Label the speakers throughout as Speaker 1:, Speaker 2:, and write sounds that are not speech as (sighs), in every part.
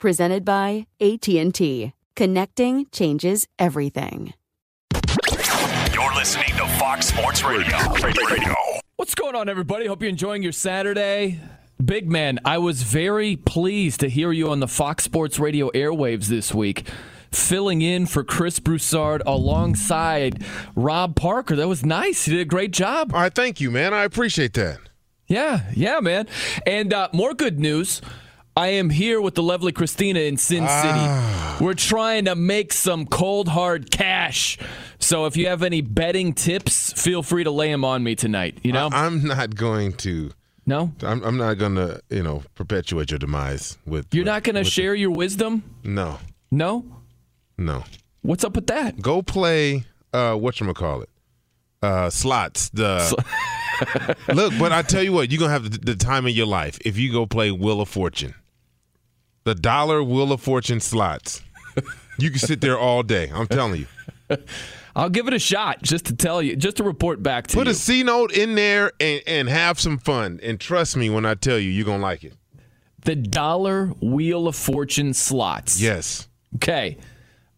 Speaker 1: Presented by AT&T. Connecting changes everything.
Speaker 2: You're listening to Fox Sports Radio. Radio.
Speaker 3: What's going on, everybody? Hope you're enjoying your Saturday. Big man, I was very pleased to hear you on the Fox Sports Radio airwaves this week, filling in for Chris Broussard alongside Rob Parker. That was nice. You did a great job.
Speaker 4: All right, thank you, man. I appreciate that.
Speaker 3: Yeah, yeah, man. And uh, more good news. I am here with the lovely Christina in Sin City. We're trying to make some cold hard cash. So if you have any betting tips, feel free to lay them on me tonight. You know,
Speaker 4: I, am not going to.
Speaker 3: No,
Speaker 4: I'm, I'm not going to. You know, perpetuate your demise with.
Speaker 3: You're
Speaker 4: with,
Speaker 3: not going to share your wisdom.
Speaker 4: No.
Speaker 3: No.
Speaker 4: No.
Speaker 3: What's up with that?
Speaker 4: Go play. Uh, what you call it? Uh, slots. The. (laughs) Look, but I tell you what, you're gonna have the, the time of your life if you go play Wheel of Fortune. The dollar Wheel of Fortune slots. You can sit there all day. I'm telling you.
Speaker 3: I'll give it a shot just to tell you, just to report back to
Speaker 4: Put
Speaker 3: you.
Speaker 4: a C note in there and, and have some fun. And trust me when I tell you, you're gonna like it.
Speaker 3: the dollar Wheel of Fortune slots.
Speaker 4: Yes.
Speaker 3: Okay.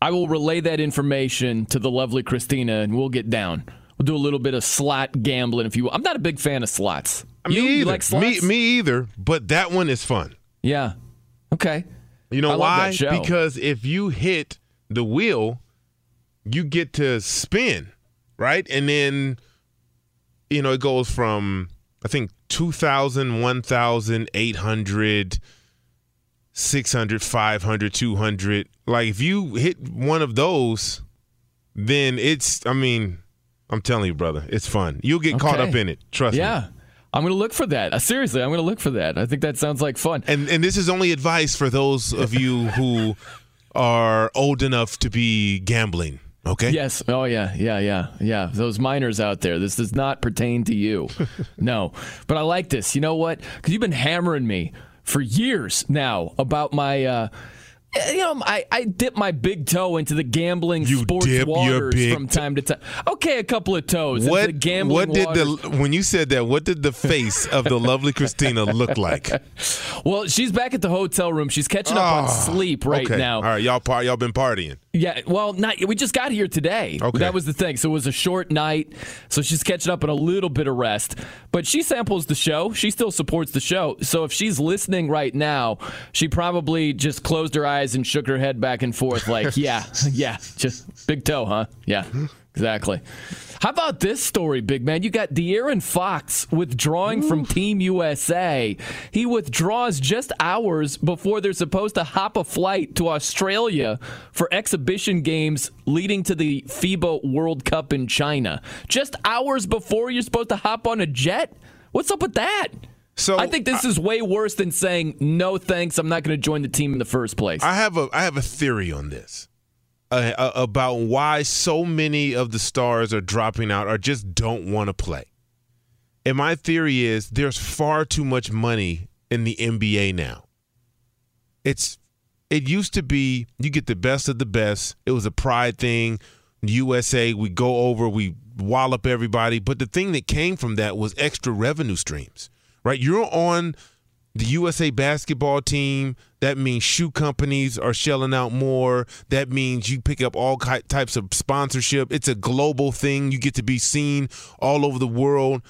Speaker 3: I will relay that information to the lovely Christina and we'll get down. We'll do a little bit of slot gambling if you will. I'm not a big fan of slots.
Speaker 4: Me
Speaker 3: you,
Speaker 4: either.
Speaker 3: you like slots?
Speaker 4: Me, me either. But that one is fun.
Speaker 3: Yeah. Okay.
Speaker 4: You know why? Because if you hit the wheel, you get to spin, right? And then, you know, it goes from, I think, 2,000, 1,000, 800, 600, 500, 200. Like, if you hit one of those, then it's, I mean, I'm telling you, brother, it's fun. You'll get caught up in it. Trust me.
Speaker 3: Yeah. I'm going to look for that. Uh, seriously, I'm going to look for that. I think that sounds like fun.
Speaker 4: And and this is only advice for those of you who are old enough to be gambling. Okay.
Speaker 3: Yes. Oh, yeah. Yeah. Yeah. Yeah. Those minors out there, this does not pertain to you. (laughs) no. But I like this. You know what? Because you've been hammering me for years now about my. Uh, you know, I, I dip my big toe into the gambling sports
Speaker 4: dip your
Speaker 3: waters from time to time. Okay, a couple of toes
Speaker 4: What
Speaker 3: gambling
Speaker 4: what did
Speaker 3: waters.
Speaker 4: the when you said that? What did the face of the lovely Christina look like? (laughs)
Speaker 3: Well, she's back at the hotel room. She's catching up on
Speaker 4: Oh,
Speaker 3: sleep right
Speaker 4: okay.
Speaker 3: now.
Speaker 4: All right, y'all par- y'all been partying.
Speaker 3: Yeah, well, not we just got here today.
Speaker 4: Okay.
Speaker 3: That was the thing. So it was a short night. So she's catching up on a little bit of rest. But she samples the show. She still supports the show. So if she's listening right now, she probably just closed her eyes and shook her head back and forth like, (laughs) "Yeah, yeah, just big toe, huh? Yeah." Exactly. How about this story, big man? You got De'Aaron Fox withdrawing from Team USA. He withdraws just hours before they're supposed to hop a flight to Australia for exhibition games leading to the FIBA World Cup in China. Just hours before you're supposed to hop on a jet? What's up with that?
Speaker 4: So
Speaker 3: I think this is way worse than saying no thanks. I'm not going to join the team in the first place.
Speaker 4: I have a I have a theory on this uh, uh, about why so many of the stars are dropping out or just don't want to play. And my theory is there's far too much money in the NBA now. It's it used to be you get the best of the best. It was a pride thing. USA, we go over, we wallop everybody. But the thing that came from that was extra revenue streams, right? You're on the USA basketball team. That means shoe companies are shelling out more. That means you pick up all types of sponsorship. It's a global thing. You get to be seen all over the world.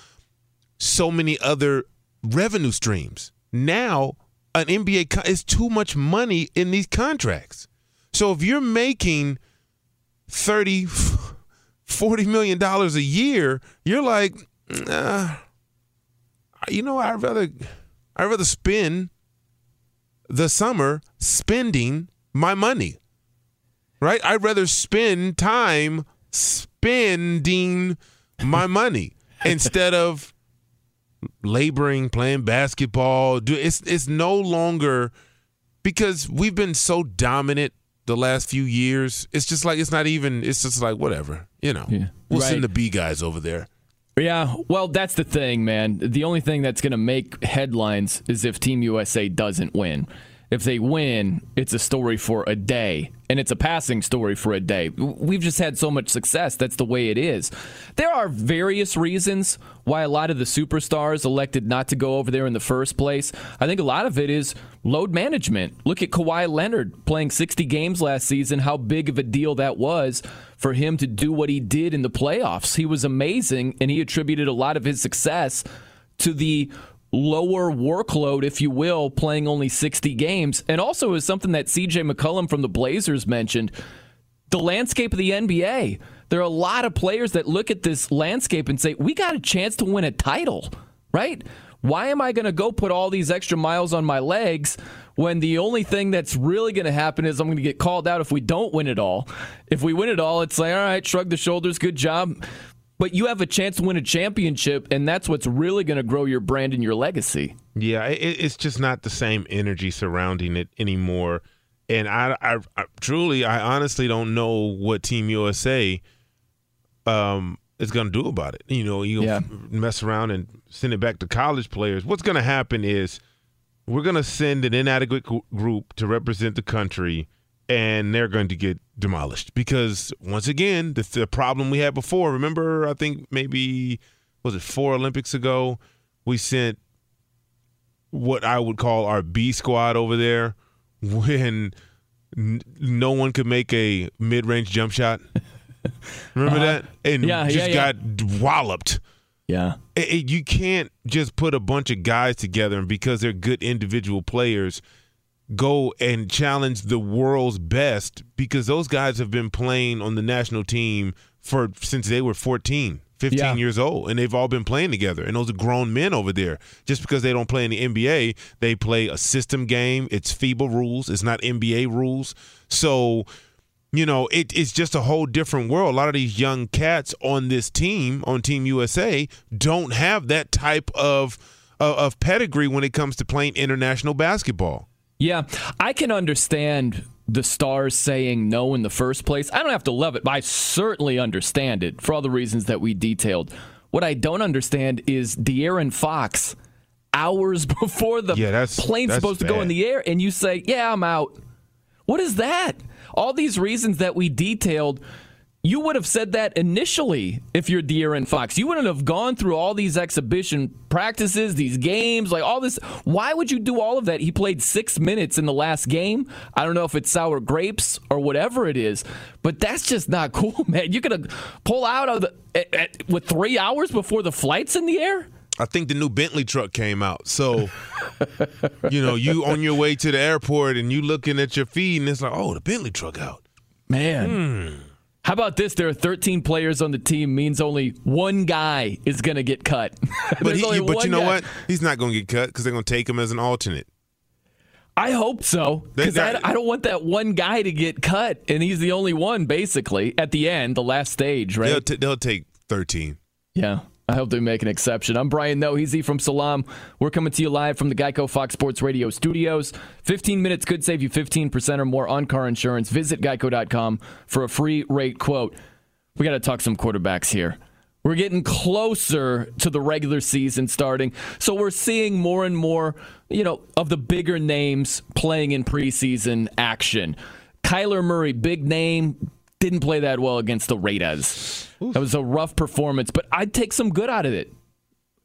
Speaker 4: So many other revenue streams. Now, an NBA is too much money in these contracts. So if you're making 30 40 million dollars a year, you're like, uh, you know, I'd rather I'd rather spend the summer spending my money. Right? I'd rather spend time spending my (laughs) money instead of laboring, playing basketball. It's it's no longer because we've been so dominant the last few years. It's just like it's not even. It's just like whatever, you know. Yeah. We'll right. send the B guys over there.
Speaker 3: Yeah, well, that's the thing, man. The only thing that's going to make headlines is if Team USA doesn't win. If they win, it's a story for a day, and it's a passing story for a day. We've just had so much success. That's the way it is. There are various reasons why a lot of the superstars elected not to go over there in the first place. I think a lot of it is load management. Look at Kawhi Leonard playing 60 games last season, how big of a deal that was for him to do what he did in the playoffs. He was amazing, and he attributed a lot of his success to the lower workload, if you will, playing only 60 games. And also is something that CJ McCollum from the Blazers mentioned the landscape of the NBA. There are a lot of players that look at this landscape and say, we got a chance to win a title, right? Why am I going to go put all these extra miles on my legs when the only thing that's really going to happen is I'm going to get called out if we don't win it all? If we win it all, it's like, all right, shrug the shoulders, good job but you have a chance to win a championship, and that's what's really going to grow your brand and your legacy.
Speaker 4: Yeah, it, it's just not the same energy surrounding it anymore. And I, I, I, truly, I honestly don't know what Team USA um, is going to do about it. You know, you yeah. mess around and send it back to college players. What's going to happen is we're going to send an inadequate group to represent the country – and they're going to get demolished because once again the, the, problem we had before remember i think maybe was it four olympics ago we sent what i would call our b squad over there (laughs) when n- no one could make a mid-range jump shot remember uh, that? And yeah, just yeah, yeah. got walloped.
Speaker 3: Yeah.
Speaker 4: It, it, you can't just put a bunch of guys together and because they're good individual players – go and challenge the world's best because those guys have been playing on the national team for since they were 14 15 yeah. years old and they've all been playing together. And those are grown men over there. Just because they don't play in the NBA they play a system game. It's FIBA rules. It's not NBA rules. So you know it, it's just a whole different world a lot of these young cats on this team on team USA don't have that type of of pedigree when it comes to playing international basketball
Speaker 3: yeah, I can understand the stars saying no in the first place. I don't have to love it, but I certainly understand it for all the reasons that we detailed. What I don't understand is De'Aaron Fox hours (laughs) before the yeah, that's, plane's that's supposed bad. to go in the air, and you say, "Yeah, I'm out." What is that? All these reasons that we detailed you would have said that initially if you're De'Aaron Fox. You wouldn't have gone through all these exhibition practices, these games, like all this. Why would you do all of that? He played six minutes in the last game. I don't know if it's sour grapes or whatever it is, but that's just not (laughs) cool, man. You're gonna pull out of the at, at, with three hours before the flight's in the air.
Speaker 4: I think the new Bentley truck came out. So, you know, you on your way to the airport and you looking at your feed and it's like, oh, the Bentley truck out.
Speaker 3: Man. Hmm. How about this? There are 13 players on the team. Means only one guy is going to get cut. (laughs)
Speaker 4: but, he, but you know guy. what? He's not going to get cut because they're going to take him as an alternate.
Speaker 3: I hope so because I, I, don't want that one guy to get cut, and he's the only one basically at the end, the last stage, right?
Speaker 4: They'll, t- they'll take 13.
Speaker 3: Yeah, I hope they make an exception. I'm Brian Noe. He's E from Salam. We're coming to you live from the Geico Fox Sports Radio studios. 15 minutes could save you 15% or more on car insurance. Visit geico.com for a free rate quote. We got to talk some quarterbacks here. We're getting closer to the regular season starting. So we're seeing more and more, you know, of the bigger names playing in preseason action. Kyler Murray, big name, didn't play that well against the Raiders. That was a rough performance, but I'd take some good out of it.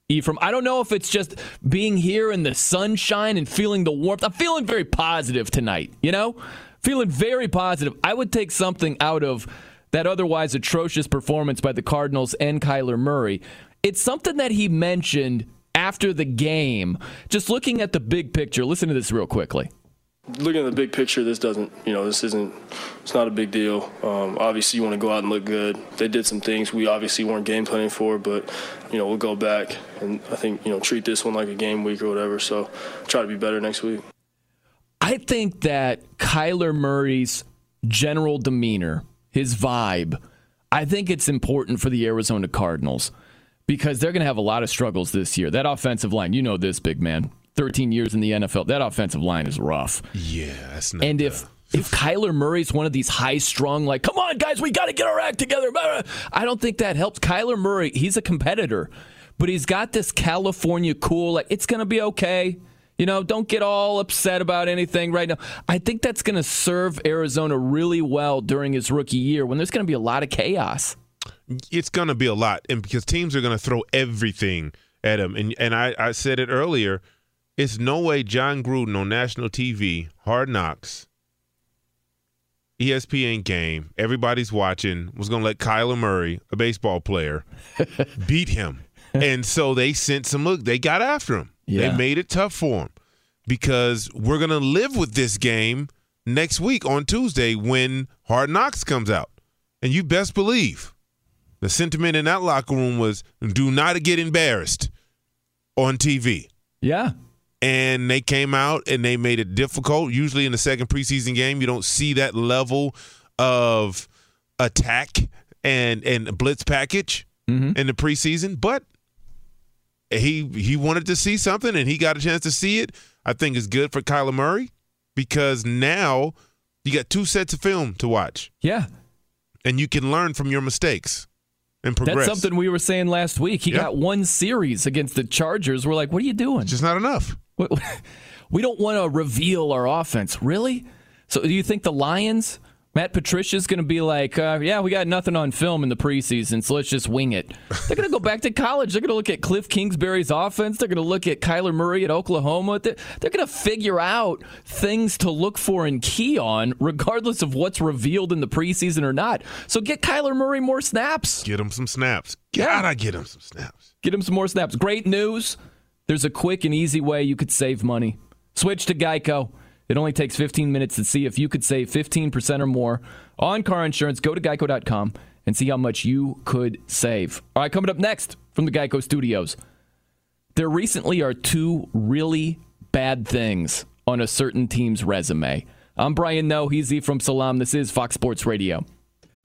Speaker 3: Ephraim, I don't know if it's just being here in the sunshine and feeling the warmth. I'm feeling very positive tonight, you know? Feeling very positive. I would take something out of that otherwise atrocious performance by the Cardinals and Kyler Murray. It's something that he mentioned after the game. Just looking at the big picture, listen to this real quickly.
Speaker 5: Looking at the big picture, this doesn't, you know, this isn't, it's not a big deal. Um, obviously, you want to go out and look good. They did some things we obviously weren't game planning for, but, you know, we'll go back and I think, you know, treat this one like a game week or whatever. So try to be better next week.
Speaker 3: I think that Kyler Murray's general demeanor his vibe. I think it's important for the Arizona Cardinals because they're going to have a lot of struggles this year. That offensive line, you know this, big man. 13 years in the NFL, that offensive line is rough.
Speaker 4: Yeah, that's not
Speaker 3: And if if Kyler Murray's one of these high strung, like, come on, guys, we got to get our act together. I don't think that helps. Kyler Murray, he's a competitor, but he's got this California cool, like, it's going to be okay. You know, don't get all upset about anything right now. I think that's going to serve Arizona really well during his rookie year when there's going to be a lot of chaos.
Speaker 4: It's going to be a lot, and because teams are going to throw everything at him. And and I, I said it earlier, it's no way Jon Gruden on national TV, Hard Knocks, ESPN game, everybody's watching, was going to let Kyler Murray, a baseball player, (laughs) beat him. And so they sent some look. They got after him. Yeah. They made it tough for him because we're going to live with this game next week on Tuesday when Hard Knocks comes out. And you best believe the sentiment in that locker room was do not get embarrassed on TV.
Speaker 3: Yeah.
Speaker 4: And they came out and they made it difficult. Usually in the second preseason game, you don't see that level of attack and and blitz package mm-hmm. in the preseason, but he he wanted to see something and he got a chance to see it. I think is good for Kyler Murray because now you got two sets of film to watch.
Speaker 3: Yeah.
Speaker 4: And you can learn from your mistakes and progress.
Speaker 3: That's something we were saying last week. He yep. got one series against the Chargers. We're like, what are you doing?
Speaker 4: It's just not enough. (laughs)
Speaker 3: We don't want to reveal our offense. Really? So do you think the Lions Matt Patricia's going to be like, uh, yeah, we got nothing on film in the preseason, so let's just wing it. They're going to go back to college. They're going to look at Kliff Kingsbury's offense. They're going to look at Kyler Murray at Oklahoma. They're, they're going to figure out things to look for and key on, regardless of what's revealed in the preseason or not. So get Kyler Murray more snaps.
Speaker 4: Get him some snaps. Gotta get him some snaps.
Speaker 3: Get him some more snaps. Great news. There's a quick and easy way you could save money. Switch to Geico. It only takes 15 minutes to see if you could save 15% or more on car insurance. Go to geico.com and see how much you could save. All right, coming up next from the Geico studios. There recently are two really bad things on a certain team's resume. I'm Brian Noe, He's E from Salam. This is Fox Sports Radio.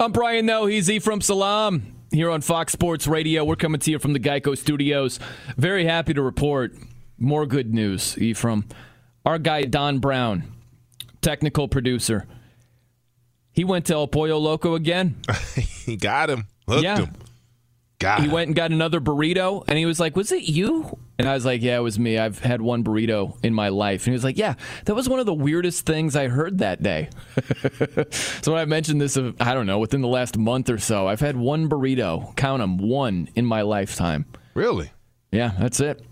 Speaker 3: I'm Brian Noe. He's E from Salam here on Fox Sports Radio. We're coming to you from the Geico Studios. Very happy to report more good news, Ephraim. Our guy, Don Brown, technical producer, he went to El Pollo Loco again. (laughs)
Speaker 4: he got him. Hooked
Speaker 3: yeah.
Speaker 4: him. Got
Speaker 3: he
Speaker 4: him.
Speaker 3: went and got another burrito, and he was like, "Was it you?" And I was like, "Yeah, it was me. I've had one burrito in my life." And he was like, "Yeah, that was one of the weirdest things I heard that day." (laughs) so when I mentioned this, uh, I don't know, within the last month or so, I've had one burrito. Count them, one in my lifetime.
Speaker 4: Really?
Speaker 3: Yeah, that's it.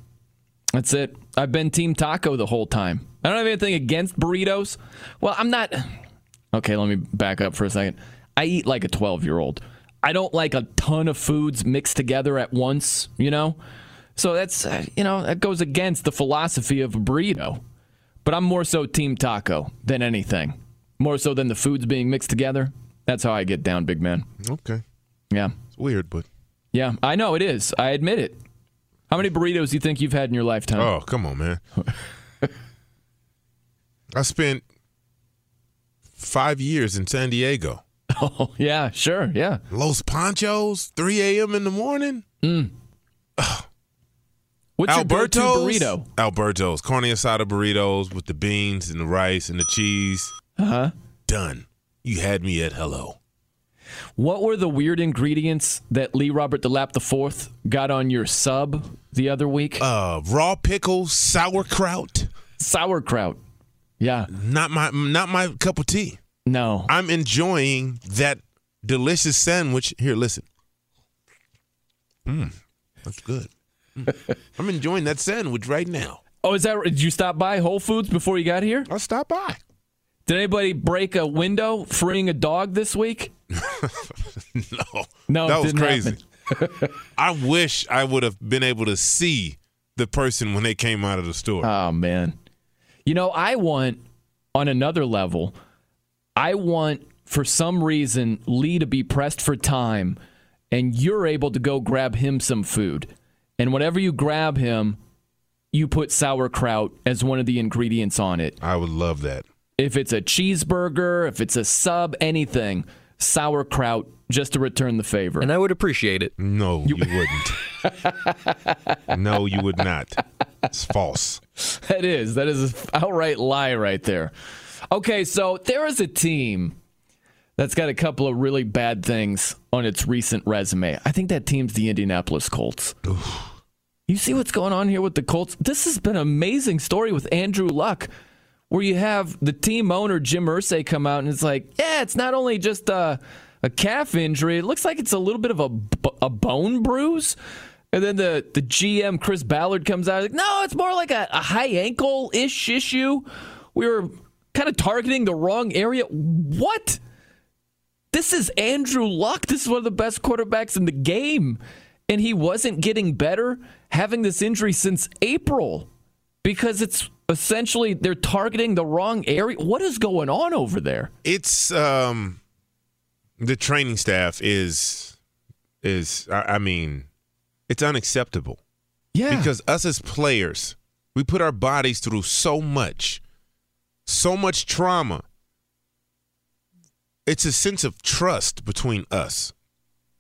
Speaker 3: That's it. I've been Team Taco the whole time. I don't have anything against burritos. Well, I'm not. Okay, let me back up for a second. I eat like a 12 year old. I don't like a ton of foods mixed together at once, you know? So that's, uh, you know, that goes against the philosophy of a burrito. But I'm more so Team Taco than anything. More so than the foods being mixed together. That's how I get down, big man.
Speaker 4: Okay.
Speaker 3: Yeah.
Speaker 4: It's weird, but.
Speaker 3: Yeah, I know it is. I admit it. How many burritos do you think you've had in your lifetime?
Speaker 4: Oh, come on, man. (laughs) I spent five years in San Diego.
Speaker 3: Oh, yeah, sure, yeah.
Speaker 4: Los Panchos, 3 a.m. in the morning.
Speaker 3: Mm. What's
Speaker 4: Alberto's,
Speaker 3: your go-to burrito?
Speaker 4: Alberto's. Carne asada burritos with the beans and the rice and the cheese.
Speaker 3: Uh-huh.
Speaker 4: Done. You had me at hello.
Speaker 3: What were the weird ingredients that Lee Robert DeLapp IV got on your sub the other week?
Speaker 4: Uh, raw pickles, sauerkraut.
Speaker 3: Sauerkraut. Yeah.
Speaker 4: Not my not my cup of tea.
Speaker 3: No.
Speaker 4: I'm enjoying that delicious sandwich. Here, listen. Mmm, that's good. (laughs) I'm enjoying that sandwich right now.
Speaker 3: Oh, is that? Did you stop by Whole Foods before you got here?
Speaker 4: I stopped by.
Speaker 3: Did anybody break a window freeing a dog this week? (laughs)
Speaker 4: no,
Speaker 3: No,
Speaker 4: that
Speaker 3: it
Speaker 4: was
Speaker 3: didn't
Speaker 4: crazy. I wish I would have been able to see the person when they came out of the store.
Speaker 3: Oh man. You know, I want on another level, I want for some reason Lee to be pressed for time and you're able to go grab him some food. And whenever you grab him, you put sauerkraut as one of the ingredients on it.
Speaker 4: I would love that.
Speaker 3: If it's a cheeseburger, if it's a sub, anything, sauerkraut just to return the favor.
Speaker 6: And I would appreciate it.
Speaker 4: No, you, wouldn't. (laughs) no, you would not. It's false.
Speaker 3: That is. That is an outright lie right there. Okay, so there is a team that's got a couple of really bad things on its recent resume. I think that team's the Indianapolis Colts. You see what's going on here with the Colts? This has been an amazing story with Andrew Luck, where you have the team owner, Jim Irsay, come out and it's like, yeah, it's not only just a, a calf injury, it looks like it's a little bit of a, a bone bruise. And then the, the GM, Chris Ballard, comes out like, no, it's more like a, a high ankle ish issue. We were kind of targeting the wrong area. What? This is Andrew Luck. This is one of the best quarterbacks in the game. And he wasn't getting better having this injury since April because it's essentially they're targeting the wrong area. What is going on over there?
Speaker 4: It's um the training staff is is I, I mean it's unacceptable.
Speaker 3: Yeah.
Speaker 4: Because us as players, we put our bodies through so much, so much trauma it's a sense of trust between us,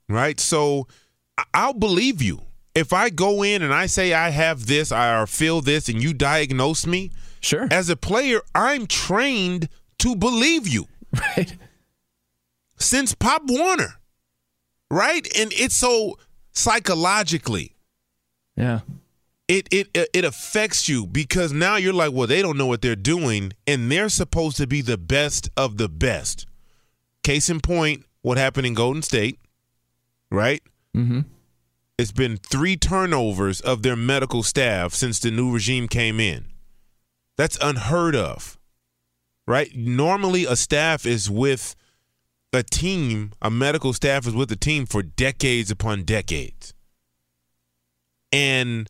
Speaker 4: right? So I'll believe you if I go in and I say I have this, I feel this, and you diagnose me.
Speaker 3: Sure.
Speaker 4: As a player, I'm trained to believe you. (laughs)
Speaker 3: Right.
Speaker 4: Since Pop Warner, right? And it's so psychologically
Speaker 3: Yeah.
Speaker 4: it it it affects you because now you're like, well, they don't know what they're doing, and they're supposed to be the best of the best. Case in point, what happened in Golden State, right?
Speaker 3: Mm-hmm.
Speaker 4: It's been three turnovers of their medical staff since the new regime came in. That's unheard of, right? Normally, a staff is with a team, a medical staff is with a team for decades upon decades. And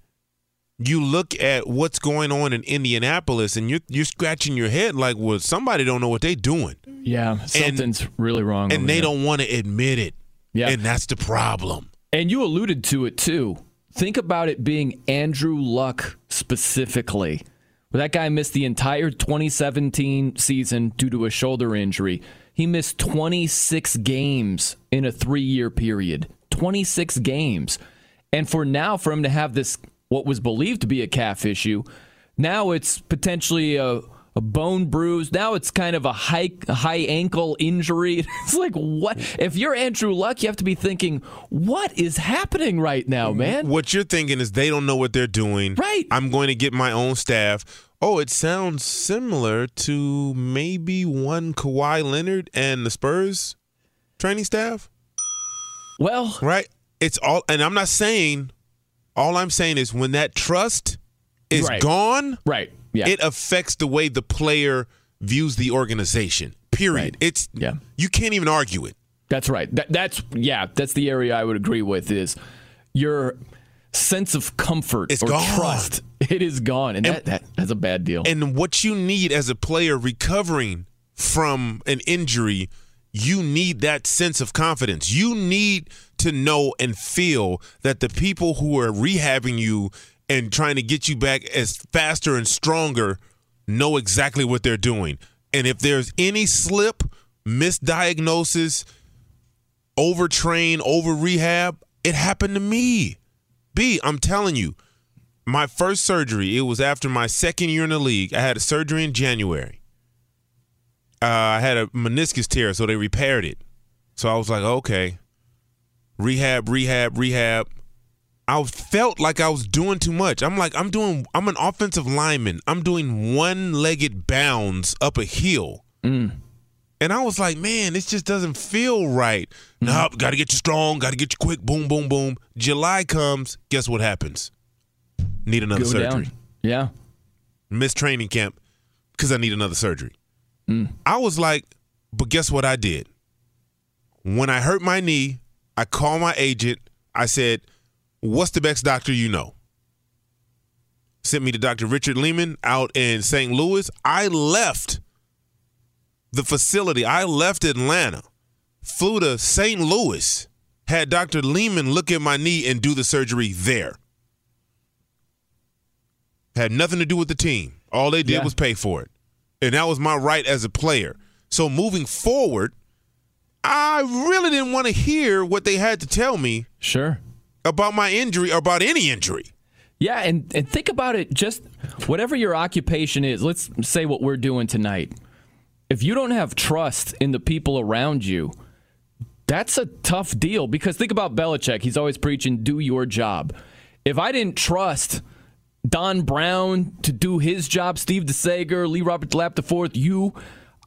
Speaker 4: you look at what's going on in Indianapolis and you're you're scratching your head like, well, somebody don't know what they're doing.
Speaker 3: Yeah. Something's really wrong.
Speaker 4: And they
Speaker 3: there.
Speaker 4: don't want to admit it.
Speaker 3: Yeah.
Speaker 4: And that's the problem.
Speaker 3: And you alluded to it too. Think about it being Andrew Luck specifically. Well, that guy missed the entire 2017 season due to a shoulder injury. He missed 26 games in a three year period. 26 games. And for now, for him to have this, what was believed to be a calf issue, now it's potentially a, a bone bruise. Now it's kind of a high, high ankle injury. (laughs) It's like, what? If you're Andrew Luck, you have to be thinking, what is happening right now, man?
Speaker 4: What you're thinking is they don't know what they're doing.
Speaker 3: Right.
Speaker 4: I'm going to get my own staff. Oh, it sounds similar to maybe one Kawhi Leonard and the Spurs training staff.
Speaker 3: Well,
Speaker 4: right. It's all, and I'm not saying. All I'm saying is when that trust is
Speaker 3: Right.
Speaker 4: gone,
Speaker 3: right? Yeah.
Speaker 4: it affects the way the player views the organization. Period. It's
Speaker 3: yeah.
Speaker 4: You can't even argue it.
Speaker 3: That's right. That, that's yeah. That's the area I would agree with. Is your sense of comfort
Speaker 4: It's
Speaker 3: or
Speaker 4: gone.
Speaker 3: trust? (laughs) It is gone, and, that, that that's a bad deal.
Speaker 4: And what you need as a player recovering from an injury, you need that sense of confidence. You need to know and feel that the people who are rehabbing you and trying to get you back as faster and stronger know exactly what they're doing. And if there's any slip, misdiagnosis, overtrain, over rehab, it happened to me. B, I'm telling you, my first surgery, it was after my second year in the league. I had a surgery in January. Uh, I had a meniscus tear, so they repaired it. So I was like, okay, rehab, rehab, rehab. I felt like I was doing too much. I'm like, I'm doing, I'm an offensive lineman. I'm doing one legged bounds up a hill. Mm. And I was like, man, this just doesn't feel right. Nope, got to get you strong, got to get you quick. Boom, boom, boom. July comes. Guess what happens? Need another
Speaker 3: Go
Speaker 4: surgery.
Speaker 3: down. Yeah.
Speaker 4: Miss training camp because I need another surgery. Mm. I was like, but guess what I did? When I hurt my knee, I called my agent. I said, what's the best doctor you know? Sent me to Dr. Richard Lehman out in St. Louis. I left the facility. I left Atlanta, flew to St. Louis, had Dr. Lehman look at my knee and do the surgery there. Had nothing to do with the team. All they did
Speaker 3: Yeah.
Speaker 4: was pay for it. And that was my right as a player. So moving forward, I really didn't want to hear what they had to tell me
Speaker 3: Sure.
Speaker 4: about my injury or about any injury.
Speaker 3: Yeah, and, and think about it just whatever your occupation is, let's say what we're doing tonight. If you don't have trust in the people around you, that's a tough deal because think about Belichick. He's always preaching, do your job. If I didn't trust Don Brown to do his job, Steve DeSager, Lee Robert Lap IV, you,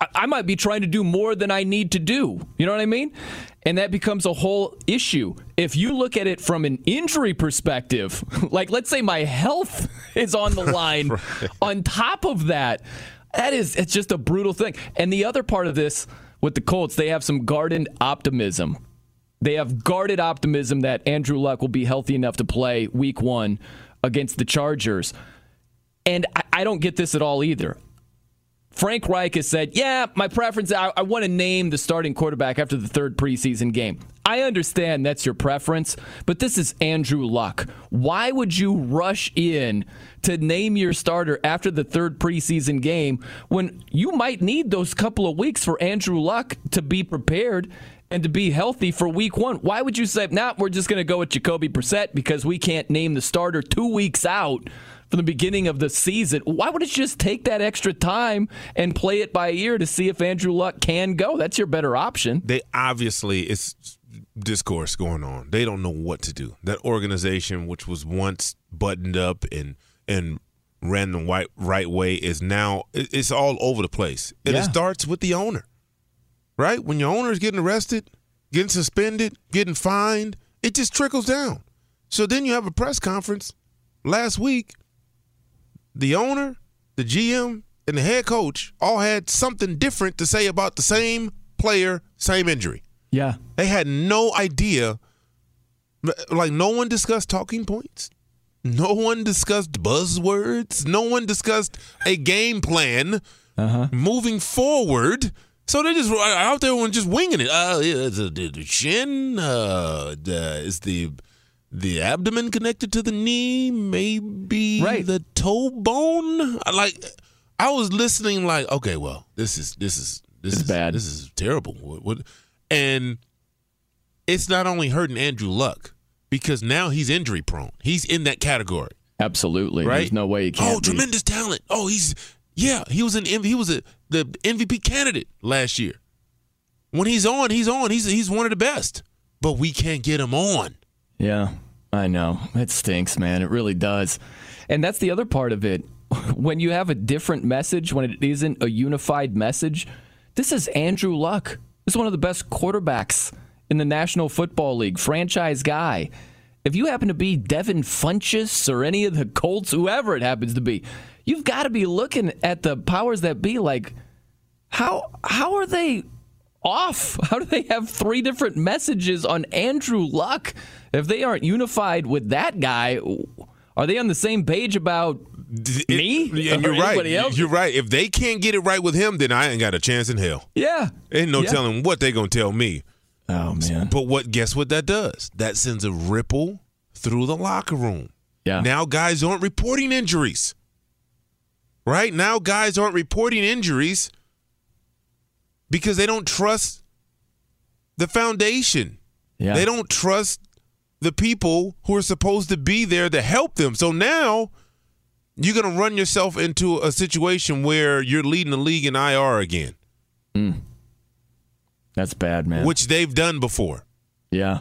Speaker 3: I, might be trying to do more than I need to do. You know what I mean? And that becomes a whole issue. If you look at it from an injury perspective, (laughs) like let's say my health (laughs) is on the (laughs) line, on top of that, that is it's just a brutal thing. And the other part of this with the Colts, they have some guarded optimism. They have guarded optimism that Andrew Luck will be healthy enough to play week one against the Chargers. And I, I don't get this at all either. Frank Reich has said, Yeah, my preference, I, I want to name the starting quarterback after the third preseason game. I understand that's your preference, but this is Andrew Luck. Why would you rush in to name your starter after the third preseason game when you might need those couple of weeks for Andrew Luck to be prepared and to be healthy for week one? Why would you say, nah, we're just going to go with Jacoby Brissett because we can't name the starter two weeks out? From the beginning of the season. Why would it just take that extra time and play it by ear to see if Andrew Luck can go? That's your better option.
Speaker 4: They obviously it's discourse going on. They don't know what to do. That organization, which was once buttoned up and and ran the right right way, is now it's all over the place. And yeah. it starts with the owner, right? When your owner is getting arrested, getting suspended, getting fined, it just trickles down. So then you have a press conference last week. The owner, the GM, and the head coach all had something different to say about the same player, same injury.
Speaker 3: Yeah.
Speaker 4: They had no idea. Like, no one discussed talking points. No one discussed buzzwords. No one discussed a game plan uh-huh. moving forward. So they just out there and just winging it. Uh, yeah, the, the chin uh, the, is the the abdomen connected to the knee, maybe
Speaker 3: right.
Speaker 4: the toe bone. Like I was listening, like okay, well, this is this is this
Speaker 3: it's
Speaker 4: is
Speaker 3: bad.
Speaker 4: This is terrible. What, what and it's not only hurting Andrew Luck because now he's injury prone. He's in that category.
Speaker 3: Absolutely.
Speaker 4: Right?
Speaker 3: There's no way he can't.
Speaker 4: Oh, tremendous
Speaker 3: be.
Speaker 4: talent. Oh, he's yeah. He was an he was a, the MVP candidate last year. When he's on, he's on. He's he's one of the best. But we can't get him on.
Speaker 3: Yeah, I know. It stinks, man. It really does. And that's the other part of it. (laughs) When you have a different message, when it isn't a unified message, this is Andrew Luck. This is one of the best quarterbacks in the National Football League, franchise guy. If you happen to be Devin Funchess or any of the Colts, whoever it happens to be, you've got to be looking at the powers that be like, how how are they off? (laughs) How do they have three different messages on Andrew Luck? If they aren't unified with that guy, are they on the same page about it, me?
Speaker 4: And you're right. Else? You're right. If they can't get it right with him, then I ain't got a chance in hell.
Speaker 3: Yeah.
Speaker 4: Ain't no
Speaker 3: yeah.
Speaker 4: telling what they gonna tell me.
Speaker 3: Oh man.
Speaker 4: But what guess what that does? That sends a ripple through the locker room.
Speaker 3: Yeah.
Speaker 4: Now guys aren't reporting injuries. Right? Now guys aren't reporting injuries because they don't trust the foundation.
Speaker 3: Yeah.
Speaker 4: They don't trust the people who are supposed to be there to help them. So now you're going to run yourself into a situation where you're leading the league in IR again.
Speaker 3: Mm. That's bad, man.
Speaker 4: Which they've done before.
Speaker 3: Yeah.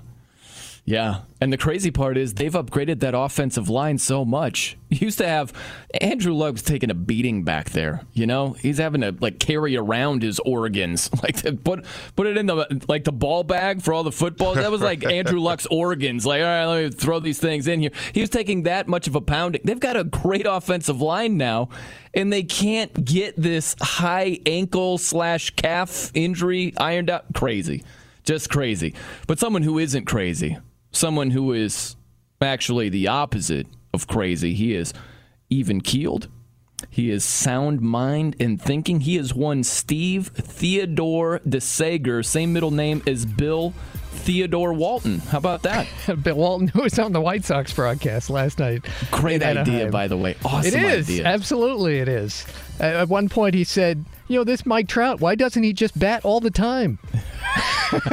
Speaker 3: Yeah. And the crazy part is they've upgraded that offensive line so much. Used to have Andrew Luck's taking a beating back there. You know, he's having to like carry around his organs, (laughs) like put put it in the like the ball bag for all the footballs. That was like (laughs) Andrew Luck's organs. Like, all right, let me throw these things in here. He was taking that much of a pounding. They've got a great offensive line now, and they can't get this high ankle slash calf injury ironed out. Crazy, just crazy. But someone who isn't crazy someone who is actually the opposite of crazy. He is even keeled. He is sound mind and thinking. He is one Steve Theodore DeSager, same middle name as Bill Theodore Walton. How about that? (laughs)
Speaker 6: Bill Walton, who was on the White Sox broadcast last night.
Speaker 3: Great idea, by the way. Awesome
Speaker 6: It is.
Speaker 3: idea.
Speaker 6: Absolutely, it is. At one point, he said, You know, this Mike Trout, why doesn't he just bat all the time? (laughs) (laughs)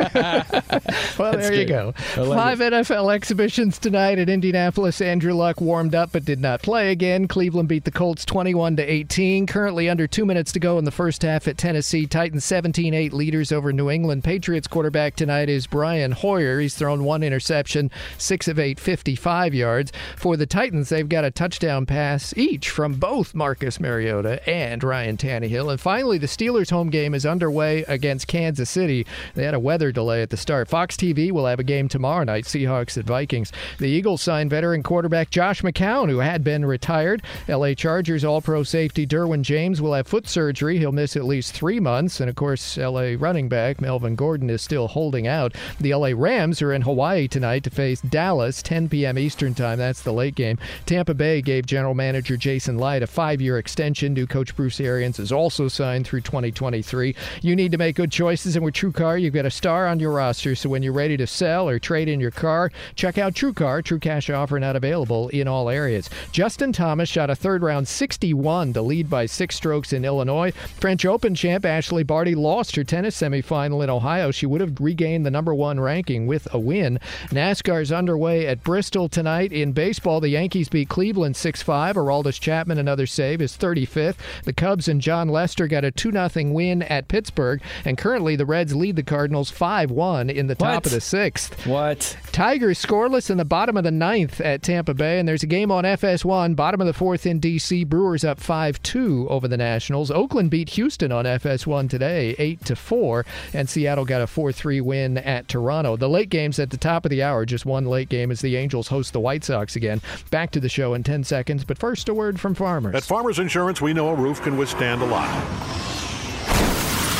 Speaker 6: well, there you go. Like Five it. NFL exhibitions tonight at Indianapolis. Andrew Luck warmed up but did not play again. Cleveland beat the Colts 21 to 18. Currently under two minutes to go in the first half at Tennessee. Titans 17-8 leaders over New England. Patriots quarterback tonight is Brian Hoyer. He's thrown one interception, six of eight, 55 yards. For the Titans, they've got a touchdown pass each from both Marcus Mariota and Ryan Tannehill. And finally, the Steelers' home game is underway against Kansas City. They had a weather delay at the start. Fox TV will have a game tomorrow night, Seahawks at Vikings. The Eagles signed veteran quarterback Josh McCown, who had been retired. LA Chargers All Pro safety Derwin James will have foot surgery. He'll miss at least three months. And of course, LA running back Melvin Gordon is still holding out. The LA Rams are in Hawaii tonight to face Dallas, 10 p.m. Eastern Time. That's the late game. Tampa Bay gave general manager Jason Licht a five year extension. New coach Bruce Arians is also signed through 2023. You need to make good choices, and with TrueCar, TrueCar, you get a star on your roster. So when you're ready to sell or trade in your car, check out TrueCar. True cash offer not available in all areas. Justin Thomas shot a third round 61 to lead by six strokes in Illinois. French Open champ Ashley Barty lost her tennis semifinal in Ohio. She would have regained the number one ranking with a win. NASCAR's underway at Bristol tonight. In baseball, the Yankees beat Cleveland 6 5. Aroldis Chapman, another save, is 35th. The Cubs and Jon Lester got a 2 0 win at Pittsburgh. And currently, the Reds lead the Cardinals 5 1 in the top
Speaker 3: What?
Speaker 6: of the sixth.
Speaker 3: What?
Speaker 6: Tigers scoreless in the bottom of the ninth at Tampa Bay, and there's a game on FS1, bottom of the fourth in D.C. Brewers up 5 2 over the Nationals. Oakland beat Houston on FS1 today, 8 to 4, and Seattle got a 4 3 win at Toronto. The late games at the top of the hour, just one late game as the Angels host the White Sox again. Back to the show in 10 seconds, but first, a word from farmers.
Speaker 7: At Farmers Insurance, we know a roof can withstand a lot.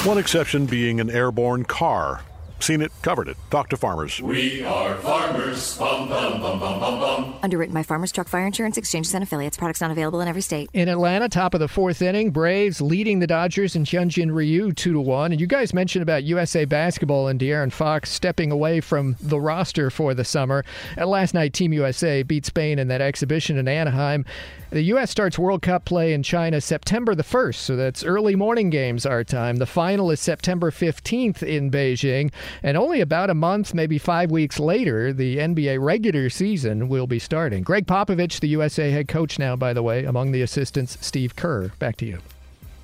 Speaker 7: One exception being an airborne car. Seen it, covered it. Talk to farmers.
Speaker 8: We are farmers. Bum, bum, bum, bum, bum, bum.
Speaker 9: Underwritten by Farmers Truck Fire Insurance Exchanges and Affiliates. Products not available in every state.
Speaker 6: In Atlanta, top of the fourth inning, Braves leading the Dodgers and Hyunjin Ryu two to one. And you guys mentioned about USA basketball and De'Aaron Fox stepping away from the roster for the summer. And last night, Team USA beat Spain in that exhibition in Anaheim. The U.S. starts World Cup play in China September the 1st, so that's early morning games our time. The final is September 15th in Beijing, and only about a month, maybe five weeks later, the NBA regular season will be starting. Gregg Popovich, the USA head coach now, by the way, among the assistants, Steve Kerr. Back to you.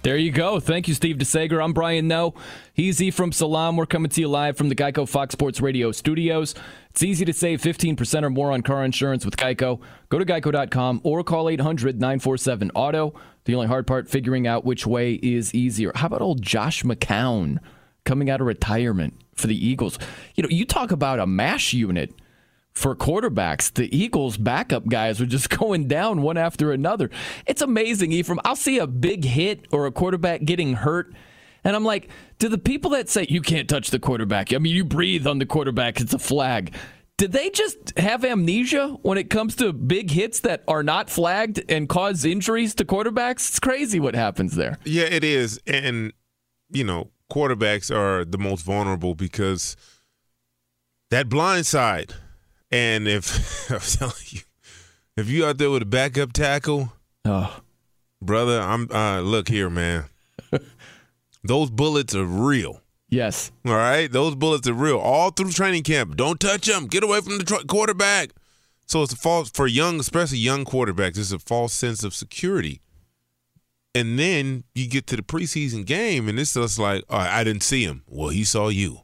Speaker 3: There you go. Thank you, Steve DeSager. I'm Brian Noe. He's E from Salam. We're coming to you live from the Geico Fox Sports Radio studios. It's easy to save 15% or more on car insurance with Geico. Go to geico.com or call 800 947 Auto. The only hard part, figuring out which way is easier. How about old Josh McCown coming out of retirement for the Eagles? You know, you talk about a MASH unit for quarterbacks. The Eagles' backup guys were just (laughs) going down one after another. It's amazing, Ephraim. I'll see a big hit or a quarterback getting hurt. And I'm like, do the people that say you can't touch the quarterback, I mean, you breathe on the quarterback, it's a flag. Did they just have amnesia when it comes to big hits that are not flagged and cause injuries to quarterbacks? It's crazy what happens there.
Speaker 4: Yeah, it is. And, you know, quarterbacks are the most vulnerable because that blind side. And if (laughs) I'm telling you, if you out there with a backup tackle,
Speaker 3: oh.
Speaker 4: brother, I'm uh, look here, man. Those bullets are real.
Speaker 3: Yes.
Speaker 4: All right, those bullets are real. All through training camp, don't touch them. Get away from the tr- quarterback. So it's a false for young, especially young quarterbacks. It's a false sense of security. And then you get to the preseason game, and it's just like, all right, I didn't see him. Well, he saw you.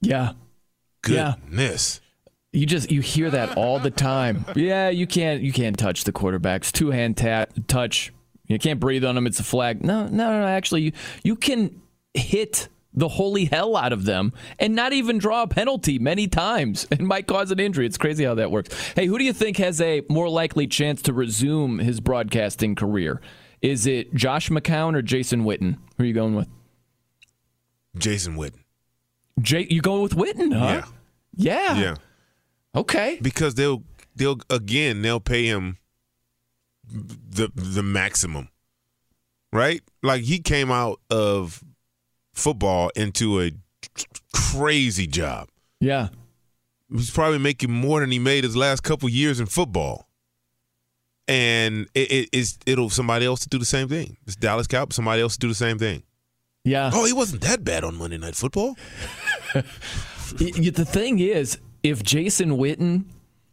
Speaker 3: Yeah. Yeah.
Speaker 4: Goodness.
Speaker 3: You just you hear that all the time. Yeah, you can't you can't touch the quarterbacks. Two hand tat touch. You can't breathe on them. It's a flag. No, no, no. Actually, you you can hit the holy hell out of them and not even draw a penalty many times (laughs) and might cause an injury. It's crazy how that works. Hey, who do you think has a more likely chance to resume his broadcasting career? Is it Josh McCown or Jason Witten? Who are you going with?
Speaker 4: Jason Witten.
Speaker 3: Jay, you going with Witten? Huh?
Speaker 4: Yeah.
Speaker 3: Yeah.
Speaker 4: Yeah.
Speaker 3: Okay.
Speaker 4: Because they'll they'll again they'll pay him the the maximum. Right? Like he came out of football into a crazy job.
Speaker 3: Yeah.
Speaker 4: He's probably making more than he made his last couple years in football. And it, it, it's it'll somebody else to do the same thing. It's Dallas Cowboys, somebody else to do the same thing.
Speaker 3: Yeah.
Speaker 4: Oh, he wasn't that bad on Monday Night Football. (laughs)
Speaker 3: The thing is, if Jason Witten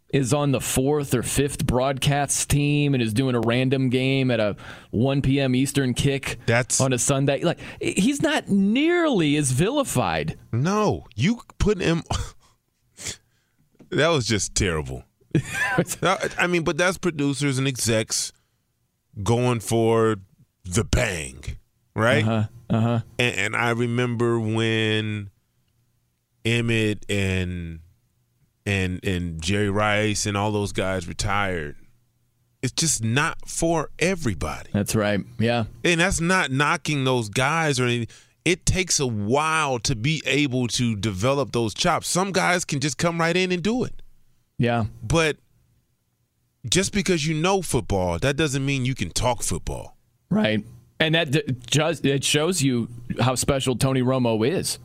Speaker 3: is on the fourth or fifth broadcast team and is doing a random game at a 1 p.m. Eastern kick
Speaker 4: That's
Speaker 3: on a Sunday, like he's not nearly as vilified.
Speaker 4: No, you put him. (laughs) that was just terrible. (laughs) I mean, but that's producers and execs going for the bang, right?
Speaker 3: Uh-huh. Uh-huh.
Speaker 4: And, and I remember when Emmett and and and Jerry Rice and all those guys retired. It's just not for everybody.
Speaker 3: That's right. Yeah.
Speaker 4: And that's not knocking those guys or anything. It takes a while to be able to develop those chops. Some guys can just come right in and do it.
Speaker 3: Yeah.
Speaker 4: But just because you know football, that doesn't mean you can talk football.
Speaker 3: Right. And that just it shows you how special Tony Romo is.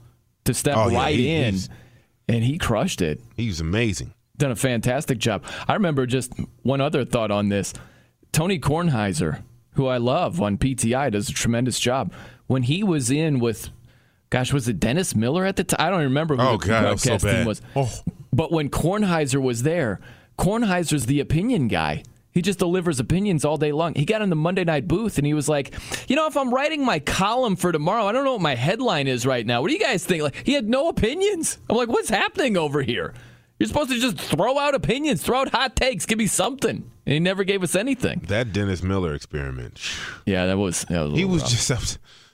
Speaker 3: to step
Speaker 4: Oh, yeah,
Speaker 3: right
Speaker 4: he-
Speaker 3: in, and he crushed it.
Speaker 4: He was amazing.
Speaker 3: Done a fantastic job. I remember just one other thought on this. Tony Kornheiser, who I love on PTI, does a tremendous job. When he was in with, gosh, was it Dennis Miller at the time? I don't remember who
Speaker 4: Oh,
Speaker 3: the
Speaker 4: God, that was so
Speaker 3: broadcast team was.
Speaker 4: Oh.
Speaker 3: But when Kornheiser was there, Kornheiser's the opinion guy. He just delivers opinions all day long. He got in the Monday night booth and he was like, "You know, if I'm writing my column for tomorrow, I don't know what my headline is right now. What do you guys think?" Like, he had no opinions. I'm like, "What's happening over here?" You're supposed to just throw out opinions, throw out hot takes, give me something. And he never gave us anything.
Speaker 4: That Dennis Miller experiment.
Speaker 3: Yeah, that was. That was a
Speaker 4: He was
Speaker 3: rough.
Speaker 4: just up.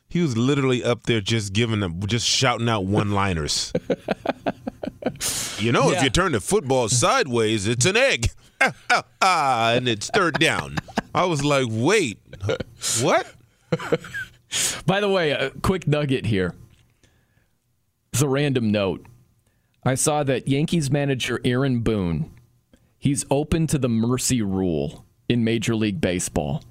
Speaker 4: He was literally up there just giving them, just shouting out one-liners. (laughs) you know, if you turn the football sideways, it's an egg. Ah, ah, ah, and it's third down. I was like, wait, what?
Speaker 3: By the way, a quick nugget here. It's a random note. I saw that Yankees manager Aaron Boone, he's open to the mercy rule in Major League Baseball.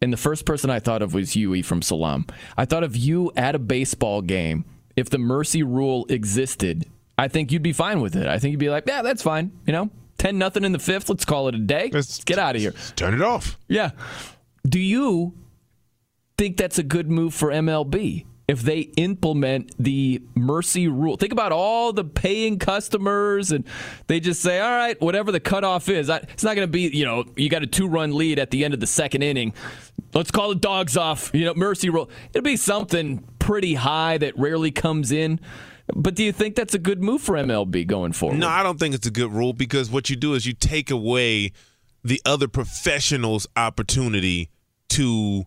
Speaker 3: And the first person I thought of was Ephraim Salaam. I thought of you at a baseball game. If the mercy rule existed, I think you'd be fine with it. I think you'd be like, yeah, that's fine. You know, 10 nothing in the fifth. Let's call it a day. Let's get out of here.
Speaker 4: Turn it off.
Speaker 3: Yeah. Do you think that's a good move for MLB if they implement the mercy rule? Think about all the paying customers and they just say, all right, whatever the cutoff is, I- it's not going to be, you know, you got a two run lead at the end of the second inning. Let's call the dogs off, you know, mercy rule. It'll be something pretty high that rarely comes in. But do you think that's a good move for MLB going forward?
Speaker 4: No, I don't think it's a good rule because what you do is you take away the other professionals' opportunity to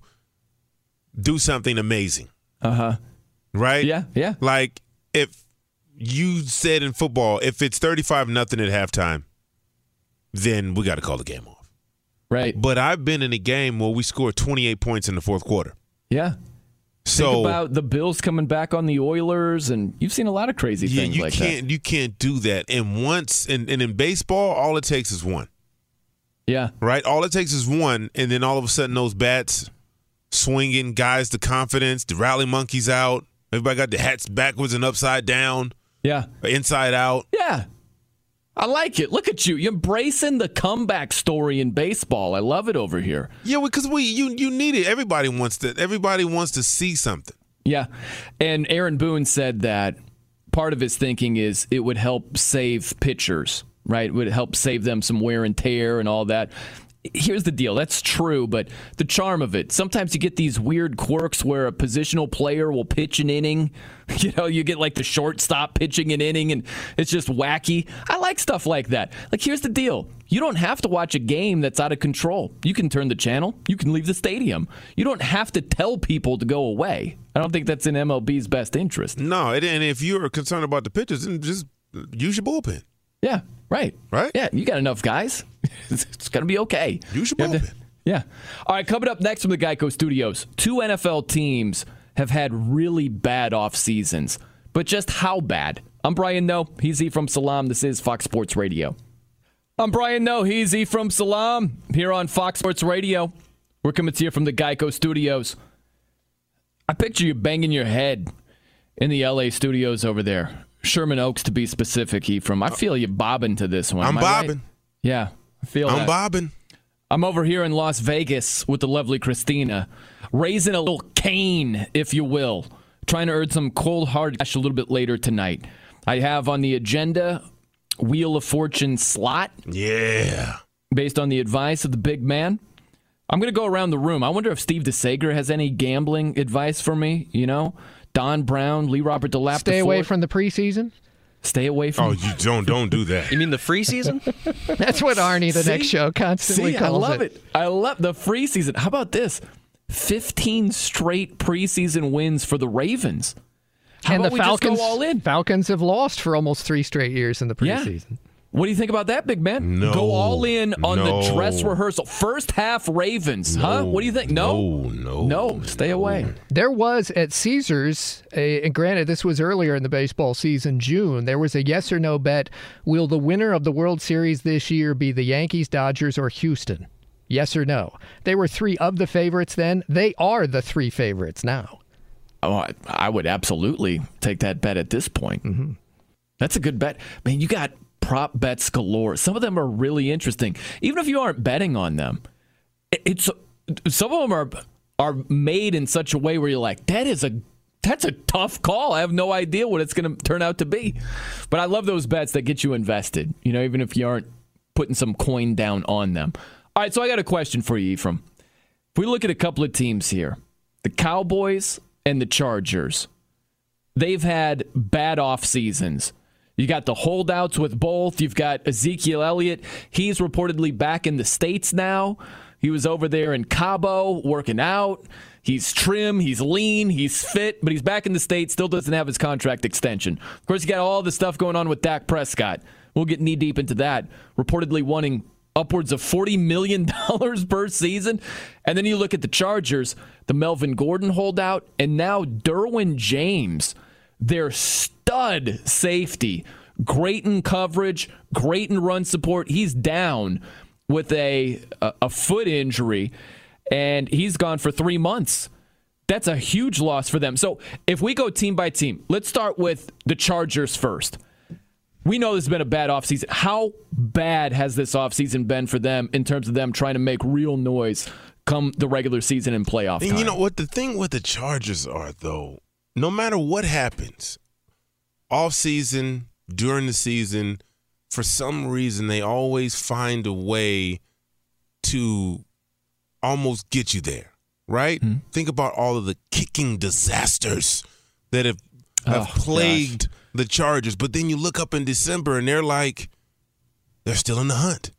Speaker 4: do something amazing.
Speaker 3: Uh huh.
Speaker 4: Right?
Speaker 3: Yeah, yeah.
Speaker 4: Like if you said in football, if it's 35 nothing at halftime, then we got to call the game off.
Speaker 3: Right.
Speaker 4: But I've been in a game where we scored 28 points in the fourth quarter.
Speaker 3: Yeah.
Speaker 4: So
Speaker 3: Think about the Bills coming back on the Oilers, and you've seen a lot of crazy
Speaker 4: you,
Speaker 3: things
Speaker 4: you
Speaker 3: like
Speaker 4: can't you can't do that. And once and, and in baseball, all it takes is one.
Speaker 3: Yeah.
Speaker 4: right? All it takes is one, and then all of a sudden those bats swinging, guys, the confidence, the rally monkeys out. Everybody got the hats backwards and upside down,
Speaker 3: Yeah.
Speaker 4: inside out.
Speaker 3: Yeah. I like it. Look at you. You're embracing the comeback story in baseball. I love it over here.
Speaker 4: Yeah, because we you you need it. Everybody wants to. Everybody wants to see something.
Speaker 3: Yeah. And Aaron Boone said that part of his thinking is it would help save pitchers, right? It would help save them some wear and tear and all that. Here's the deal. That's true, but the charm of it. Sometimes you get these weird quirks where a positional player will pitch an inning. (laughs) You know, you get like the shortstop pitching an inning and it's just wacky. I like stuff like that. Like, here's the deal. You don't have to watch a game that's out of control. You can turn the channel, you can leave the stadium. You don't have to tell people to go away. I don't think that's in MLB's best interest.
Speaker 4: No, and if you're concerned about the pitchers, then just use your bullpen.
Speaker 3: Yeah, right.
Speaker 4: Right?
Speaker 3: Yeah, you got enough guys. (laughs) it's going to be okay.
Speaker 4: Use your
Speaker 3: You have to-
Speaker 4: bullpen.
Speaker 3: yeah. All right, coming up next from the Geico Studios, two NFL teams have had really bad off seasons, but just how bad? I'm Brian Noe. He's E from Salam. This is Fox Sports Radio. I'm Brian Noe. He's E from Salam here on Fox Sports Radio. We're coming to you from the Geico Studios. I picture you banging your head in the LA studios over there. Sherman Oaks, to be specific, E from. I feel you bobbing to this one.
Speaker 4: I'm
Speaker 3: I right?
Speaker 4: bobbing.
Speaker 3: Yeah, I feel
Speaker 4: I'm
Speaker 3: that.
Speaker 4: bobbing.
Speaker 3: I'm over here in Las Vegas with the lovely Christina, raising a little cane, if you will, trying to earn some cold hard cash a little bit later tonight. I have on the agenda Wheel of Fortune slot
Speaker 4: Yeah.
Speaker 3: based on the advice of the big man. I'm going to go around the room. I wonder if Steve DeSager has any gambling advice for me. You know, Don Brown, Lee Robert DeLapp.
Speaker 6: Stay away from the preseason.
Speaker 3: Stay away from.
Speaker 4: Oh, you don't don't do that.
Speaker 10: You mean the free season? (laughs)
Speaker 6: That's what Arnie, the
Speaker 3: See?
Speaker 6: next show, constantly
Speaker 3: See, I love it. I love the free season. How about this? 15 straight preseason wins for the Ravens. How
Speaker 6: and
Speaker 3: about
Speaker 6: the
Speaker 3: we just
Speaker 6: Falcons,
Speaker 3: go all in?
Speaker 6: Falcons have lost for almost three straight years in the
Speaker 3: Yeah.
Speaker 6: Preseason.
Speaker 3: What do you think about that, big man?
Speaker 4: No.
Speaker 3: Go all in on
Speaker 4: No.
Speaker 3: the dress rehearsal. First half Ravens, huh? What do you think? No.
Speaker 4: No, no.
Speaker 3: No, stay away.
Speaker 6: There was at Caesars, a, and granted, this was earlier in the baseball season, June. There was a yes or no bet: Will the winner of the World Series this year be the Yankees, Dodgers, or Houston? Yes or no? They were three of the favorites then. They are the three favorites now.
Speaker 3: Oh, I, I would absolutely take that bet at this point. Mm-hmm. That's a good bet. Man, you got prop bets galore. Some of them are really interesting, even if you aren't betting on them. It's some of them are are made in such a way where you're like, that is a that's a tough call. I have no idea what it's going to turn out to be. But I love those bets that get you invested. You know, even if you aren't putting some coin down on them. All right, so I got a question for you, Ephraim. If we look at a couple of teams here, the Cowboys and the Chargers, they've had bad off seasons. You got the holdouts with both. You've got Ezekiel Elliott. He's reportedly back in the States now. He was over there in Cabo working out. He's trim, he's lean, he's fit, but he's back in the States, still doesn't have his contract extension. Of course, you got all the stuff going on with Dak Prescott. We'll get knee deep into that. Reportedly wanting upwards of $40 million (laughs) per season. And then you look at the Chargers, the Melvin Gordon holdout, and now Derwin James, their stud safety. Great in coverage, great in run support. He's down with a, a, foot injury and he's gone for three months. That's a huge loss for them. So if we go team by team, let's start with the Chargers first. We know this has been a bad offseason. How bad has this offseason been for them in terms of them trying to make real noise come the regular season and playoff time?
Speaker 4: And you know what the thing with the Chargers are though, no matter what happens, off season, during the season, for some reason they always find a way to almost get you there, right? Mm-hmm. Think about all of the kicking disasters that have have oh, plagued gosh. the Chargers, but then you look up in December and they're like they're still in the hunt.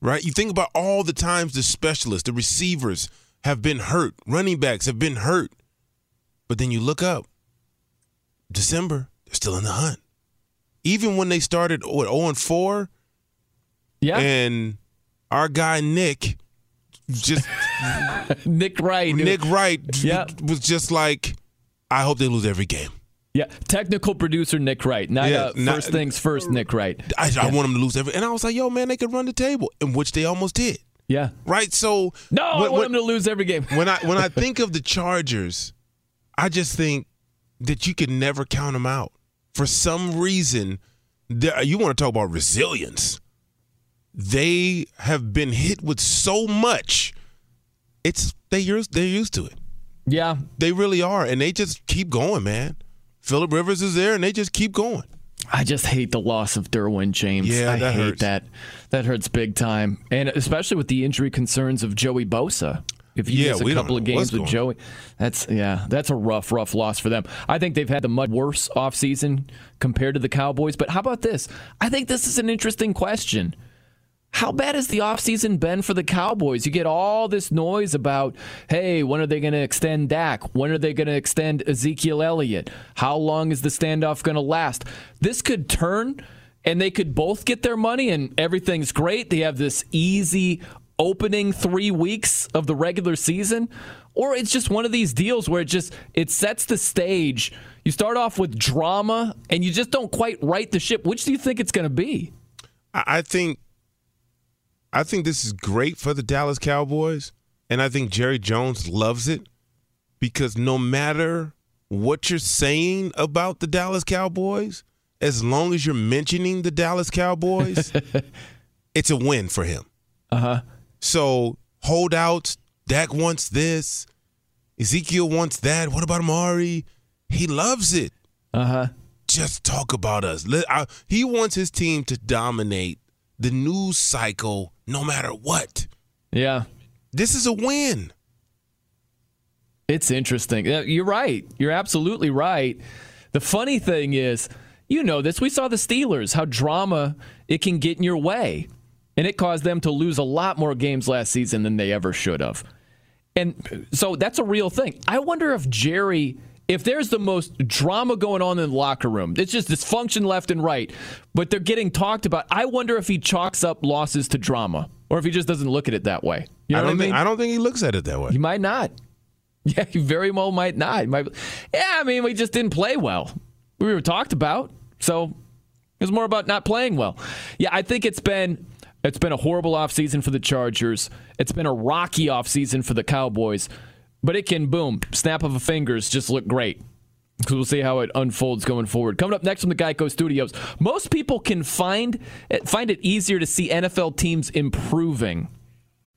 Speaker 4: Right? You think about all the times the specialists, the receivers have been hurt, running backs have been hurt. But then you look up December, they're still in the hunt. Even when they started what 0 and 4,
Speaker 3: yeah.
Speaker 4: And our guy Nick just (laughs)
Speaker 3: Nick Wright.
Speaker 4: Nick Wright yep. was just like, I hope they lose every game.
Speaker 3: Yeah, technical producer Nick Wright. Not, yeah, uh, not, first things first, Nick Wright.
Speaker 4: I,
Speaker 3: yeah.
Speaker 4: I want them to lose every, and I was like, "Yo, man, they could run the table," in which they almost did.
Speaker 3: Yeah,
Speaker 4: right. So
Speaker 3: no, when, I want when, them to lose every game.
Speaker 4: when I when I (laughs) think of the Chargers, I just think that you can never count them out. For some reason, you want to talk about resilience they have been hit with so much. It's they used they're used to it.
Speaker 3: Yeah,
Speaker 4: they really are, and they just keep going, man. Philip Rivers is there, and they just keep going.
Speaker 3: I just hate the loss of Derwin James.
Speaker 4: Yeah,
Speaker 3: I
Speaker 4: that
Speaker 3: hate
Speaker 4: hurts.
Speaker 3: that. That hurts big time, and especially with the injury concerns of Joey Bosa. If you
Speaker 4: yeah,
Speaker 3: miss a couple of games with Joey, that's yeah, that's a rough, rough loss for them. I think they've had the much worse offseason compared to the Cowboys. But how about this? I think this is an interesting question. How bad has the offseason been for the Cowboys? You get all this noise about, hey, when are they going to extend Dak? When are they going to extend Ezekiel Elliott? How long is the standoff going to last? This could turn and they could both get their money and everything's great. They have this easy opening 3 weeks of the regular season or it's just one of these deals where it just it sets the stage. You start off with drama and you just don't quite right the ship. Which do you think it's going to be?
Speaker 4: I think I think this is great for the Dallas Cowboys, and I think Jerry Jones loves it because no matter what you're saying about the Dallas Cowboys, as long as you're mentioning the Dallas Cowboys, (laughs) it's a win for him.
Speaker 3: Uh huh.
Speaker 4: So holdouts, Dak wants this, Ezekiel wants that. What about Amari? He loves it.
Speaker 3: Uh huh.
Speaker 4: Just talk about us. He wants his team to dominate the news cycle no matter what.
Speaker 3: Yeah.
Speaker 4: This is a win.
Speaker 3: It's interesting. You're right. You're absolutely right. The funny thing is, you know this. We saw the Steelers, how drama it can get in your way. And it caused them to lose a lot more games last season than they ever should have. And so that's a real thing. I wonder if Jerry if there's the most drama going on in the locker room, it's just dysfunction left and right, but they're getting talked about. I wonder if he chalks up losses to drama, or if he just doesn't look at it that way. You know
Speaker 4: I don't
Speaker 3: I
Speaker 4: think I don't think he looks at it that way.
Speaker 3: He might not. (laughs) Yeah, he very well might not. Might, yeah, I mean, we just didn't play well. We were talked about, so it was more about not playing well. Yeah, I think it's been it's been a horrible offseason for the Chargers. It's been a rocky offseason for the Cowboys. but it can boom, snap of a fingers, just look great. So we'll see how it unfolds going forward. Coming up next from the Geico Studios, most people can find find it easier to see NFL teams improving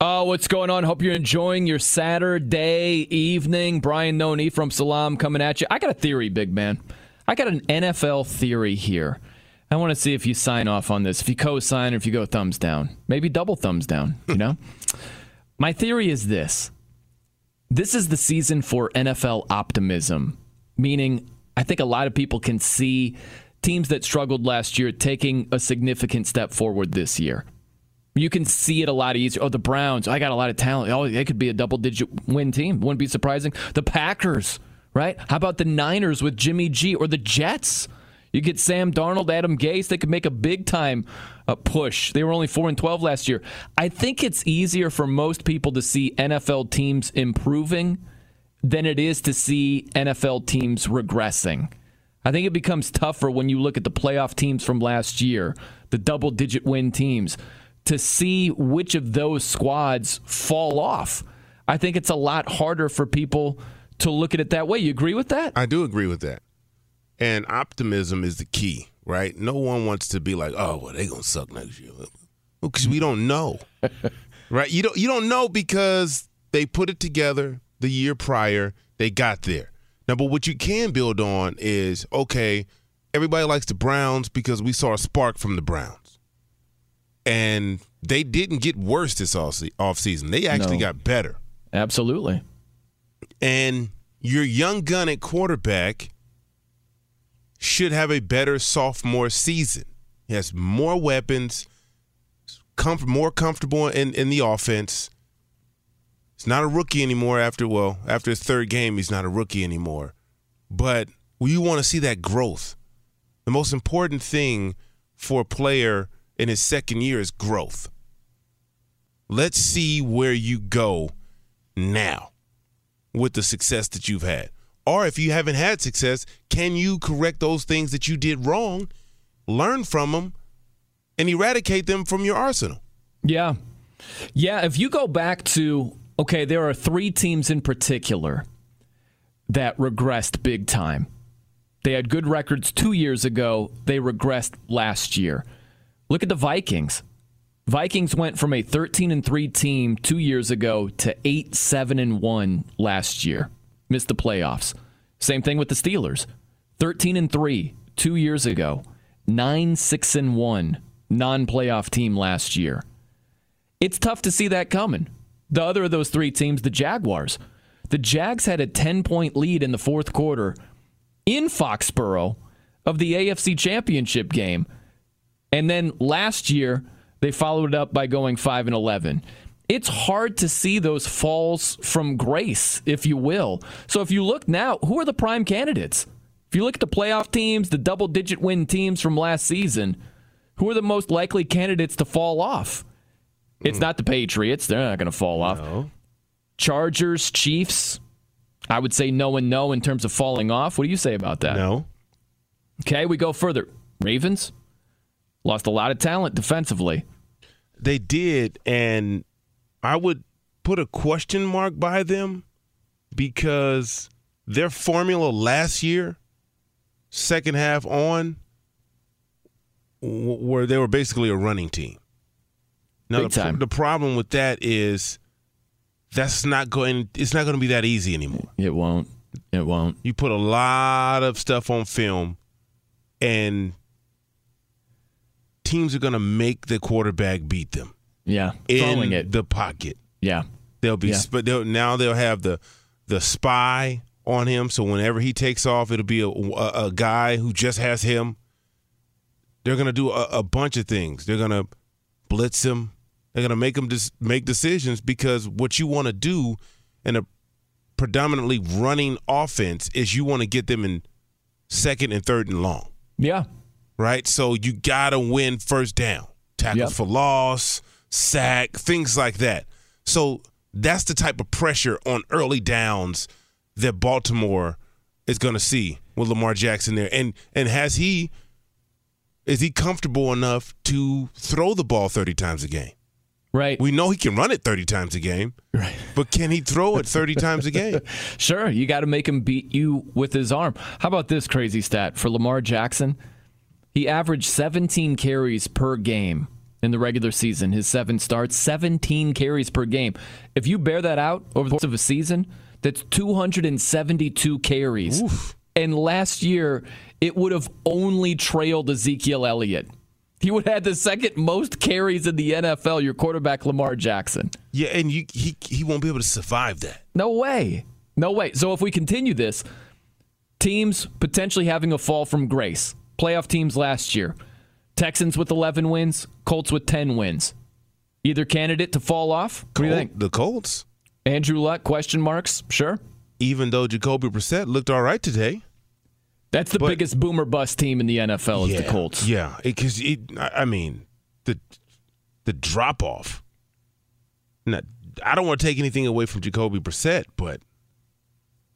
Speaker 3: Oh, what's going on? Hope you're enjoying your Saturday evening. Brian Noe Ephraim Salaam coming at you. I got a theory, big man. I got an NFL theory here. I want to see if you sign off on this, if you co sign or if you go thumbs down. Maybe double thumbs down, you know? (laughs) My theory is this this is the season for NFL optimism, meaning I think a lot of people can see teams that struggled last year taking a significant step forward this year. You can see it a lot easier. Oh, the Browns, I got a lot of talent. Oh, they could be a double digit win team. Wouldn't be surprising. The Packers, right? How about the Niners with Jimmy G or the Jets? You get Sam Darnold, Adam Gase, they could make a big time uh, push. They were only 4 and 12 last year. I think it's easier for most people to see NFL teams improving than it is to see NFL teams regressing. I think it becomes tougher when you look at the playoff teams from last year, the double digit win teams to see which of those squads fall off. I think it's a lot harder for people to look at it that way. You agree with that?
Speaker 4: I do agree with that. And optimism is the key, right? No one wants to be like, "Oh, well, they're going to suck next year." Because we don't know. (laughs) right? You don't you don't know because they put it together the year prior, they got there. Now, but what you can build on is, okay, everybody likes the Browns because we saw a spark from the Browns and they didn't get worse this off season. They actually
Speaker 3: No.
Speaker 4: got better.
Speaker 3: Absolutely.
Speaker 4: And your young gun at quarterback should have a better sophomore season. He has more weapons, comf- more comfortable in, in the offense. He's not a rookie anymore after, well, after his third game, he's not a rookie anymore. But we want to see that growth. The most important thing for a player in his second year is growth. Let's see where you go now with the success that you've had. Or if you haven't had success, can you correct those things that you did wrong, learn from them, and eradicate them from your arsenal?
Speaker 3: Yeah. Yeah. If you go back to, okay, there are three teams in particular that regressed big time. They had good records two years ago, they regressed last year. Look at the Vikings. Vikings went from a 13 and 3 team 2 years ago to 8 7 and 1 last year. Missed the playoffs. Same thing with the Steelers. 13 and 3 2 years ago. 9 6 and 1 non-playoff team last year. It's tough to see that coming. The other of those three teams, the Jaguars. The Jags had a 10-point lead in the fourth quarter in Foxborough of the AFC Championship game. And then last year, they followed it up by going 5 and 11. It's hard to see those falls from grace, if you will. So if you look now, who are the prime candidates? If you look at the playoff teams, the double digit win teams from last season, who are the most likely candidates to fall off? It's hmm. not the Patriots. They're not going to fall off.
Speaker 4: No.
Speaker 3: Chargers, Chiefs. I would say no and no in terms of falling off. What do you say about that?
Speaker 4: No.
Speaker 3: Okay, we go further. Ravens lost a lot of talent defensively.
Speaker 4: They did, and I would put a question mark by them because their formula last year, second half on, w- where they were basically a running team. Now
Speaker 3: Big
Speaker 4: the,
Speaker 3: time.
Speaker 4: the problem with that is that's not going. It's not going to be that easy anymore.
Speaker 3: It won't. It won't.
Speaker 4: You put a lot of stuff on film, and teams are going to make the quarterback beat them
Speaker 3: Yeah,
Speaker 4: in
Speaker 3: throwing it.
Speaker 4: the pocket.
Speaker 3: Yeah,
Speaker 4: They'll be,
Speaker 3: Yeah.
Speaker 4: sp- they'll, now they'll have the the spy on him. So whenever he takes off, it'll be a, a, a guy who just has him. They're gonna do a, a bunch of things. They're gonna blitz him. They're gonna make him just make decisions because what you want to do in a predominantly running offense is you want to get them in second and third and long.
Speaker 3: yeah,
Speaker 4: Right. So you gotta win first down, tackles
Speaker 3: Yep.
Speaker 4: for loss, sack, things like that. So that's the type of pressure on early downs that Baltimore is going to see with Lamar Jackson there. And and has he is he comfortable enough to throw the ball 30 times a game?
Speaker 3: right.
Speaker 4: We know he can run it 30 times a game.
Speaker 3: Right.
Speaker 4: But can he throw it 30 (laughs) times a game?
Speaker 3: Sure, you got to make him beat you with his arm. How about this crazy stat for Lamar Jackson? He averaged 17 carries per game in the regular season. His seven starts, 17 carries per game. If you bear that out over the course of a season, that's 272 carries. And last year, it would have only trailed Ezekiel Elliott. He would have had the second most carries in the NFL, your quarterback, Lamar Jackson.
Speaker 4: Yeah, and you he he won't be able to survive that.
Speaker 3: No way. No way. So if we continue this, teams potentially having a fall from grace. Playoff teams last year. Texans with 11 wins, Colts with 10 wins. Either candidate to fall off? What do you think?
Speaker 4: The Colts,
Speaker 3: Andrew Luck, question marks? Sure.
Speaker 4: even though Jacoby Brissett looked all right today.
Speaker 3: That's the
Speaker 4: But-
Speaker 3: biggest boomer bust team in the NFL is the Colts.
Speaker 4: Yeah, because it, I I mean, the the drop off. Not, I don't want to take anything away from Jacoby Brissett, but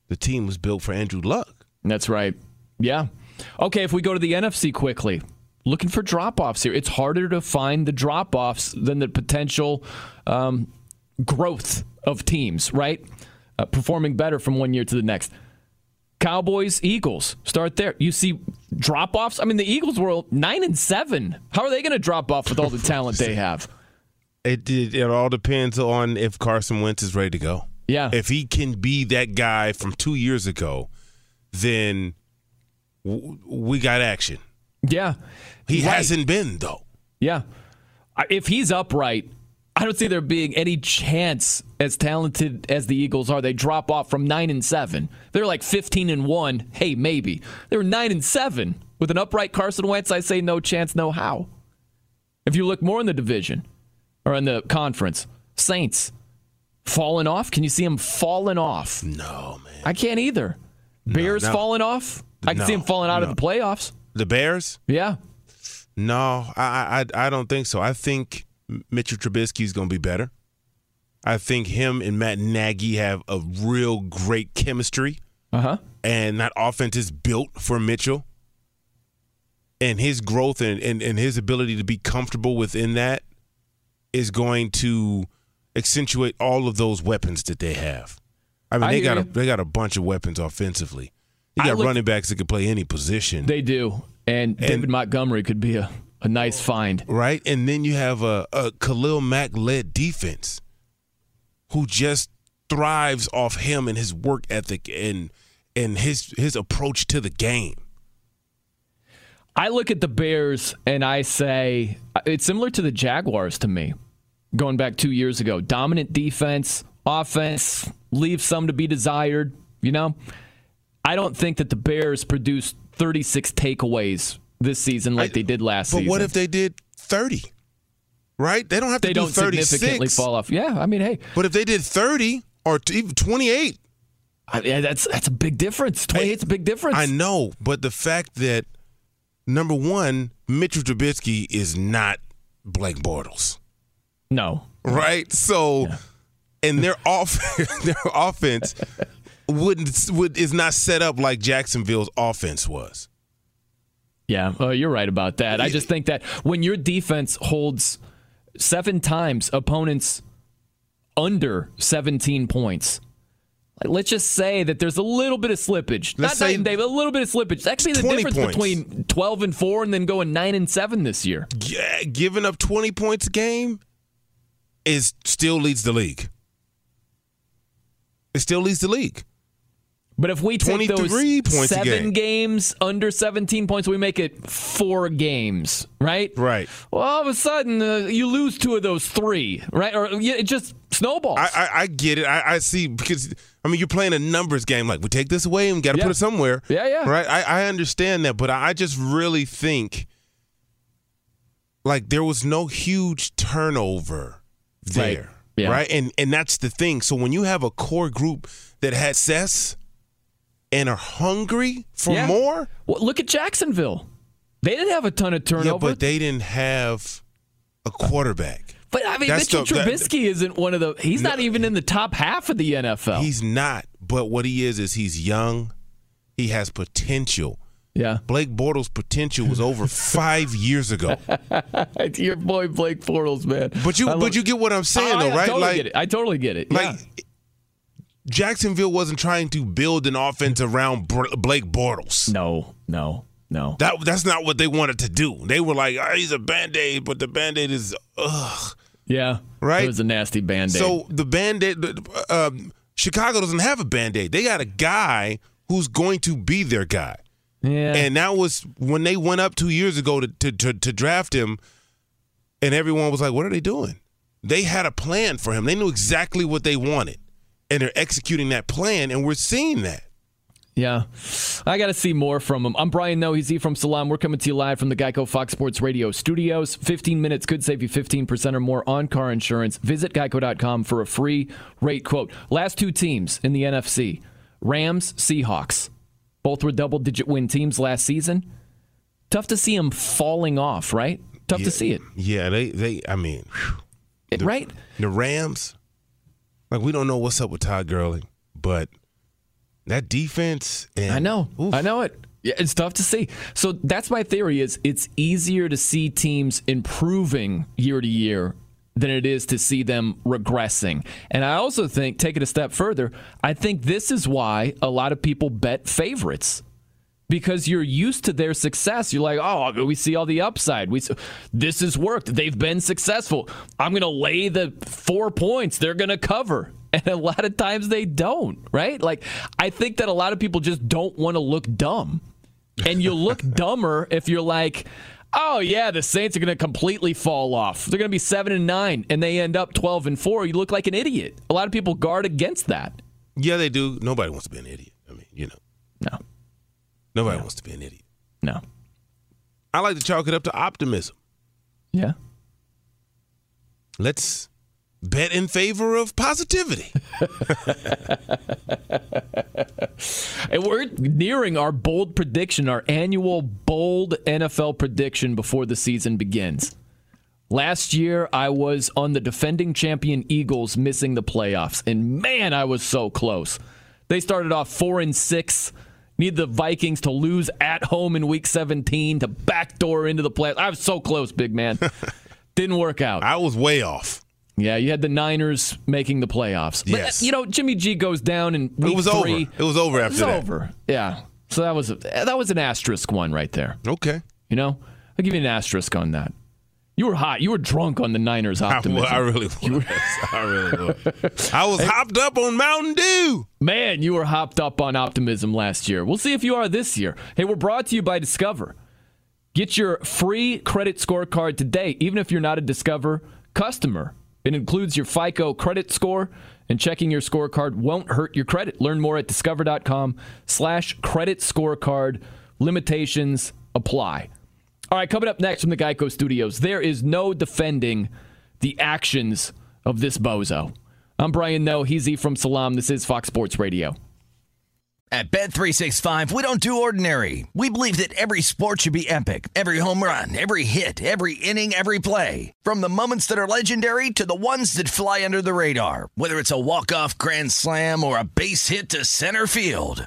Speaker 4: the team was built for Andrew Luck.
Speaker 3: That's right. Yeah. Okay, if we go to the NFC quickly, looking for drop offs here. It's harder to find the drop offs than the potential um, growth of teams, right? Uh, performing better from one year to the next. Cowboys, Eagles, start there. You see drop offs. I mean, the Eagles were nine and seven. How are they going to drop off with all the talent they (laughs) have?
Speaker 4: It, it it all depends on if Carson Wentz is ready to go.
Speaker 3: Yeah.
Speaker 4: If he can be that guy from two years ago, then we got action.
Speaker 3: Yeah.
Speaker 4: He
Speaker 3: Right.
Speaker 4: hasn't been though.
Speaker 3: Yeah. If he's upright, I don't see there being any chance, as talented as the Eagles are, they drop off from nine and seven. They're like fifteen and one. Hey, maybe they're nine and seven with an upright Carson Wentz. I say no chance, no how. If you look more in the division or in the conference, Saints falling off. Can you see them falling off?
Speaker 4: No, man.
Speaker 3: I can't either. Bears
Speaker 4: no.
Speaker 3: falling off. I can
Speaker 4: No,
Speaker 3: see them falling out
Speaker 4: no.
Speaker 3: of the playoffs.
Speaker 4: The Bears?
Speaker 3: Yeah.
Speaker 4: No, I I I don't think so. I think Mitchell Trubisky is going to be better. I think him and Matt Nagy have a real great chemistry.
Speaker 3: Uh huh.
Speaker 4: And that offense is built for Mitchell. And his growth and, and, and his ability to be comfortable within that is going to accentuate all of those weapons that they have. I mean,
Speaker 3: I
Speaker 4: they got a, they got a bunch of weapons offensively. You got
Speaker 3: look-
Speaker 4: running backs that can play any position.
Speaker 3: They do. And, David Montgomery could be a, a nice find.
Speaker 4: right? And then you have a, a Khalil Mack led defense who just thrives off him and his work ethic and and his his approach to the game.
Speaker 3: I look at the Bears and I say it's similar to the Jaguars to me, going back two years ago. Dominant defense, offense, leaves some to be desired. You know, I don't think that the Bears produced 36 takeaways this season like they did last
Speaker 4: But
Speaker 3: season.
Speaker 4: But what if they did 30? Right? They don't have to
Speaker 3: they
Speaker 4: do
Speaker 3: don't
Speaker 4: 36.
Speaker 3: significantly fall off? Yeah, I mean, hey,
Speaker 4: But if they did 30 or t- even 28,
Speaker 3: I, yeah, that's that's a big difference. 28's a big difference.
Speaker 4: I know, but the fact that number one, Mitchell Trubisky is not Blake Bortles.
Speaker 3: No.
Speaker 4: Right? So and their off (laughs) their offense wouldn't would is not set up like Jacksonville's offense was.
Speaker 3: Yeah, uh, you're right about that. I just think that when your defense holds seven times opponents under 17 points, like, let's just say that there's a little bit of slippage.
Speaker 4: Let's
Speaker 3: Not night and day, but a little bit of slippage. Could be the difference
Speaker 4: points.
Speaker 3: between 12 and 4 and then going 9 and 7 this year.
Speaker 4: Yeah, giving up 20 points a game is still leads the league. It still leads the league.
Speaker 3: But if we take those seven games under 17 points, we make it four games, right?
Speaker 4: Right.
Speaker 3: Well, all of a sudden, uh, you lose two of those three, right? Or yeah, it just snowballs.
Speaker 4: I, I, I get it. I, I see because I mean you're playing a numbers game. Like we take this away and got to
Speaker 3: Yeah.
Speaker 4: put it somewhere.
Speaker 3: Yeah, yeah.
Speaker 4: Right. I, I understand that, but I I just really think like there was no huge turnover there.
Speaker 3: Right. Yeah.
Speaker 4: Right. And and that's the thing. So when you have a core group that had success and are hungry for
Speaker 3: Yeah.
Speaker 4: more,
Speaker 3: Well, look at Jacksonville. They didn't have a ton of turnover.
Speaker 4: yeah, but they didn't have a quarterback.
Speaker 3: But I mean,
Speaker 4: That's
Speaker 3: Mitchell
Speaker 4: the-
Speaker 3: Trubisky isn't one of the. He's not even in the top half of the NFL.
Speaker 4: He's not. But what he is is he's young. He has potential.
Speaker 3: Yeah.
Speaker 4: Blake Bortles' potential was over (laughs) five years ago.
Speaker 3: It's (laughs) your boy Blake Bortles, man.
Speaker 4: But you,
Speaker 3: I
Speaker 4: but you get what I'm saying,
Speaker 3: Oh, I
Speaker 4: though, right?
Speaker 3: totally
Speaker 4: like,
Speaker 3: get it. I totally get it.
Speaker 4: like
Speaker 3: yeah.
Speaker 4: Jacksonville wasn't trying to build an offense around Br- Blake Bortles.
Speaker 3: No, no, no.
Speaker 4: That that's not what they wanted to do. They were like, oh, he's a band aid, but the band aid is ugh.
Speaker 3: Yeah.
Speaker 4: Right?
Speaker 3: It was a nasty band aid.
Speaker 4: So the band aid, um, Chicago doesn't have a band aid. They got a guy who's going to be their guy.
Speaker 3: yeah.
Speaker 4: And that was when they went up two years ago to, to, to, to draft him, and everyone was like, what are they doing? They had a plan for him. They knew exactly what they wanted, and they're executing that plan, and we're seeing that.
Speaker 3: Yeah. I got to see more from him. I'm Brian Noe he's Ephraim Salaam. We're coming to you live from the Geico Fox Sports Radio studios. 15 minutes could save you 15% or more on car insurance. Visit geico.com for a free rate quote. Last two teams in the NFC Rams, Seahawks. Both were double digit win teams last season. Tough to see them falling off, right? Tough
Speaker 4: Yeah.
Speaker 3: to see it.
Speaker 4: Yeah, they, they I mean, the,
Speaker 3: right?
Speaker 4: The Rams, like, we don't know what's up with Todd Gurley, but that defense, and
Speaker 3: I know. I know it. Yeah, it's tough to see. So that's my theory is it's easier to see teams improving year to year than it is to see them regressing. And I also think take it a step further, I think this is why a lot of people bet favorites. Because you're used to their success. You're like, oh, we see all the upside. We this has worked. They've been successful. I'm going to lay the four points. They're going to cover. (laughs) And a lot of times they don't, right? Like, I think that a lot of people just don't want to look dumb. And you look (laughs) dumber if you're like, oh, yeah, the Saints are going to completely fall off. They're going to be 7 and 9, and they end up 12 and 4. You look like an idiot. A lot of people guard against that.
Speaker 4: yeah, they do. Nobody wants to be an idiot. I mean, you know.
Speaker 3: No.
Speaker 4: Nobody wants to be an idiot.
Speaker 3: No.
Speaker 4: I like to chalk it up to optimism.
Speaker 3: Yeah.
Speaker 4: Let's bet in favor of positivity. (laughs)
Speaker 3: And we're nearing our bold prediction, our annual bold NFL prediction before the season begins. Last year, I was on the defending champion Eagles missing the playoffs, and man, I was so close. They started off four and six. Need the Vikings to lose at home in Week 17 to backdoor into the playoffs. I was so close, big man. (laughs) Didn't work out.
Speaker 4: I was way off.
Speaker 3: Yeah, you had the Niners making the playoffs. But,
Speaker 4: Yes.
Speaker 3: you know, Jimmy G goes down and week
Speaker 4: It was over. It was over
Speaker 3: It
Speaker 4: after
Speaker 3: was
Speaker 4: that.
Speaker 3: over. Yeah. So that was a, that was an asterisk one right there.
Speaker 4: Okay.
Speaker 3: You know, I'll give you an asterisk on that. You were hot. You were drunk on the Niners optimism. (laughs)
Speaker 4: I really was. I really was. I was hopped up on Mountain Dew.
Speaker 3: Man, you were hopped up on optimism last year. We'll see if you are this year. Hey, we're brought to you by Discover. Get your free credit scorecard today, even if you're not a Discover customer. It includes your FICO credit score, and checking your scorecard won't hurt your credit. Learn more at discover.com slash credit scorecard. Limitations apply. All right, coming up next from the Geico Studios, there is no defending the actions of this bozo. I'm Brian Noe. He's E from Salam. This is Fox Sports Radio.
Speaker 11: At Bet365, we don't do ordinary. We believe that every sport should be epic. Every home run, every hit, every inning, every play. From the moments that are legendary to the ones that fly under the radar. Whether it's a walk-off grand slam or a base hit to center field.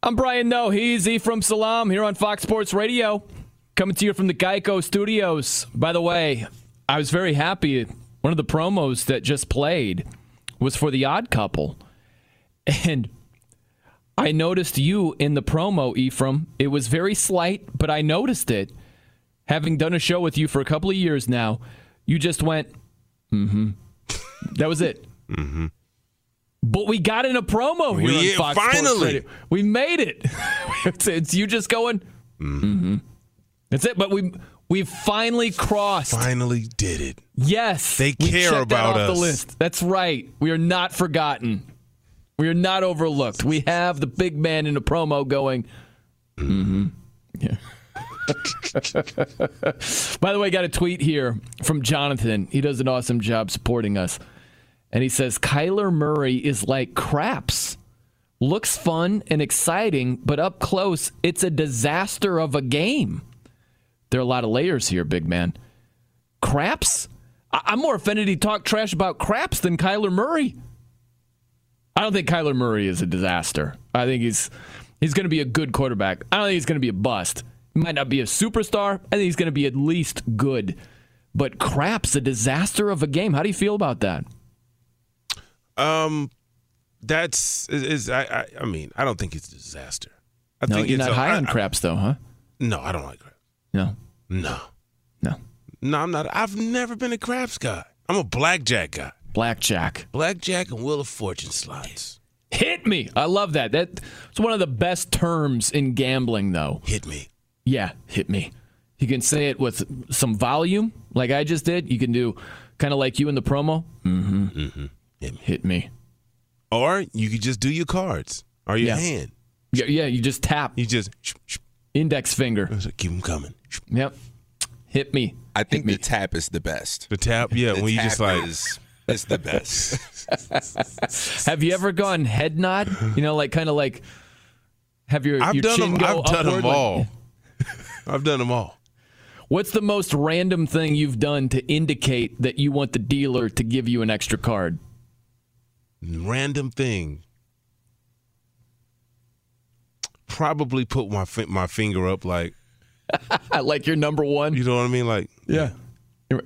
Speaker 3: I'm Brian Noe. He's E from Salam here on Fox Sports Radio. Coming to you from the Geico Studios. By the way, I was very happy. One of the promos that just played was for the odd couple. And I noticed you in the promo, Ephraim. It was very slight, but I noticed it. Having done a show with you for a couple of years now, you just went, mm hmm. that was it.
Speaker 4: Mm-hmm.
Speaker 3: But we got in a promo here
Speaker 4: We-
Speaker 3: on Fox Sports
Speaker 4: finally.
Speaker 3: Radio. We made it. it's, (laughs) it's you just going. Mm-hmm. That's it. But we we finally crossed.
Speaker 4: Finally did it.
Speaker 3: Yes,
Speaker 4: They care about
Speaker 3: that off
Speaker 4: us.
Speaker 3: The list. That's right. We are not forgotten. We are not overlooked. We have the big man in the promo going. Mm-hmm. Yeah. (laughs) By the way, got a tweet here from Jonathan. He does an awesome job supporting us. And he says Kyler Murray is like craps. Looks fun and exciting, but up close, it's a disaster of a game. There are a lot of layers here, big man. Craps? I'm more offended he talked trash about craps than Kyler Murray. I don't think Kyler Murray is a disaster. I think he's he's going to be a good quarterback. I don't think he's going to be a bust. He might not be a superstar. I think he's going to be at least good. But craps, a disaster of a game. How do you feel about that?
Speaker 4: Um, that's is, is I, I I mean I don't think it's a disaster. I
Speaker 3: no,
Speaker 4: think
Speaker 3: you're
Speaker 4: it's
Speaker 3: not
Speaker 4: a-
Speaker 3: high on
Speaker 4: I-
Speaker 3: craps, though, huh?
Speaker 4: No, I don't like craps.
Speaker 3: No.
Speaker 4: No.
Speaker 3: No.
Speaker 4: No, I'm not. I've never been a craps guy. I'm a blackjack guy.
Speaker 3: Blackjack.
Speaker 4: Blackjack and Wheel of Fortune slots.
Speaker 3: Hit me. I love that. That's one of the best terms in gambling, though.
Speaker 4: Hit me.
Speaker 3: Yeah, hit me. You can say it with some volume, like I just did. You can do kind of like you in the promo. Mm-hmm.
Speaker 4: Mm-hmm. Hit me.
Speaker 3: Hit me.
Speaker 4: Or you could just do your cards or your
Speaker 3: Yeah.
Speaker 4: hand.
Speaker 3: Yeah, yeah. You just tap.
Speaker 4: You just
Speaker 3: index finger.
Speaker 4: Keep them coming.
Speaker 3: Yep. Hit me.
Speaker 12: I think the tap is the best.
Speaker 4: The tap, yeah. (laughs)
Speaker 12: The
Speaker 4: when you just like,
Speaker 12: is, is the best. (laughs)
Speaker 3: Have you ever gone head nod? You know, like kind of like have your
Speaker 4: I've
Speaker 3: your
Speaker 4: done
Speaker 3: chin
Speaker 4: them.
Speaker 3: go
Speaker 4: I've done
Speaker 3: upward,
Speaker 4: them
Speaker 3: like-
Speaker 4: all. (laughs) I've done them all.
Speaker 3: What's the most random thing you've done to indicate that you want the dealer to give you an extra card?
Speaker 4: Random thing. Probably put my fi- my finger up like (laughs)
Speaker 3: like you're number one.
Speaker 4: You know what I mean? Like
Speaker 3: yeah. (laughs)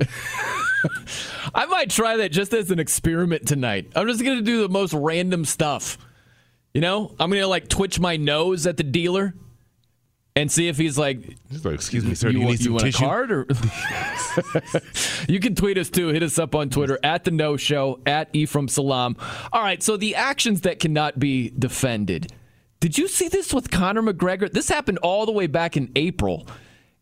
Speaker 3: I might try that just as an experiment tonight. I'm just gonna do the most random stuff. You know, I'm gonna like twitch my nose at the dealer and see if he's like,
Speaker 4: He's like, excuse me, sir,
Speaker 3: you
Speaker 4: do you
Speaker 3: want,
Speaker 4: need some
Speaker 3: want
Speaker 4: tissue?"
Speaker 3: a card or (laughs) you can tweet us too. Hit us up on Twitter at the No Show at Ephraim Salaam. All right, so the actions that cannot be defended. Did you see this with Conor McGregor? This happened all the way back in April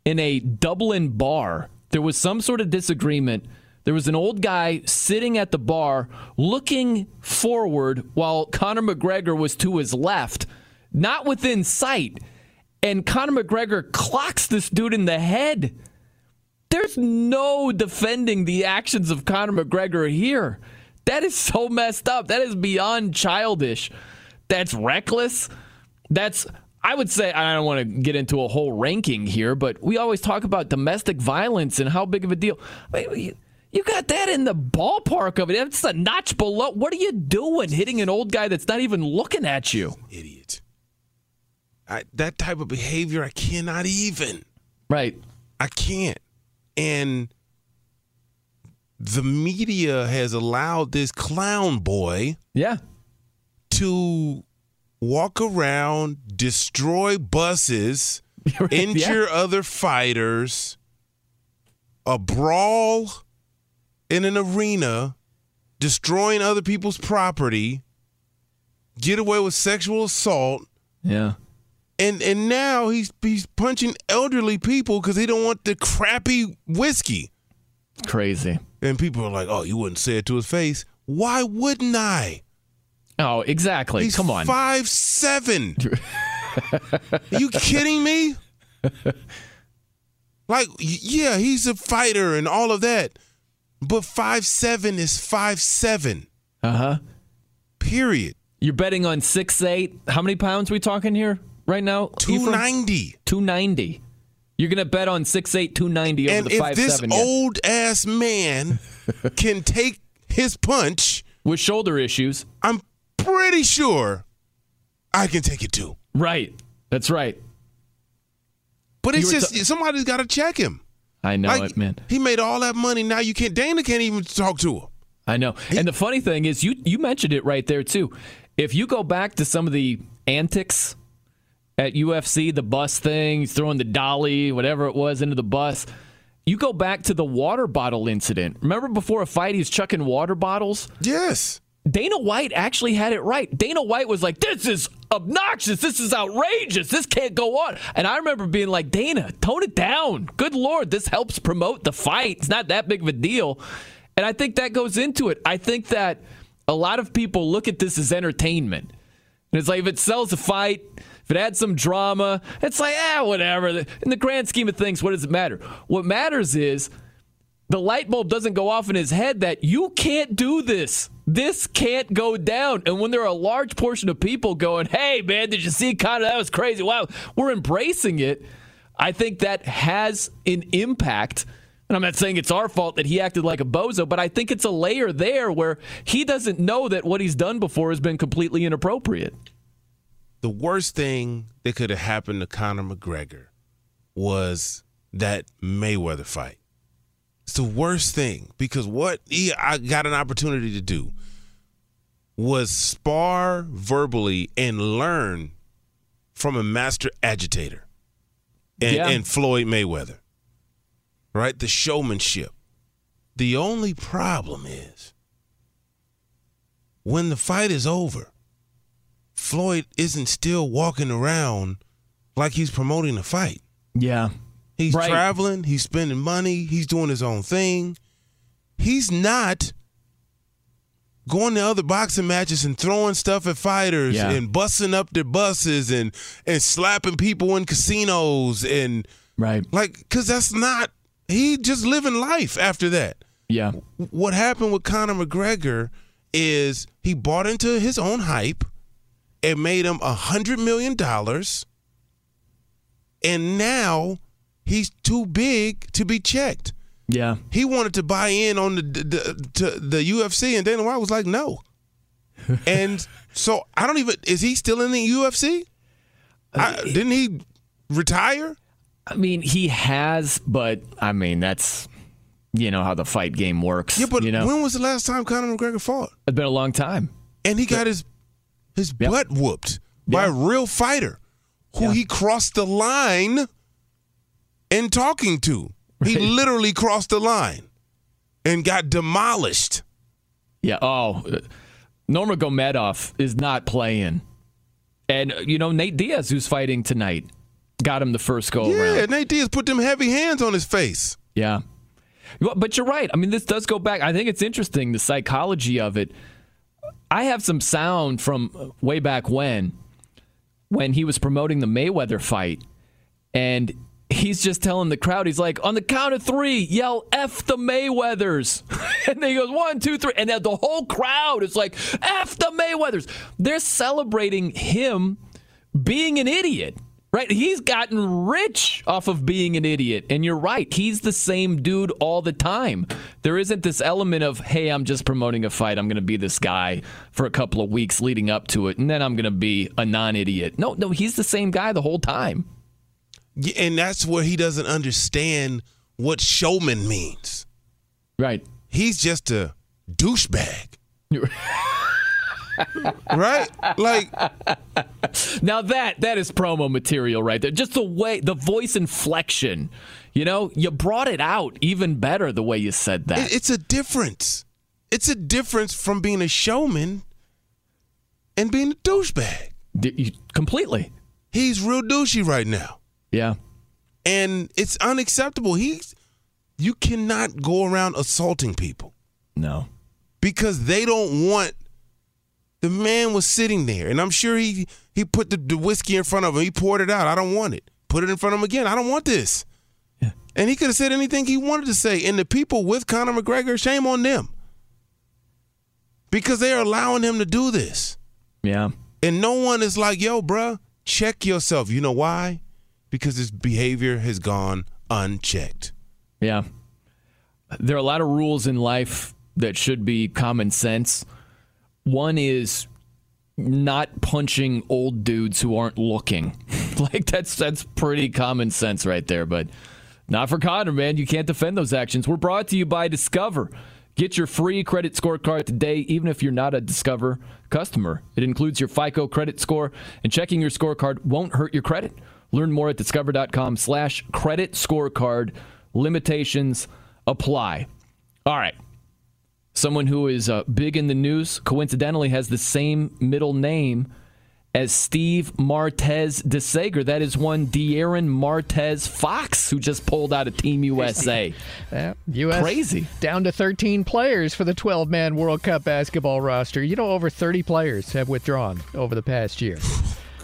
Speaker 3: in a Dublin bar. There was some sort of disagreement. There was an old guy sitting at the bar looking forward while Conor McGregor was to his left, not within sight. And Conor McGregor clocks this dude in the head. There's no defending the actions of Conor McGregor here. That is so messed up. That is beyond childish. That's reckless. That's, I would say, I don't want to get into a whole ranking here, but we always talk about domestic violence and how big of a deal. You got that in the ballpark of it. It's a notch below. What are you doing hitting an old guy that's not even looking at you?
Speaker 4: Idiot. I, that type of behavior, I cannot even.
Speaker 3: Right.
Speaker 4: I can't. And the media has allowed this clown boy
Speaker 3: yeah
Speaker 4: to walk around destroy buses (laughs) injure other fighters a brawl in an arena destroying other people's property get away with sexual assault
Speaker 3: Yeah.
Speaker 4: And and now he's he's punching elderly people because he don't want the crappy whiskey
Speaker 3: Crazy.
Speaker 4: and people are like oh you wouldn't say it to his face why wouldn't i
Speaker 3: Oh, exactly.
Speaker 4: He's
Speaker 3: Come on.
Speaker 4: five seven. Are (laughs) you kidding me? Like, yeah, he's a fighter and all of that, but five seven is five seven.
Speaker 3: Uh huh.
Speaker 4: Period.
Speaker 3: You're betting on six eight. How many pounds we talking here right now?
Speaker 4: Two ninety.
Speaker 3: Two ninety. You're gonna bet on six eight two ninety over
Speaker 4: And
Speaker 3: the
Speaker 4: if
Speaker 3: five
Speaker 4: this
Speaker 3: seven.
Speaker 4: old ass man (laughs) can take his punch
Speaker 3: with shoulder issues,
Speaker 4: I'm pretty sure I can take it too.
Speaker 3: Right. That's right.
Speaker 4: But it's just somebody's got to check him.
Speaker 3: I know
Speaker 4: Like,
Speaker 3: it, man.
Speaker 4: He made all that money. Now you can't. Dana can't even talk to him.
Speaker 3: I know. And the funny thing is, you you mentioned it right there too. If you go back to some of the antics at UFC, the bus thing, he's throwing the dolly, whatever it was, into the bus. You go back to the water bottle incident. Remember before a fight, he's chucking water bottles?
Speaker 4: Yes.
Speaker 3: Dana White actually had it right. Dana White was like, This is obnoxious. This is outrageous. This can't go on. And I remember being like, Dana, tone it down. Good Lord, this helps promote the fight. It's not that big of a deal. And I think that goes into it. I think that a lot of people look at this as entertainment. And it's like if it sells a fight, if it adds some drama, it's like, ah, whatever. In the grand scheme of things, what does it matter? What matters is the light bulb doesn't go off in his head that you can't do this. This can't go down. And when there are a large portion of people going, hey, man, did you see Conor? That was crazy. Wow. We're embracing it. I think that has an impact. And I'm not saying it's our fault that he acted like a bozo, but I think it's a layer there where he doesn't know that what he's done before has been completely inappropriate.
Speaker 4: The worst thing that could have happened to Conor McGregor was that Mayweather fight. It's the worst thing because what he I got an opportunity to do was spar verbally and learn from a master agitator. and,
Speaker 3: Yeah.
Speaker 4: and Floyd Mayweather. Right? The showmanship. The only problem is when the fight is over, Floyd isn't still walking around like he's promoting a fight.
Speaker 3: Yeah.
Speaker 4: He's
Speaker 3: Right.
Speaker 4: traveling, he's spending money, he's doing his own thing. He's not going to other boxing matches and throwing stuff at fighters
Speaker 3: Yeah.
Speaker 4: and busting up their buses and and slapping people in casinos and
Speaker 3: right
Speaker 4: like cuz that's not he just living life after that.
Speaker 3: Yeah.
Speaker 4: What happened with Conor McGregor is he bought into his own hype and made him a hundred million dollars and now he's too big to be checked.
Speaker 3: Yeah.
Speaker 4: He wanted to buy in on the the, the UFC, and Dana White was like, "No." (laughs) and so I don't even is he still in the UFC? I, uh, didn't he retire?
Speaker 3: I mean, he has, but I mean, that's you know how the fight game works.
Speaker 4: Yeah, but
Speaker 3: you know,
Speaker 4: when was the last time Conor McGregor fought?
Speaker 3: it's been a long time.
Speaker 4: And he got his his butt whooped by a real fighter who he crossed the line in talking to. He literally crossed the line and got demolished.
Speaker 3: Yeah. Oh, uh, Nurmagomedov is not playing, and uh, you know Nate Diaz, who's fighting tonight, got him the first go
Speaker 4: Yeah,
Speaker 3: around.
Speaker 4: Nate Diaz put them heavy hands on his face.
Speaker 3: Yeah. But you're right. I mean, this does go back. I think it's interesting the psychology of it. I have some sound from way back when, when he was promoting the Mayweather fight, and he's just telling the crowd, he's like, on the count of three, yell F the Mayweathers. (laughs) and then he goes, one, two, three. And then the whole crowd is like, F the Mayweathers. They're celebrating him being an idiot. Right? He's gotten rich off of being an idiot. And you're right. He's the same dude all the time. There isn't this element of, hey, I'm just promoting a fight. I'm going to be this guy for a couple of weeks leading up to it. And then I'm going to be a non idiot. No, no, he's the same guy the whole time.
Speaker 4: Yeah, and that's where he doesn't understand what showman means.
Speaker 3: Right.
Speaker 4: He's just a douchebag. (laughs) right? Like
Speaker 3: now that that is promo material right there. Just the way the voice inflection. You know, you brought it out even better the way you said that.
Speaker 4: It- it's a difference. It's a difference from being a showman and being a douchebag.
Speaker 3: completely.
Speaker 4: He's real douchey right now.
Speaker 3: Yeah.
Speaker 4: And it's unacceptable. He's you cannot go around assaulting people.
Speaker 3: No.
Speaker 4: Because they don't want the man was sitting there and I'm sure he he put the, the whiskey in front of him. He poured it out. I don't want it. Put it in front of him again. I don't want this. Yeah. And he could have said anything he wanted to say. And the people with Conor McGregor, shame on them. Because they are allowing him to do this.
Speaker 3: Yeah.
Speaker 4: And no one is like, yo, bruh, check yourself. You know why? Because his behavior has gone unchecked.
Speaker 3: Yeah. There are a lot of rules in life that should be common sense. One is not punching old dudes who aren't looking. (laughs) like that's that's pretty common sense right there, but not for Conor, man. You can't defend those actions. We're brought to you by Discover. Get your free credit scorecard today, even if you're not a Discover customer. It includes your FICO credit score, and checking your scorecard won't hurt your credit. Learn more at discover.com slash credit scorecard. Limitations apply. All right. Someone who is uh, big in the news, coincidentally, has the same middle name as Steve Martez de Sager. That is one De'Aaron Martez Fox, who just pulled out of Team USA. (laughs)
Speaker 6: Yeah, U.S.
Speaker 3: Crazy.
Speaker 6: Down to 13 players for the 12 man World Cup basketball roster. You know, over 30 players have withdrawn over the past year.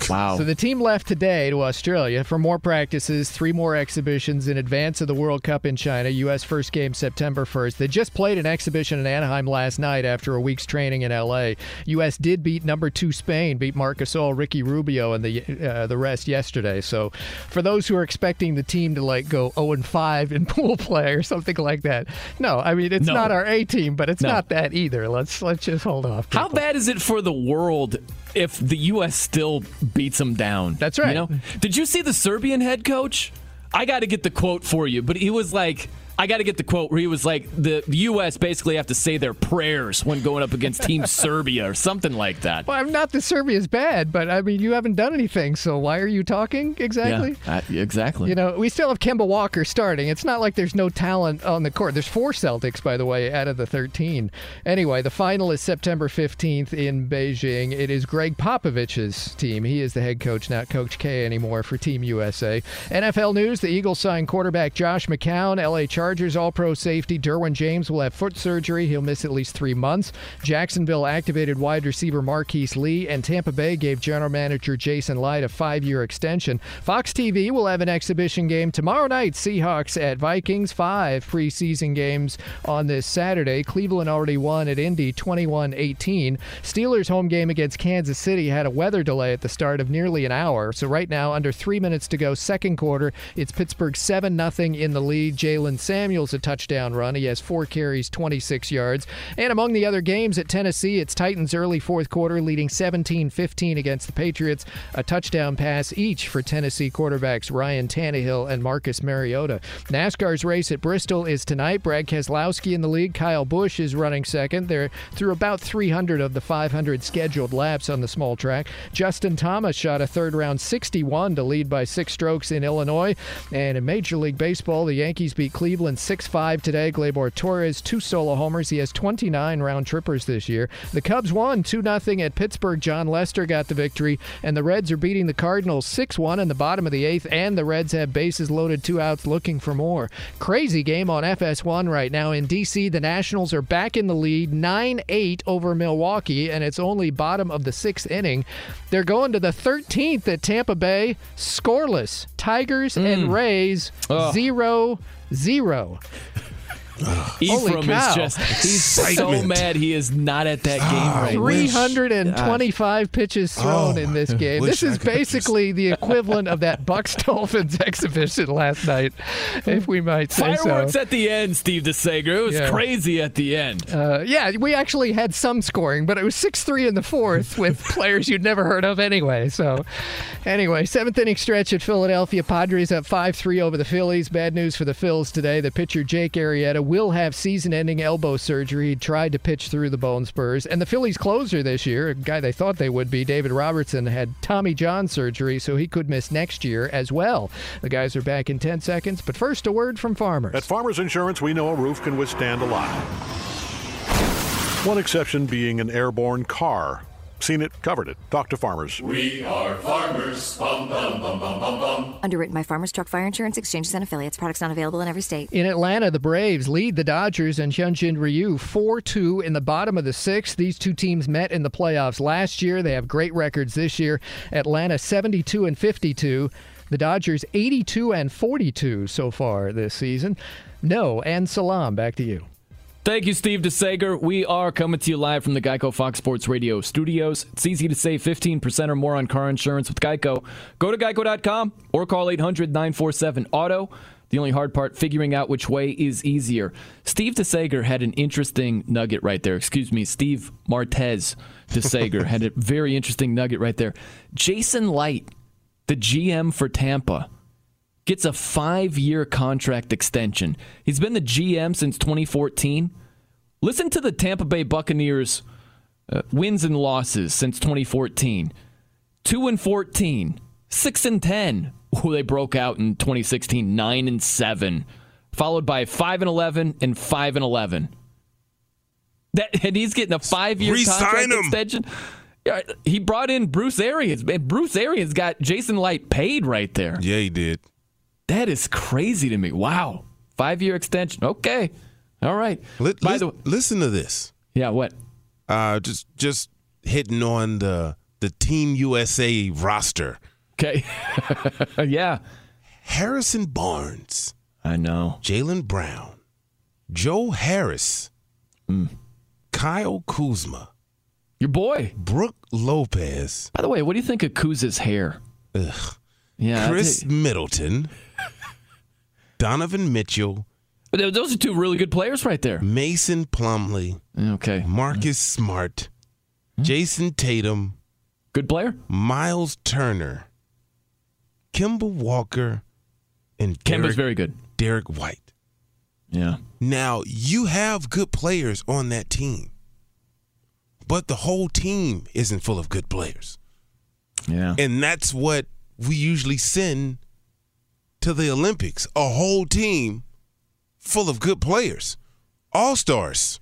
Speaker 3: Wow.
Speaker 6: So the team left today to Australia for more practices, three more exhibitions in advance of the World Cup in China. U.S. first game September 1st. They just played an exhibition in Anaheim last night after a week's training in L.A. U.S. did beat number two Spain, beat Marc Gasol, Ricky Rubio, and the uh, the rest yesterday. So for those who are expecting the team to like go 0 and 5 in (laughs) pool play or something like that, no, I mean it's
Speaker 3: No.
Speaker 6: not our A team, but it's
Speaker 3: No.
Speaker 6: not that either. Let's let's just hold off.
Speaker 3: How bad is it for the world if the U.S. still beats them down?
Speaker 6: That's right.
Speaker 3: You know? Did you see the Serbian head coach? I got to get the quote for you, but he was like, I got to get the quote where he was like, the U.S. basically have to say their prayers when going up against Team (laughs) Serbia or something like that.
Speaker 6: Well, I'm not that Serbia's bad, but I mean, you haven't done anything, so why are you talking exactly?
Speaker 3: Yeah, exactly.
Speaker 6: You know, we still have Kemba Walker starting. It's not like there's no talent on the court. There's four Celtics, by the way, out of the 13. Anyway, the final is September 15th in Beijing. It is Gregg Popovich's team. He is the head coach, not Coach K anymore for Team USA. NFL news: The Eagles signed quarterback Josh McCown. LA Chargers All-Pro safety Derwin James will have foot surgery. He'll miss at least three months. Jacksonville activated wide receiver Marquise Lee, and Tampa Bay gave general manager Jason Licht a five-year extension. Fox TV will have an exhibition game tomorrow night. Seahawks at Vikings. Five preseason games on this Saturday. Cleveland already won at Indy 21-18. Steelers home game against Kansas City had a weather delay at the start of nearly an hour. So right now, under three minutes to go, second quarter, it's Pittsburgh 7 0 in the lead. Jaylen Samuels a touchdown run. He has four carries, 26 yards. And among the other games at Tennessee, it's Titans early fourth quarter, leading 17 15 against the Patriots. A touchdown pass each for Tennessee quarterbacks Ryan Tannehill and Marcus Mariota. NASCAR's race at Bristol is tonight. Brad Keselowski in the lead. Kyle Busch is running second. They're through about 300 of the 500 scheduled laps on the small track. Justin Thomas shot a third round 61 to lead by six strokes in Illinois. And in Major League Baseball, the Yankees beat Cleveland 6 5 today. Gleyber Torres, two solo homers. He has 29 round trippers this year. The Cubs won 2 0 at Pittsburgh. Jon Lester got the victory. And the Reds are beating the Cardinals 6 1 in the bottom of the eighth. And the Reds have bases loaded, two outs, looking for more. Crazy game on FS1 right now. In D.C., the Nationals are back in the lead 9 8 over Milwaukee. And it's only bottom of the sixth inning. They're going to the 13th at Tampa Bay, scoreless. Tigers and mm. Rays,
Speaker 3: Ugh.
Speaker 6: zero zero. Holy
Speaker 3: Ephraim is just, he's so mad he is not at that game right now.
Speaker 6: 325 pitches thrown
Speaker 4: Oh,
Speaker 6: in this
Speaker 4: I
Speaker 6: game.
Speaker 4: wish
Speaker 6: This
Speaker 4: I
Speaker 6: is
Speaker 4: could have
Speaker 6: basically the equivalent of that Bucks (laughs) Dolphins exhibition last night, if we might say
Speaker 3: Fireworks
Speaker 6: so.
Speaker 3: at the end, Steve DeSager. It was
Speaker 6: Yeah.
Speaker 3: crazy at the end.
Speaker 6: Uh, yeah, we actually had some scoring, but it was 6 3 in the fourth with (laughs) players you'd never heard of anyway. So, anyway, seventh inning stretch at Philadelphia. Padres up 5 3 over the Phillies. Bad news for the Phils today. The pitcher, Jake Arrieta, will have season ending elbow surgery. He tried to pitch through the bone spurs. And the Phillies closer this year, a guy they thought they would be, David Robertson, had Tommy John surgery, so he could miss next year as well. The guys are back in 10 seconds, but first, a word from farmers.
Speaker 7: At Farmers Insurance, we know a roof can withstand a lot. One exception being an airborne car. Seen it, covered it. Talk to farmers.
Speaker 8: We are farmers. Bum, bum, bum, bum, bum, bum.
Speaker 9: Underwritten by Farmers Truck Fire Insurance Exchanges and Affiliates. Products not available in every state.
Speaker 6: In Atlanta, the Braves lead the Dodgers and Hyunjin Ryu 4 2 in the bottom of the sixth. These two teams met in the playoffs last year. They have great records this year. Atlanta 72 and 52. The Dodgers 82 and 42 so far this season. Noe, and Salaam, back to you.
Speaker 3: Thank you, Steve DeSager. We are coming to you live from the Geico Fox Sports Radio studios. It's easy to save 15% or more on car insurance with Geico. Go to geico.com or call 800 947 Auto. The only hard part, figuring out which way is easier. Steve DeSager had an interesting nugget right there. Excuse me, Steve Martez DeSager (laughs) had a very interesting nugget right there. Jason Licht, the GM for Tampa, gets a five year contract extension. He's been the GM since 2014. Listen to the Tampa Bay Buccaneers uh, wins and losses since 2014 2 and 14, 6 and 10. Oh, they broke out in 2016, 9 and 7, followed by 5 and 11 and 5 and 11. That, and he's getting a five year contract
Speaker 4: him.
Speaker 3: extension. Yeah, he brought in Bruce Arians. Man, Bruce Arians got Jason Licht paid right there.
Speaker 4: Yeah, he did.
Speaker 3: That is crazy to me. Wow. Five year extension. Okay. All right.
Speaker 4: Li-
Speaker 3: By
Speaker 4: lis-
Speaker 3: the way,
Speaker 4: listen to this.
Speaker 3: yeah, what?
Speaker 4: Uh, just just hitting on the the Team USA roster.
Speaker 3: Okay. (laughs) yeah.
Speaker 4: Harrison Barnes,
Speaker 3: I know.
Speaker 4: Jaylen Brown, Joe Harris,
Speaker 3: Hmm.
Speaker 4: Kyle Kuzma,
Speaker 3: Your boy.
Speaker 4: Brook Lopez,
Speaker 3: By the way, what do you think of Kuz's hair?
Speaker 4: ugh,
Speaker 3: Yeah. Khris
Speaker 4: Middleton, Donovan Mitchell,
Speaker 3: those are two really good players right there.
Speaker 4: Mason Plumlee,
Speaker 3: Okay.
Speaker 4: Marcus Smart. Jayson Tatum,
Speaker 3: Good player.
Speaker 4: Miles Turner, Kemba Walker, and Derrick,
Speaker 3: very good.
Speaker 4: Derrick White.
Speaker 3: Yeah.
Speaker 4: Now, you have good players on that team, but the whole team isn't full of good players.
Speaker 3: Yeah.
Speaker 4: And that's what we usually send to the Olympics a whole team full of good players, all stars.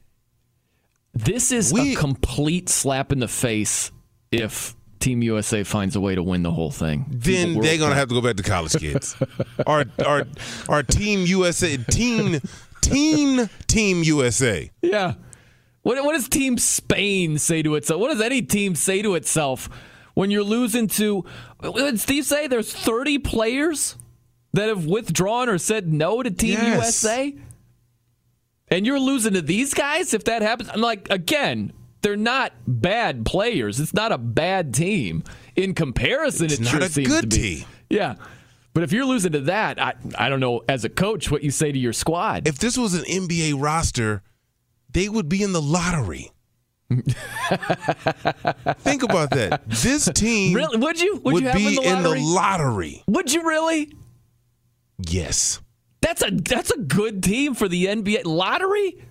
Speaker 3: This is a complete slap in the face if Team USA finds a way to win the whole thing.
Speaker 4: Then they're gonna have to go back to college kids. (laughs) our our our team USA teen teen team USA.
Speaker 3: Yeah. What, what does Team Spain say to itself? What does any team say to itself when you're losing to? What did Steve say? There's 30 players that have withdrawn or said no to Team
Speaker 4: Yes.
Speaker 3: USA, and you're losing to these guys. If that happens, I'm like, again, they're not bad players. It's not a bad team in comparison.
Speaker 4: It's
Speaker 3: it
Speaker 4: not
Speaker 3: sure
Speaker 4: a
Speaker 3: seems
Speaker 4: good
Speaker 3: to be.
Speaker 4: team.
Speaker 3: Yeah. But if you're losing to that, I, I don't know as a coach what you say to your squad.
Speaker 4: If this was an NBA roster, they would be in the lottery. (laughs) Think about that. This team
Speaker 3: Really? Would you? Would,
Speaker 4: would
Speaker 3: you have
Speaker 4: be
Speaker 3: in the
Speaker 4: in the
Speaker 3: lottery. Would you really?
Speaker 4: Yes.
Speaker 3: That's a that's a good team for the NBA lottery.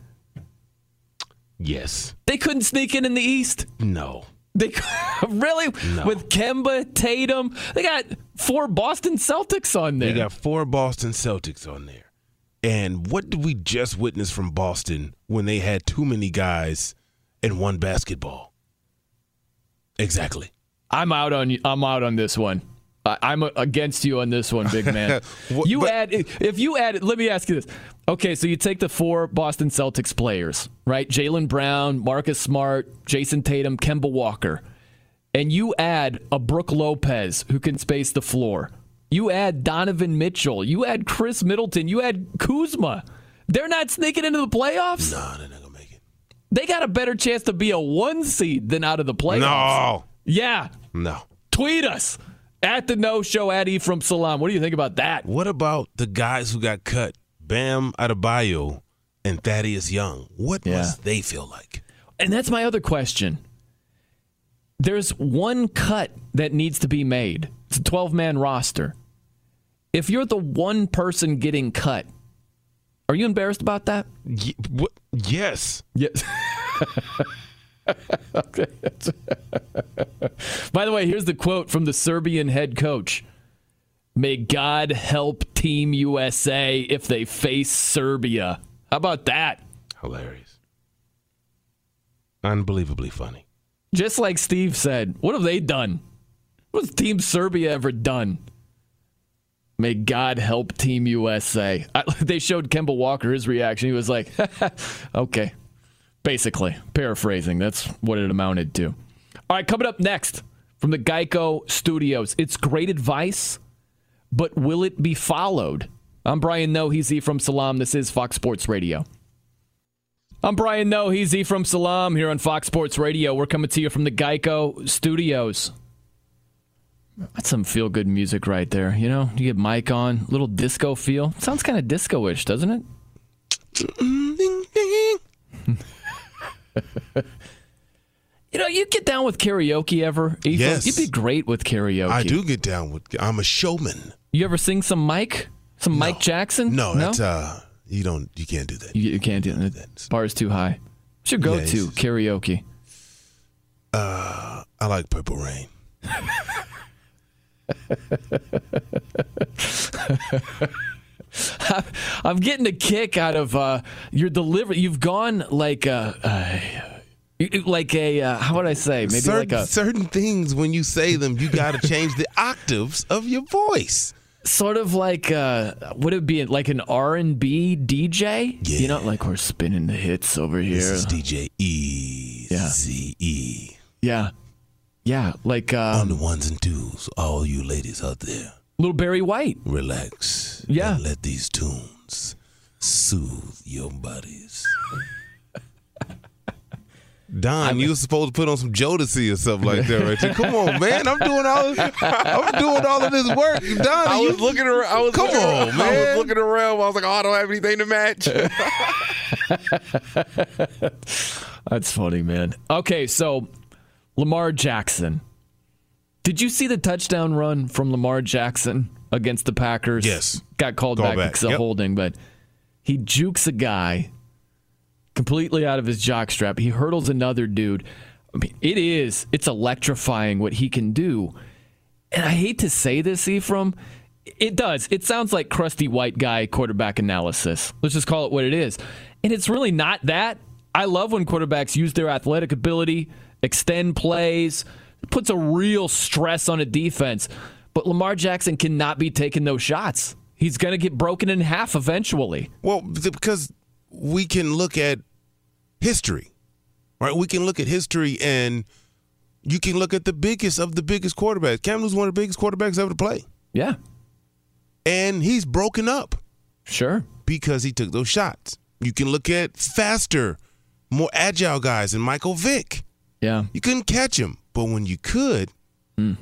Speaker 4: Yes.
Speaker 3: They couldn't sneak in in the East.
Speaker 4: No.
Speaker 3: They (laughs) really no. with Kemba, Tatum. They got four Boston Celtics on there.
Speaker 4: They got four Boston Celtics on there. And what did we just witness from Boston when they had too many guys in one basketball? Exactly.
Speaker 3: I'm out on I'm out on this one. I, I'm against you on this one, big man. (laughs)
Speaker 4: What-
Speaker 3: you
Speaker 4: but-
Speaker 3: add if you add. Let me ask you this. Okay, so you take the four Boston Celtics players, right? Jaylen Brown, Marcus Smart, Jayson Tatum, Kemba Walker, and you add a Brook Lopez who can space the floor. You add Donovan Mitchell. You add Khris Middleton. You add Kuzma. They're not sneaking into the playoffs.
Speaker 4: No, they're not gonna make it.
Speaker 3: They got a better chance to be a one seed than out of the playoffs.
Speaker 4: No.
Speaker 3: Yeah.
Speaker 4: No.
Speaker 3: Tweet us at the no show at E from Salam. What do you think about that?
Speaker 4: What about the guys who got cut? Bam Adebayo and Thaddeus Young. What must they feel like?
Speaker 3: And that's my other question. There's one cut that needs to be made. It's a 12 man roster. If you're the one person getting cut, are you embarrassed about that?
Speaker 4: Y- what? Yes.
Speaker 3: Yes. (laughs) (laughs) okay. By the way, here's the quote from the Serbian head coach May God help Team USA if they face Serbia. How about that?
Speaker 4: Hilarious. Unbelievably funny.
Speaker 3: Just like Steve said, what have they done? What's Team Serbia ever done? May God help Team USA. I, (laughs) they showed Kemba Walker his reaction. He was like, (laughs) okay. Basically, paraphrasing. That's what it amounted to. All right, coming up next from the Geico Studios. It's great advice, but will it be followed? I'm Brian Noe. He's E from Salam. This is Fox Sports Radio. I'm Brian Noe. He's E from Salam here on Fox Sports Radio. We're coming to you from the Geico Studios. That's some feel good music right there. You know, you get Mike on, little disco feel. Sounds kind of disco ish, doesn't it? (laughs) you know, you get down with karaoke ever? Ethan?
Speaker 4: Yes.
Speaker 3: You'd be great with karaoke.
Speaker 4: I do get down with. I'm a showman.
Speaker 3: You ever sing some Mike? Some Mike Jackson?
Speaker 4: No, that's uh, you don't, you can't do that.
Speaker 3: You, you can't do that. Bar is too high. What's your go
Speaker 4: Yeah,
Speaker 3: karaoke?
Speaker 4: Uh, I like Purple Rain. (laughs) (laughs)
Speaker 3: I'm getting a kick out of uh, your delivery. You've gone like a, uh, like a uh, how would I say? Maybe
Speaker 4: certain,
Speaker 3: like a
Speaker 4: certain things when you say them, you got to change the octaves of your voice.
Speaker 3: sort of like uh, would it be like an R and B DJ?
Speaker 4: Yeah.
Speaker 3: You know, like we're spinning the hits over here.
Speaker 4: This is DJ E
Speaker 3: Yeah.
Speaker 4: Z E
Speaker 3: Yeah, yeah, like
Speaker 4: on
Speaker 3: um,
Speaker 4: the ones and twos. All you ladies out there,
Speaker 3: little Barry White.
Speaker 4: relax.
Speaker 3: Yeah.
Speaker 4: and let these tunes soothe your bodies. Don, you were supposed to put on some Jodeci or something like that, right there. (laughs) Come on, man! I'm doing all I'm doing all of this work. Don,
Speaker 12: I
Speaker 4: you-
Speaker 12: was looking around. I was
Speaker 4: Come
Speaker 12: looking,
Speaker 4: on,
Speaker 12: I
Speaker 4: man.
Speaker 12: was looking around. I was like, oh, I don't have anything to match. (laughs)
Speaker 3: That's funny, man. Okay, so Lamar Jackson. Did you see the touchdown run from Lamar Jackson against the Packers?
Speaker 4: Yes.
Speaker 3: Got called
Speaker 4: Call
Speaker 3: back
Speaker 4: back.
Speaker 3: because of holding, but He jukes a guy completely out of his jockstrap. He hurdles another dude. I mean, it is, it's electrifying what he can do. And I hate to say this, Ephraim. It does. It sounds like crusty white guy quarterback analysis. Let's just call it what it is. And it's really not that. I love when quarterbacks use their athletic ability, extend plays, puts a real stress on a defense. But Lamar Jackson cannot be taking those shots. He's going to get broken in half eventually.
Speaker 4: Well, because we can look at history, right? We can look at history and you can look at the biggest of the biggest quarterbacks. Cam Newton's one of the biggest quarterbacks ever to play.
Speaker 3: Yeah.
Speaker 4: And he's broken up.
Speaker 3: Sure.
Speaker 4: Because he took those shots. You can look at faster, more agile guys and Michael Vick.
Speaker 3: Yeah.
Speaker 4: You couldn't catch him. But when you could,
Speaker 3: mm.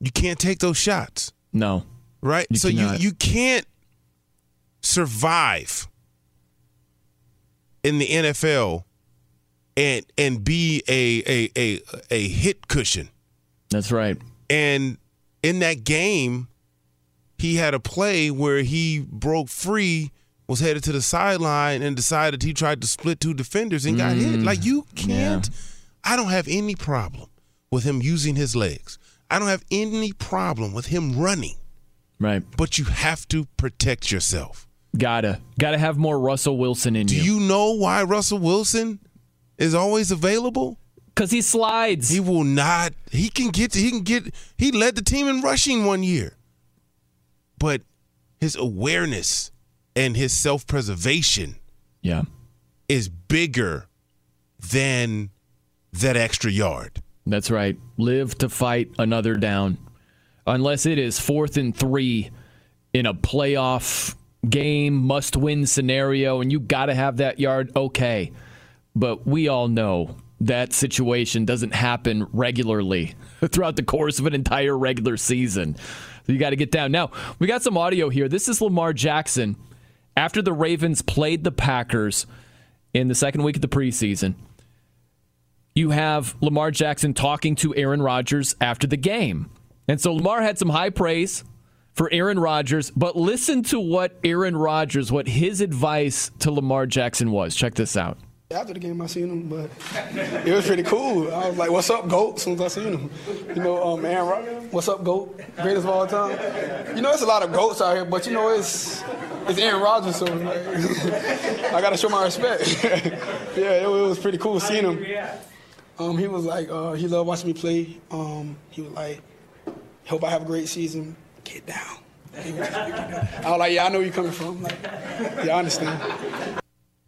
Speaker 4: you can't take those shots.
Speaker 3: No.
Speaker 4: Right?
Speaker 3: You
Speaker 4: so
Speaker 3: cannot.
Speaker 4: you you can't survive in the NFL and and be a a a, a hit cushion.
Speaker 3: That's right.
Speaker 4: And in that game, he had a play where he broke free, was headed to the sideline, and decided he tried to split two defenders and got hit.
Speaker 3: Mm.
Speaker 4: Like you can't. I don't have any problem with him using his legs. I don't have any problem with him running.
Speaker 3: Right.
Speaker 4: But you have to protect yourself.
Speaker 3: Gotta. Gotta have more Russell Wilson in
Speaker 4: Do
Speaker 3: you.
Speaker 4: Do you know why Russell Wilson is always available?
Speaker 3: Because he slides.
Speaker 4: He will not. He can get. to, He can get. He led the team in rushing one year. But his awareness and his self preservation,
Speaker 3: yeah,
Speaker 4: is bigger than that extra yard.
Speaker 3: That's right. Live to fight another down. Unless it is fourth and three in a playoff game, must win scenario, and you got to have that yard, okay. But we all know that situation doesn't happen regularly (laughs) throughout the course of an entire regular season. So you got to get down. Now, we got some audio here. This is Lamar Jackson after the Ravens played the Packers in the second week of the preseason you have Lamar Jackson talking to Aaron Rodgers after the game. And so Lamar had some high praise for Aaron Rodgers, but listen to what Aaron Rodgers, what his advice to Lamar Jackson was. Check this out.
Speaker 13: After the game, I seen him, but it was pretty cool. I was like, "What's up, goat?" As soon as I seen him, you know, um, Aaron, Rod- what's up, goat? Greatest of all time. You know, it's a lot of goats out here, but you know, it's it's Aaron Rodgers, so like, (laughs) I gotta show my respect. (laughs) yeah, it, it was pretty cool seeing him. Um, he was like, uh, he loved watching me play. Um, he was like, hope I have a great season. Get down. (laughs) He was- I was like, yeah, I know where you're coming from. Like, yeah, I understand.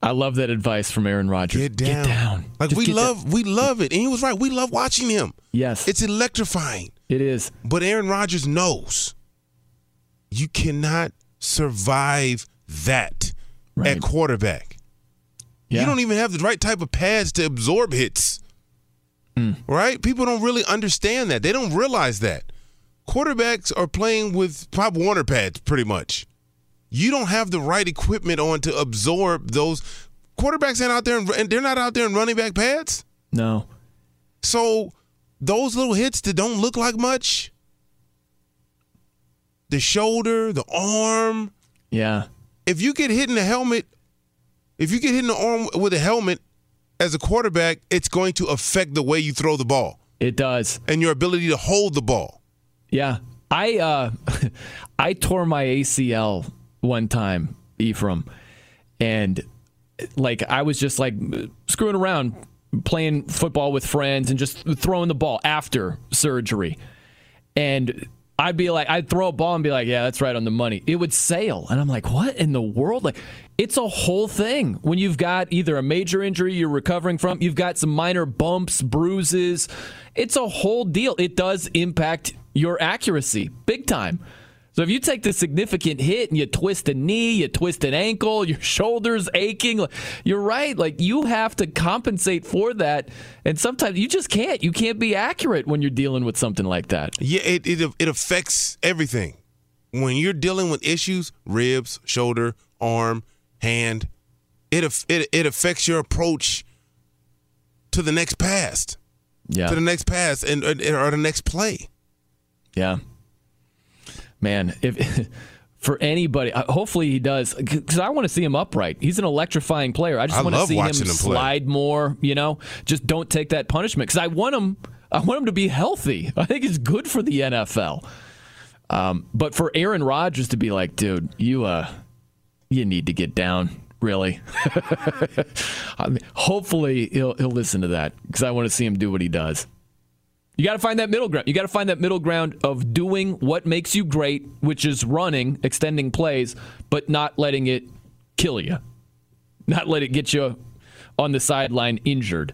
Speaker 3: I love that advice from Aaron Rodgers.
Speaker 4: Get down.
Speaker 3: Get down.
Speaker 4: Like
Speaker 3: Just
Speaker 4: we love,
Speaker 3: down.
Speaker 4: we love it, and he was right. We love watching him.
Speaker 3: Yes,
Speaker 4: it's electrifying.
Speaker 3: It is.
Speaker 4: But Aaron Rodgers knows you cannot survive that at quarterback. You don't even have the right type of pads to absorb hits. Mm. Right? People don't really understand that. They don't realize that. Quarterbacks are playing with Pop Warner pads pretty much. You don't have the right equipment on to absorb those. Quarterbacks ain't out there and they're not out there in running back pads.
Speaker 3: No.
Speaker 4: So those little hits that don't look like much, the shoulder, the arm.
Speaker 3: Yeah.
Speaker 4: If you get hit in the helmet, if you get hit in the arm with a helmet as a quarterback, it's going to affect the way you throw the ball.
Speaker 3: It does.
Speaker 4: And your ability to hold the ball.
Speaker 3: Yeah. I uh (laughs) I tore my ACL one time, Ephraim. And like I was just like screwing around playing football with friends and just throwing the ball after surgery. And I'd be like, I'd throw a ball and be like, yeah, that's right on the money. It would sail. And I'm like, what in the world? Like, it's a whole thing when you've got either a major injury you're recovering from, you've got some minor bumps, bruises. It's a whole deal. It does impact your accuracy big time. So if you take the significant hit and you twist a knee, you twist an ankle, your shoulders aching, you're right. Like you have to compensate for that, and sometimes you just can't. You can't be accurate when you're dealing with something like that.
Speaker 4: Yeah, it it, it affects everything. When you're dealing with issues, ribs, shoulder, arm, hand, it it it affects your approach to the next pass.
Speaker 3: Yeah.
Speaker 4: To the next pass and or, or the next play.
Speaker 3: Yeah. Man, if (laughs) for anybody. Uh, hopefully he does because I want to see him upright. He's an electrifying player. I just
Speaker 4: I
Speaker 3: want to see him,
Speaker 4: him
Speaker 3: slide more. You know, just don't take that punishment because I want him. I want him to be healthy. (laughs) I think it's good for the NFL. Um, but for Aaron Rodgers to be like, dude, you uh, you need to get down. Really, (laughs) I mean, hopefully he'll he'll listen to that because I want to see him do what he does. You got to find that middle ground. You got to find that middle ground of doing what makes you great, which is running, extending plays, but not letting it kill you, not let it get you on the sideline injured.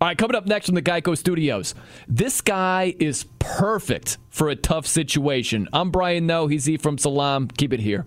Speaker 3: All right, coming up next from the Geico Studios. This guy is perfect for a tough situation. I'm Brian Noe. He's E from Salam. Keep it here.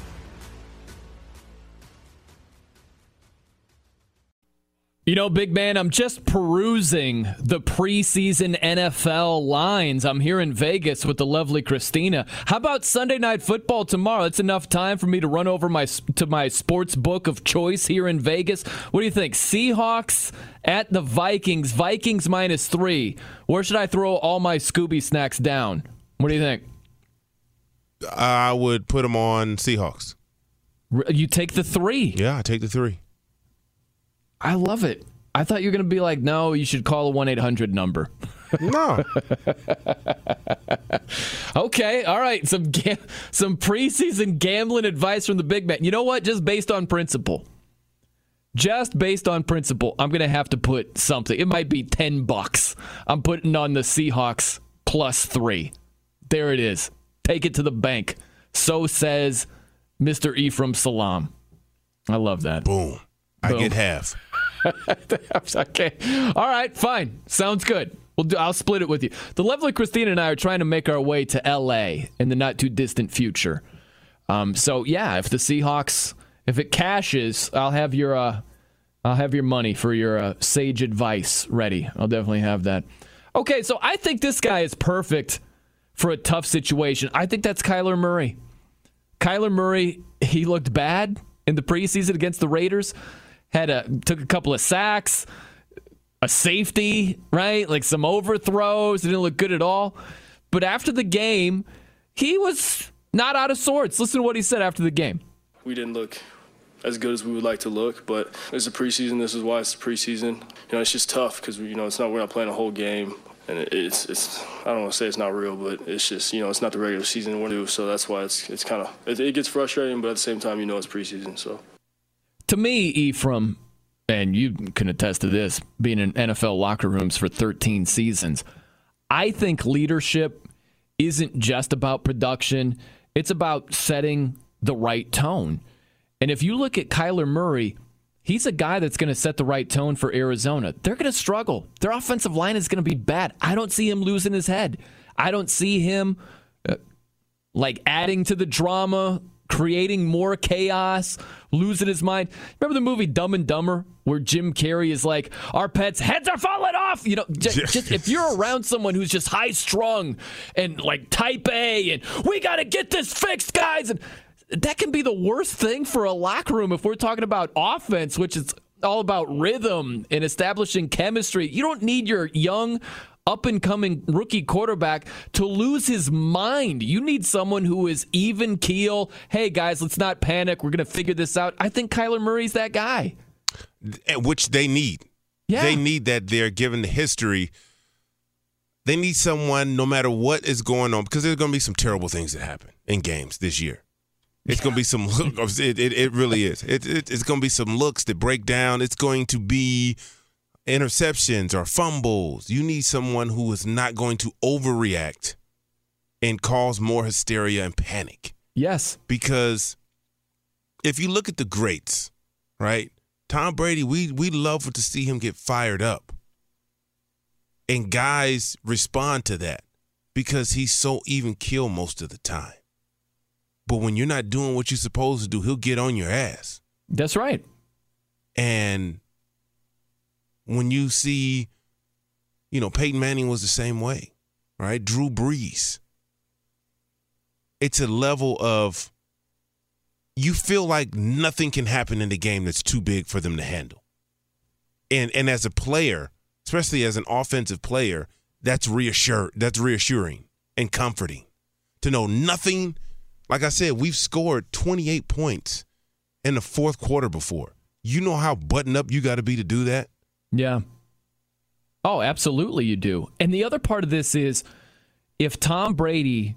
Speaker 3: You know, big man, I'm just perusing the preseason NFL lines. I'm here in Vegas with the lovely Christina. How about Sunday night football tomorrow? It's enough time for me to run over my to my sports book of choice here in Vegas. What do you think? Seahawks at the Vikings. Vikings minus three. Where should I throw all my Scooby snacks down? What do you think?
Speaker 4: I would put them on Seahawks.
Speaker 3: You take the three.
Speaker 4: Yeah, I take the three.
Speaker 3: I love it. I thought you were going to be like, no, you should call a 1 800 number.
Speaker 4: No. (laughs)
Speaker 3: okay, all right. Some ga- some preseason gambling advice from the big man. You know what? Just based on principle. Just based on principle, I'm going to have to put something. It might be 10 bucks. I'm putting on the Seahawks plus 3. There it is. Take it to the bank. So says Mr. Ephraim Salaam. I love that.
Speaker 4: Boom. I get half. (laughs)
Speaker 3: okay. All right. Fine. Sounds good. We'll do, I'll split it with you. The lovely Christina and I are trying to make our way to L.A. in the not too distant future. Um, so yeah, if the Seahawks, if it cashes, I'll have your, uh, I'll have your money for your uh, sage advice ready. I'll definitely have that. Okay, so I think this guy is perfect for a tough situation. I think that's Kyler Murray. Kyler Murray, he looked bad in the preseason against the Raiders had a took a couple of sacks, a safety, right? Like some overthrows. Didn't look good at all. But after the game, he was not out of sorts. Listen to what he said after the game.
Speaker 5: We didn't look as good as we would like to look. But it's a preseason. This is why it's preseason. You know, it's just tough because you know it's not we're not playing a whole game. And it's it's I don't want to say it's not real, but it's just you know it's not the regular season we're due, so that's why it's it's kind of it, it gets frustrating, but at the same time you know it's preseason. So
Speaker 3: to me, Ephraim, and you can attest to this, being in NFL locker rooms for 13 seasons, I think leadership isn't just about production, it's about setting the right tone. And if you look at Kyler Murray, he's a guy that's going to set the right tone for Arizona. They're going to struggle. Their offensive line is going to be bad. I don't see him losing his head. I don't see him uh, like adding to the drama, creating more chaos, losing his mind. Remember the movie Dumb and Dumber where Jim Carrey is like, "Our pets' heads are falling off." You know, just, just if you're around someone who's just high strung and like type A, and we got to get this fixed, guys, and that can be the worst thing for a locker room if we're talking about offense, which is all about rhythm and establishing chemistry. You don't need your young up and coming rookie quarterback to lose his mind. You need someone who is even keel. Hey, guys, let's not panic. We're going to figure this out. I think Kyler Murray's that guy.
Speaker 4: Eh, which they need.
Speaker 3: Yeah.
Speaker 4: They need that they're given the history. They need someone, no matter what is going on, because there's going to be some terrible things that happen in games this year. It's going to be some. (laughs) It, it, it really is. It, it, it's going to be some looks that break down. It's going to be interceptions or fumbles. You need someone who is not going to overreact and cause more hysteria and panic.
Speaker 3: Yes.
Speaker 4: Because if you look at the greats, right? Tom Brady, we we love to see him get fired up. And guys respond to that because he's so even kill most of the time. But when you're not doing what you're supposed to do, he'll get on your ass.
Speaker 3: That's right.
Speaker 4: And when you see, you know, Peyton Manning was the same way, right? Drew Brees. It's a level of you feel like nothing can happen in the game that's too big for them to handle. And and as a player, especially as an offensive player, that's reassure that's reassuring and comforting to know nothing like I said, we've scored 28 points in the fourth quarter before. You know how buttoned up you got to be to do that?
Speaker 3: Yeah. Oh, absolutely, you do. And the other part of this is if Tom Brady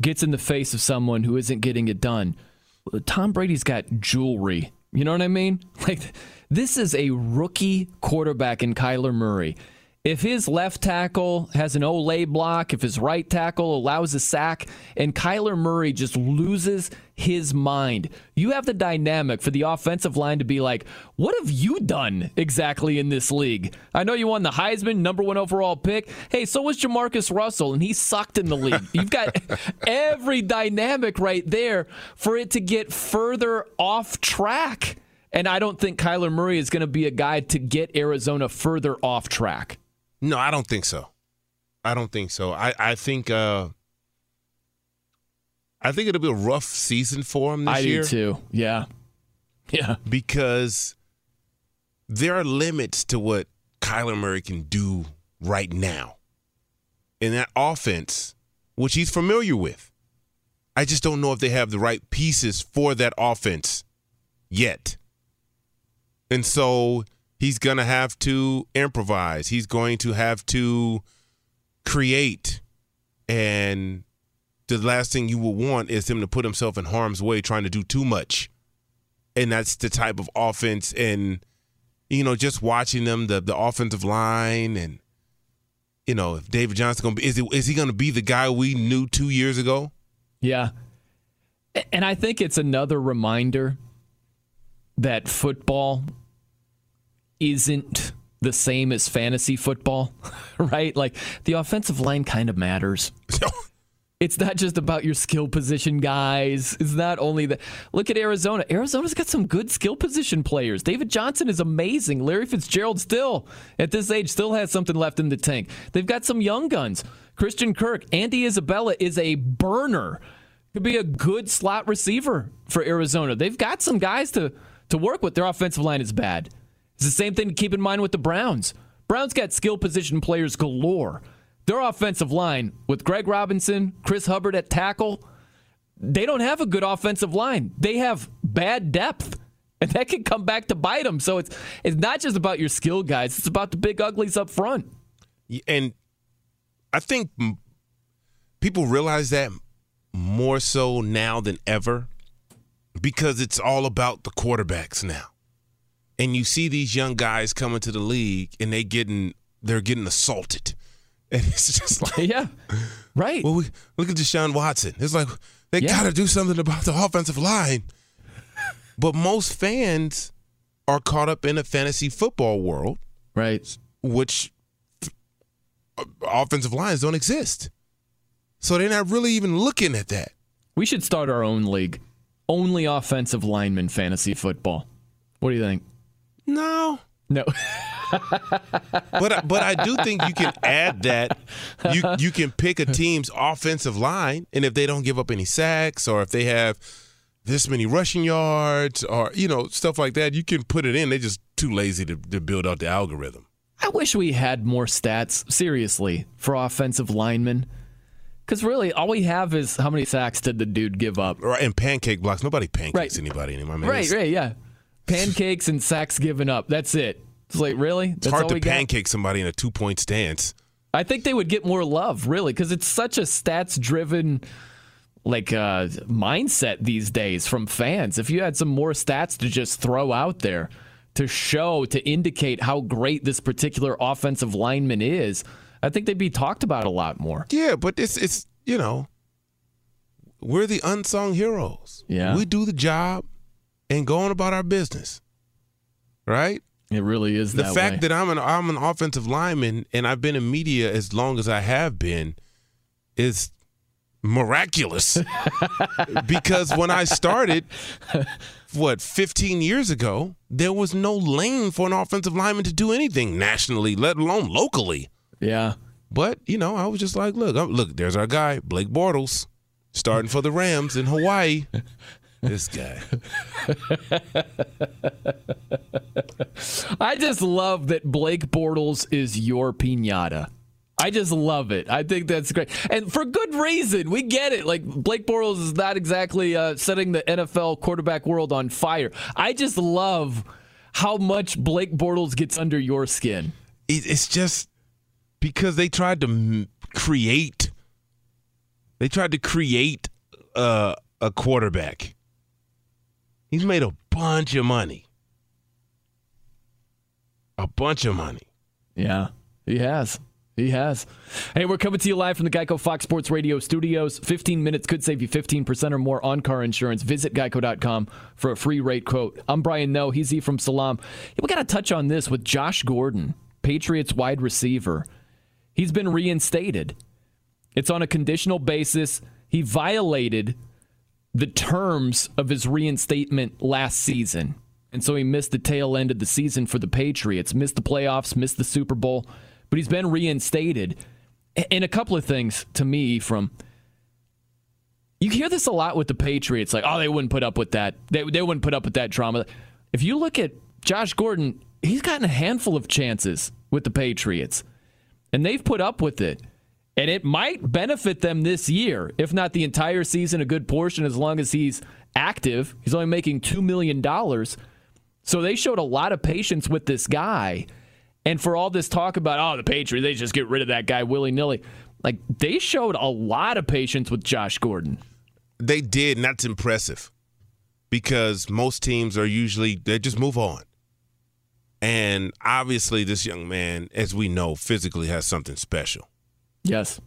Speaker 3: gets in the face of someone who isn't getting it done, Tom Brady's got jewelry. You know what I mean? (laughs) Like, this is a rookie quarterback in Kyler Murray. If his left tackle has an olé block, if his right tackle allows a sack, and Kyler Murray just loses his mind, you have the dynamic for the offensive line to be like, what have you done exactly in this league? I know you won the Heisman, number one overall pick. Hey, so was JaMarcus Russell, and he sucked in the league. (laughs) You've got every dynamic right there for it to get further off track. And I don't think Kyler Murray is going to be a guy to get Arizona further off track.
Speaker 4: No, I don't think so. I don't think so. I I think uh I think it'll be a rough season for him this
Speaker 3: I
Speaker 4: year.
Speaker 3: do too. Yeah. (laughs) Yeah.
Speaker 4: Because there are limits to what Kyler Murray can do right now. In that offense, which he's familiar with. I just don't know if they have the right pieces for that offense yet. And so he's going to have to improvise. He's going to have to create. And the last thing you will want is him to put himself in harm's way trying to do too much. And that's the type of offense and you know, just watching them, the the offensive line and you know, if David Johnson gonna be is, it, is he gonna be the guy we knew two years ago?
Speaker 3: Yeah. And I think it's another reminder that football isn't the same as fantasy football, (laughs) right? Like the offensive line kind of matters. (laughs) It's not just about your skill position guys. It's not only that. Look at Arizona. Arizona's got some good skill position players. David Johnson is amazing. Larry Fitzgerald still, at this age, still has something left in the tank. They've got some young guns. Christian Kirk, Andy Isabella is a burner. Could be a good slot receiver for Arizona. They've got some guys to, to work with. Their offensive line is bad. It's the same thing to keep in mind with the Browns. Browns got skill position players galore. Their offensive line with Greg Robinson, Chris Hubbard at tackle, they don't have a good offensive line. They have bad depth. And that can come back to bite them. So it's it's not just about your skill guys, it's about the big uglies up front.
Speaker 4: And I think people realize that more so now than ever because it's all about the quarterbacks now. And you see these young guys coming to the league and they getting they're getting assaulted. (laughs) And it's just like (laughs)
Speaker 3: Yeah. Right.
Speaker 4: Well, we, look at Deshaun Watson. It's like they
Speaker 3: Yeah.
Speaker 4: got to do something about the offensive line. But most fans are caught up in a fantasy football world,
Speaker 3: right?
Speaker 4: Which uh, offensive lines don't exist. So they're not really even looking at that.
Speaker 3: We should start our own league. Only offensive lineman fantasy football. What do you think?
Speaker 4: No.
Speaker 3: No. (laughs)
Speaker 4: but I- but I do think you can add that you you can pick a team's offensive line, and if they don't give up any sacks, or if they have this many rushing yards, or you know stuff like that, you can put it in. They're just too lazy to, to build out the algorithm.
Speaker 3: I wish we had more stats, seriously, for offensive linemen. Because really, all we have is how many sacks did the dude give up?
Speaker 4: Right, and pancake blocks. Nobody pancakes anybody anymore. Man.
Speaker 3: right, right, yeah. Pancakes and sacks given up. That's it. It's like, really?
Speaker 4: It's hard
Speaker 3: all
Speaker 4: to
Speaker 3: we got?
Speaker 4: pancake somebody in a two point stance.
Speaker 3: I think they would get more love, really, because it's such a stats driven like uh, mindset these days from fans. If you had some more stats to just throw out there to show, to indicate how great this particular offensive lineman is, I think they'd be talked about a lot more.
Speaker 4: Yeah, but it's it's you know, we're the unsung heroes.
Speaker 3: Yeah.
Speaker 4: we do the job and going about our business. Right.
Speaker 3: It really is
Speaker 4: the
Speaker 3: that
Speaker 4: fact
Speaker 3: way.
Speaker 4: that I'm an I'm an offensive lineman and I've been in media as long as I have been is miraculous (laughs) because when I started what 15 years ago there was no lane for an offensive lineman to do anything nationally let alone locally
Speaker 3: yeah
Speaker 4: but you know I was just like look look there's our guy Blake Bortles starting for the Rams in Hawaii (laughs) this guy (laughs)
Speaker 3: I just love that Blake Bortles is your pinata. I just love it. I think that's great. And for good reason. We get it. Like, Blake Bortles is not exactly uh, setting the NFL quarterback world on fire. I just love how much Blake Bortles gets under your skin.
Speaker 4: It's just because they tried to create they tried to create uh, a quarterback he's made a bunch of money a bunch of money
Speaker 3: Yeah, he has. He has. Hey, we're coming to you live from the Geico Fox Sports Radio studios. 15 minutes could save you 15% or more on car insurance. Visit geico.com for a free rate quote. I'm Brian Noe. He's E from Salam. We got to touch on this with Josh Gordon, Patriots wide receiver. He's been reinstated. It's on a conditional basis. He violated the terms of his reinstatement last season. And so he missed the tail end of the season for the Patriots, missed the playoffs, missed the Super Bowl, but he's been reinstated. And a couple of things to me from you hear this a lot with the Patriots, like, oh, they wouldn't put up with that. They, they wouldn't put up with that drama. If you look at Josh Gordon, he's gotten a handful of chances with the Patriots, and they've put up with it. And it might benefit them this year, if not the entire season, a good portion, as long as he's active. He's only making $2 million. So they showed a lot of patience with this guy. And for all this talk about, oh, the Patriots, they just get rid of that guy willy nilly. Like, they showed a lot of patience with Josh Gordon.
Speaker 4: they did and that's impressive because most teams are usually they just move on and obviously this young man as we know physically has something special
Speaker 3: Yes.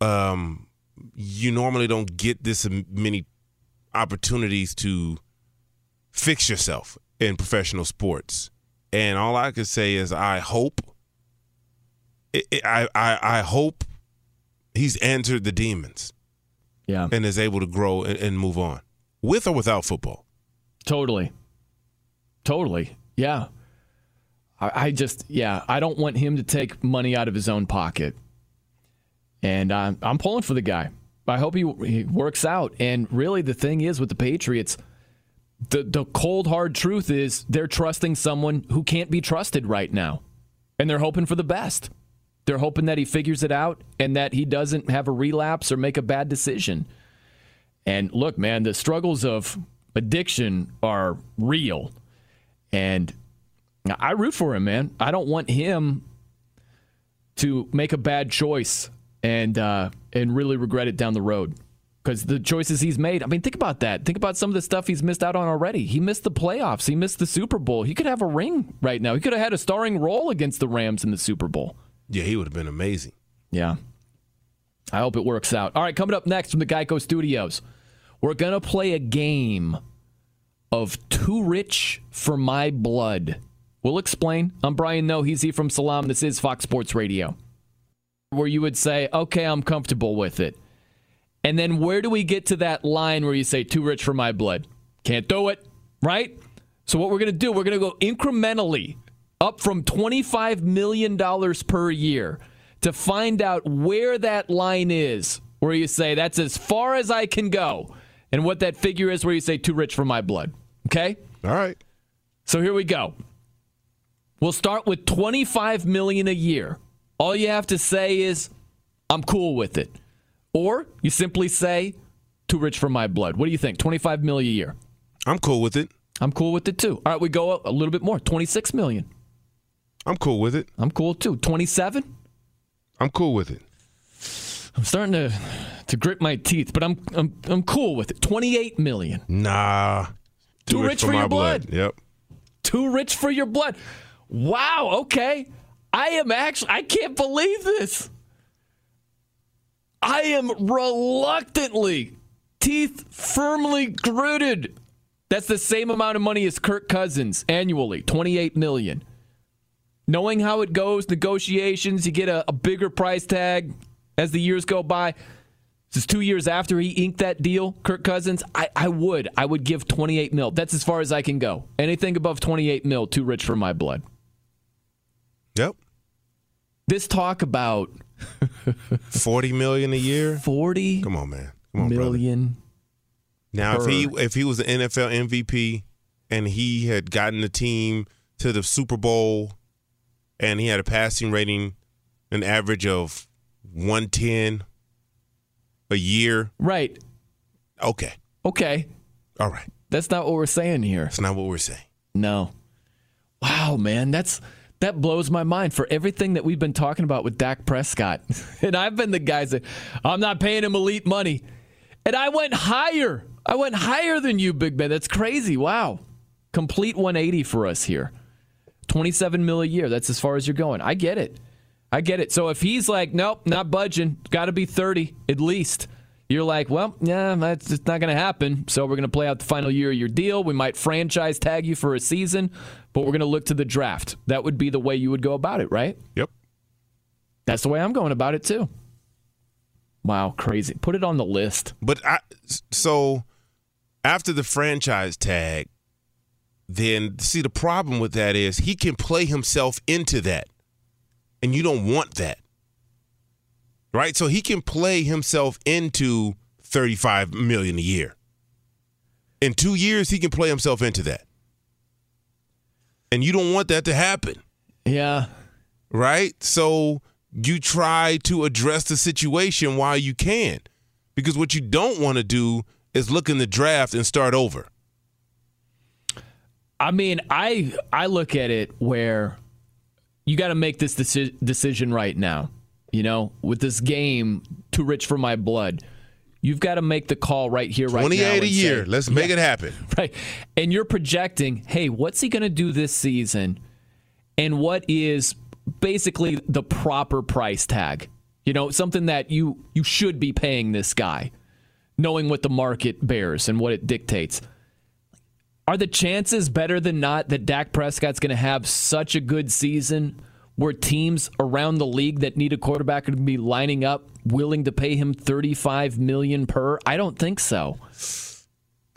Speaker 4: um you normally don't get this many opportunities to fix yourself in professional sports and all i can say is i hope i i i hope he's answered the demons
Speaker 3: yeah
Speaker 4: and is able to grow and, and move on with or without football
Speaker 3: Totally. Totally. Yeah. I, I just, yeah, I don't want him to take money out of his own pocket. And I'm, I'm pulling for the guy. I hope he, he works out. And really, the thing is with the Patriots, the, the cold, hard truth is they're trusting someone who can't be trusted right now. And they're hoping for the best. They're hoping that he figures it out and that he doesn't have a relapse or make a bad decision. And look, man, the struggles of addiction are real. And I root for him, man. I don't want him to make a bad choice and uh, and really regret it down the road. Because the choices he's made, I mean, think about that. Think about some of the stuff he's missed out on already. He missed the playoffs. He missed the Super Bowl. He could have a ring right now. He could have had a starring role against the Rams in the Super Bowl.
Speaker 4: Yeah, he would have been amazing.
Speaker 3: Yeah. I hope it works out. All right, coming up next from the Geico Studios, we're going to play a game of Too Rich for My Blood. We'll explain. I'm Brian Noe. He's Ephraim Salaam. This is Fox Sports Radio. Where you would say, okay, I'm comfortable with it. And then where do we get to that line where you say, too rich for my blood? Can't do it, right? So what we're going to do, we're going to go incrementally up from $25 million per year to find out where that line is, where you say, that's as far as I can go, and what that figure is where you say, too rich for my blood. Okay?
Speaker 4: All right.
Speaker 3: So here we go. We'll start with 25 million a year. All you have to say is, I'm cool with it. Or you simply say, too rich for my blood. What do you think? 25 million a year.
Speaker 4: I'm cool with it.
Speaker 3: I'm cool with it too. All right, we go up a little bit more. 26 million.
Speaker 4: I'm cool with it.
Speaker 3: I'm cool too. 27?
Speaker 4: I'm cool with it.
Speaker 3: I'm starting to to grit my teeth, but I'm I'm I'm cool with it. 28 million.
Speaker 4: Nah.
Speaker 3: Too, rich, for,
Speaker 4: my
Speaker 3: your blood.
Speaker 4: Yep.
Speaker 3: Too rich for your blood. Wow, okay. I am actually I can't believe this. I am reluctantly, teeth firmly gritted. That's the same amount of money as Kirk Cousins annually, 28 million. Knowing how it goes, negotiations, you get a, a bigger price tag as the years go by. This is two years after he inked that deal, Kirk Cousins. I, I would. I would give 28 mil. That's as far as I can go. Anything above 28 mil, too rich for my blood.
Speaker 4: Yep.
Speaker 3: This talk about (laughs)
Speaker 4: 40 million a year?
Speaker 3: 40
Speaker 4: Come on, man. Come on,
Speaker 3: million.
Speaker 4: brother. Now, if he if he was an NFL MVP and he had gotten the team to the Super Bowl and he had a passing rating, an average of 110 a year.
Speaker 3: Right.
Speaker 4: Okay.
Speaker 3: Okay.
Speaker 4: All right.
Speaker 3: That's not what we're saying here.
Speaker 4: That's not what we're saying.
Speaker 3: No. Wow, man, that's that blows my mind for everything that we've been talking about with Dak Prescott. (laughs) and I've been the guys that I'm not paying him elite money. And I went higher. I went higher than you, Big Ben. That's crazy. Wow. Complete 180 for us here. 27 mil a year. That's as far as you're going. I get it. I get it. So if he's like, nope, not budging, got to be 30 at least. You're like, well, yeah, that's just not going to happen. So we're going to play out the final year of your deal. We might franchise tag you for a season, but we're going to look to the draft. That would be the way you would go about it, right?
Speaker 4: Yep.
Speaker 3: That's the way I'm going about it too. Wow, crazy. Put it on the list.
Speaker 4: But I so after the franchise tag, then see the problem with that is he can play himself into that. And you don't want that. Right? So he can play himself into 35 million a year. In 2 years he can play himself into that. And you don't want that to happen.
Speaker 3: Yeah.
Speaker 4: Right? So you try to address the situation while you can. Because what you don't want to do is look in the draft and start over.
Speaker 3: I mean, I I look at it where you got to make this deci- decision right now. You know, with this game too rich for my blood. You've got to make the call right here, right now.
Speaker 4: 28 a year.
Speaker 3: say-
Speaker 4: Let's make
Speaker 3: Yeah.
Speaker 4: it happen. (laughs)
Speaker 3: Right. And you're projecting, hey, what's he going to do this season? And what is basically the proper price tag? You know, something that you you should be paying this guy, knowing what the market bears and what it dictates. Are the chances better than not that Dak Prescott's going to have such a good season where teams around the league that need a quarterback are going to be lining up willing to pay him 35 million per? I don't think so. (sighs)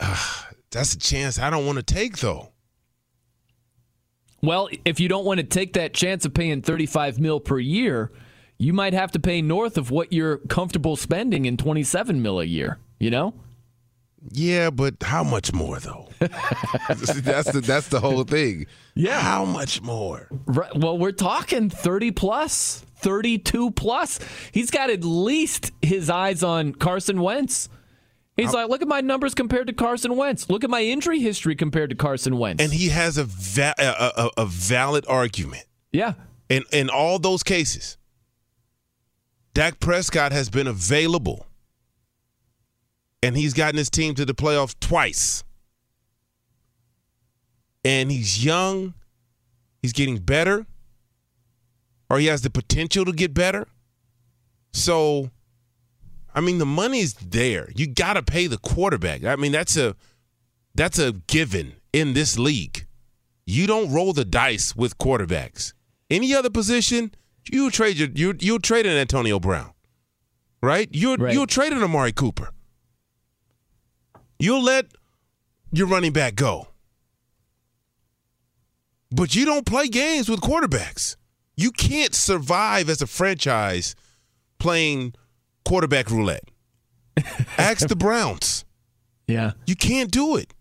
Speaker 4: That's a chance I don't want to take though.
Speaker 3: Well, if you don't want to take that chance of paying 35 mil per year, you might have to pay north of what you're comfortable spending in 27 mil a year, you know?
Speaker 4: Yeah, but how much more though? (laughs) that's the that's the whole thing.
Speaker 3: Yeah.
Speaker 4: How much more?
Speaker 3: Right, well, we're talking 30 plus, 32 plus. He's got at least his eyes on Carson Wentz. He's like, look at my numbers compared to Carson Wentz. Look at my injury history compared to Carson Wentz.
Speaker 4: And he has a va- a, a, a valid argument.
Speaker 3: Yeah.
Speaker 4: In in all those cases, Dak Prescott has been available, and he's gotten his team to the playoffs twice. And he's young. He's getting better, or he has the potential to get better. So I mean, the money's there. You got to pay the quarterback. I mean, that's a that's a given in this league. You don't roll the dice with quarterbacks. Any other position, you trade your you you trade an Antonio Brown, right? You right. you'll trade an Amari Cooper. You'll let your running back go, but you don't play games with quarterbacks. You can't survive as a franchise playing quarterback roulette. (laughs) Ask the Browns.
Speaker 3: Yeah,
Speaker 4: you can't do it.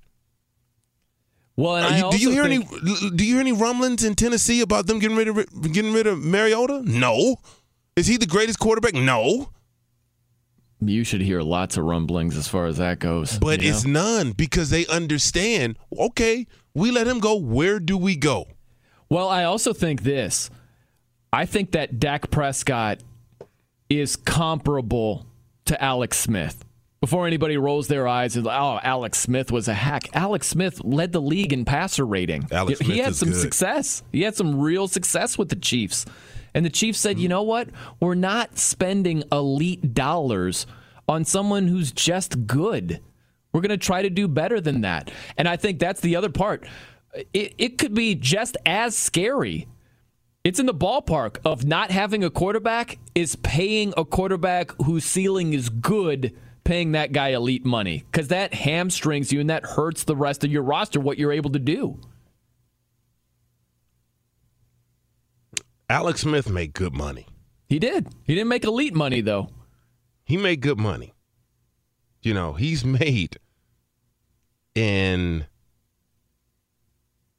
Speaker 3: Well, and
Speaker 4: you, do you hear
Speaker 3: think-
Speaker 4: any? Do you hear any rumblings in Tennessee about them getting rid of getting rid of Mariota? No. Is he the greatest quarterback? No.
Speaker 3: You should hear lots of rumblings as far as that goes.
Speaker 4: But
Speaker 3: you know?
Speaker 4: it's none because they understand. Okay, we let him go. Where do we go?
Speaker 3: Well, I also think this. I think that Dak Prescott is comparable to Alex Smith. Before anybody rolls their eyes and oh, Alex Smith was a hack. Alex Smith led the league in passer rating.
Speaker 4: Alex
Speaker 3: he
Speaker 4: Smith
Speaker 3: had some
Speaker 4: good.
Speaker 3: success. He had some real success with the Chiefs. And the Chiefs said, you know what? We're not spending elite dollars on someone who's just good. We're going to try to do better than that. And I think that's the other part. It, it could be just as scary it's in the ballpark of not having a quarterback is paying a quarterback whose ceiling is good, paying that guy elite money because that hamstrings you and that hurts the rest of your roster. What you're able to do.
Speaker 4: Alex Smith made good money.
Speaker 3: He did. He didn't make elite money though.
Speaker 4: He made good money. You know, he's made in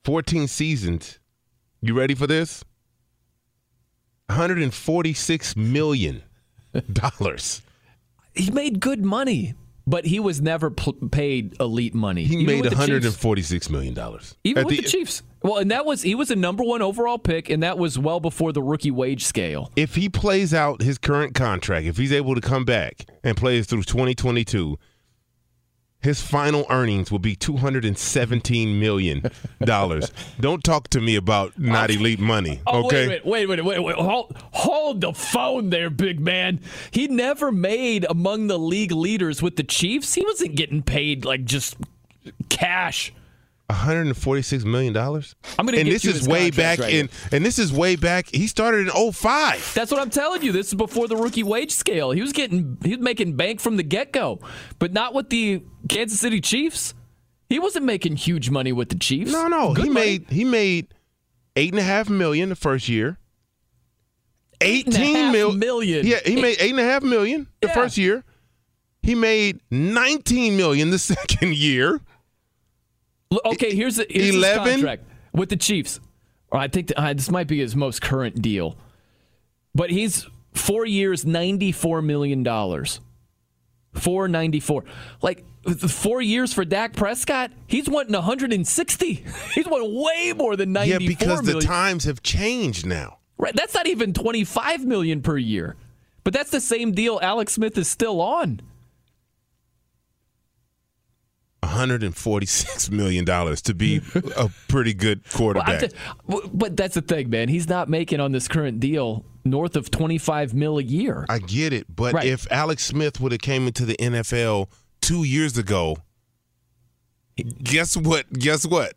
Speaker 4: 14 seasons. You ready for this? 146 million dollars.
Speaker 3: He made good money, but he was never p- paid elite money.
Speaker 4: He made
Speaker 3: with the Chiefs.
Speaker 4: 146 million dollars.
Speaker 3: Even with the, Chiefs. Well, and that was he was a number one overall pick, and that was well before the rookie wage scale.
Speaker 4: If he plays out his current contract, if he's able to come back and plays through 2022, his final earnings will be 217 million dollars. (laughs) Don't talk to me about not elite money,
Speaker 3: Oh,
Speaker 4: okay?
Speaker 3: wait, wait, wait, wait, wait, wait. Hold, hold the phone there, big man. He never made among the league leaders with the Chiefs. He wasn't getting paid like just cash.
Speaker 4: 146 million dollars.
Speaker 3: I'm gonna
Speaker 4: and
Speaker 3: get
Speaker 4: this
Speaker 3: you
Speaker 4: is way back
Speaker 3: right
Speaker 4: in, and this is way back. He started in 05.
Speaker 3: That's what I'm telling you. This is before the rookie wage scale. He was getting, he was making bank from the get go, but not with the Kansas City Chiefs. He wasn't making huge money with the Chiefs.
Speaker 4: No, no,
Speaker 3: Good
Speaker 4: he
Speaker 3: money.
Speaker 4: made he made eight and a half million the first year.
Speaker 3: Eight and a
Speaker 4: Eighteen mil-
Speaker 3: million.
Speaker 4: Yeah, he made eight and a half million the first year. He made 19 million the (laughs) second year.
Speaker 3: Okay, here's, the, here's his contract with the Chiefs. I think that, uh, this might be his most current deal, but he's four years, ninety-four million dollars. Four ninety-four. Like four years for Dak Prescott, he's wanting 160. (laughs) He's wanting way more than 94
Speaker 4: Yeah, because the times have changed now.
Speaker 3: Right, that's not even 25 million per year. But that's the same deal Alex Smith is still on.
Speaker 4: 146 million dollars to be a pretty good (laughs)
Speaker 3: Well,
Speaker 4: quarterback.
Speaker 3: but that's the thing, man. He's not making on this current deal north of 25 mil a year.
Speaker 4: I get it, but
Speaker 3: Right.
Speaker 4: if Alex Smith would have came into the NFL two years ago, guess what? Guess what?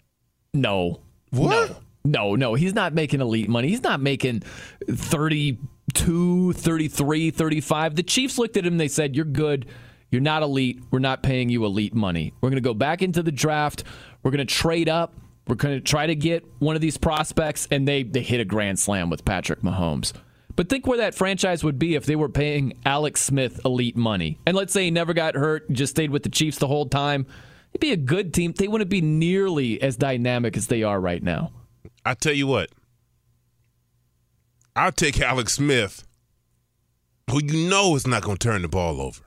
Speaker 3: No.
Speaker 4: What?
Speaker 3: No, no, he's not making elite money. He's not making 32, 33, 35. The Chiefs looked at him they said, You're good. You're not elite. We're not paying you elite money. We're going to go back into the draft. We're going to trade up. We're going to try to get one of these prospects. And they, they hit a grand slam with Patrick Mahomes. But think where that franchise would be if they were paying Alex Smith elite money. And let's say he never got hurt, just stayed with the Chiefs the whole time. It'd be a good team. They wouldn't be nearly as dynamic as they are right now.
Speaker 4: I tell you what, I'll take Alex Smith, who you know is not going to turn the ball over,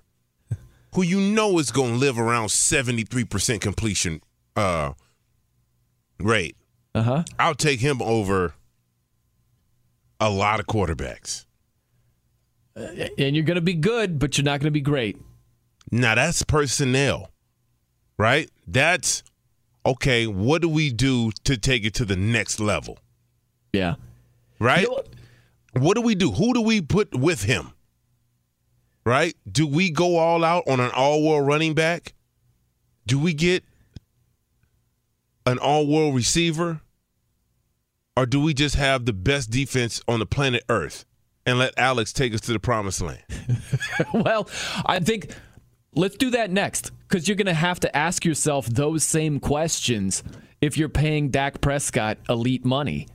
Speaker 4: who you know is going to live around 73% completion uh, rate.
Speaker 3: Uh huh.
Speaker 4: I'll take him over a lot of quarterbacks.
Speaker 3: And you're going to be good, but you're not going to be great.
Speaker 4: Now that's personnel, right? That's okay. What do we do to take it to the next level?
Speaker 3: Yeah.
Speaker 4: Right?
Speaker 3: You know what?
Speaker 4: what do we do? Who do we put with him? Right? Do we go all out on an all world running back? Do we get an all world receiver? Or do we just have the best defense on the planet Earth and let Alex take us to the promised land? (laughs)
Speaker 3: well, I think let's do that next because you're going to have to ask yourself those same questions if you're paying Dak Prescott elite money.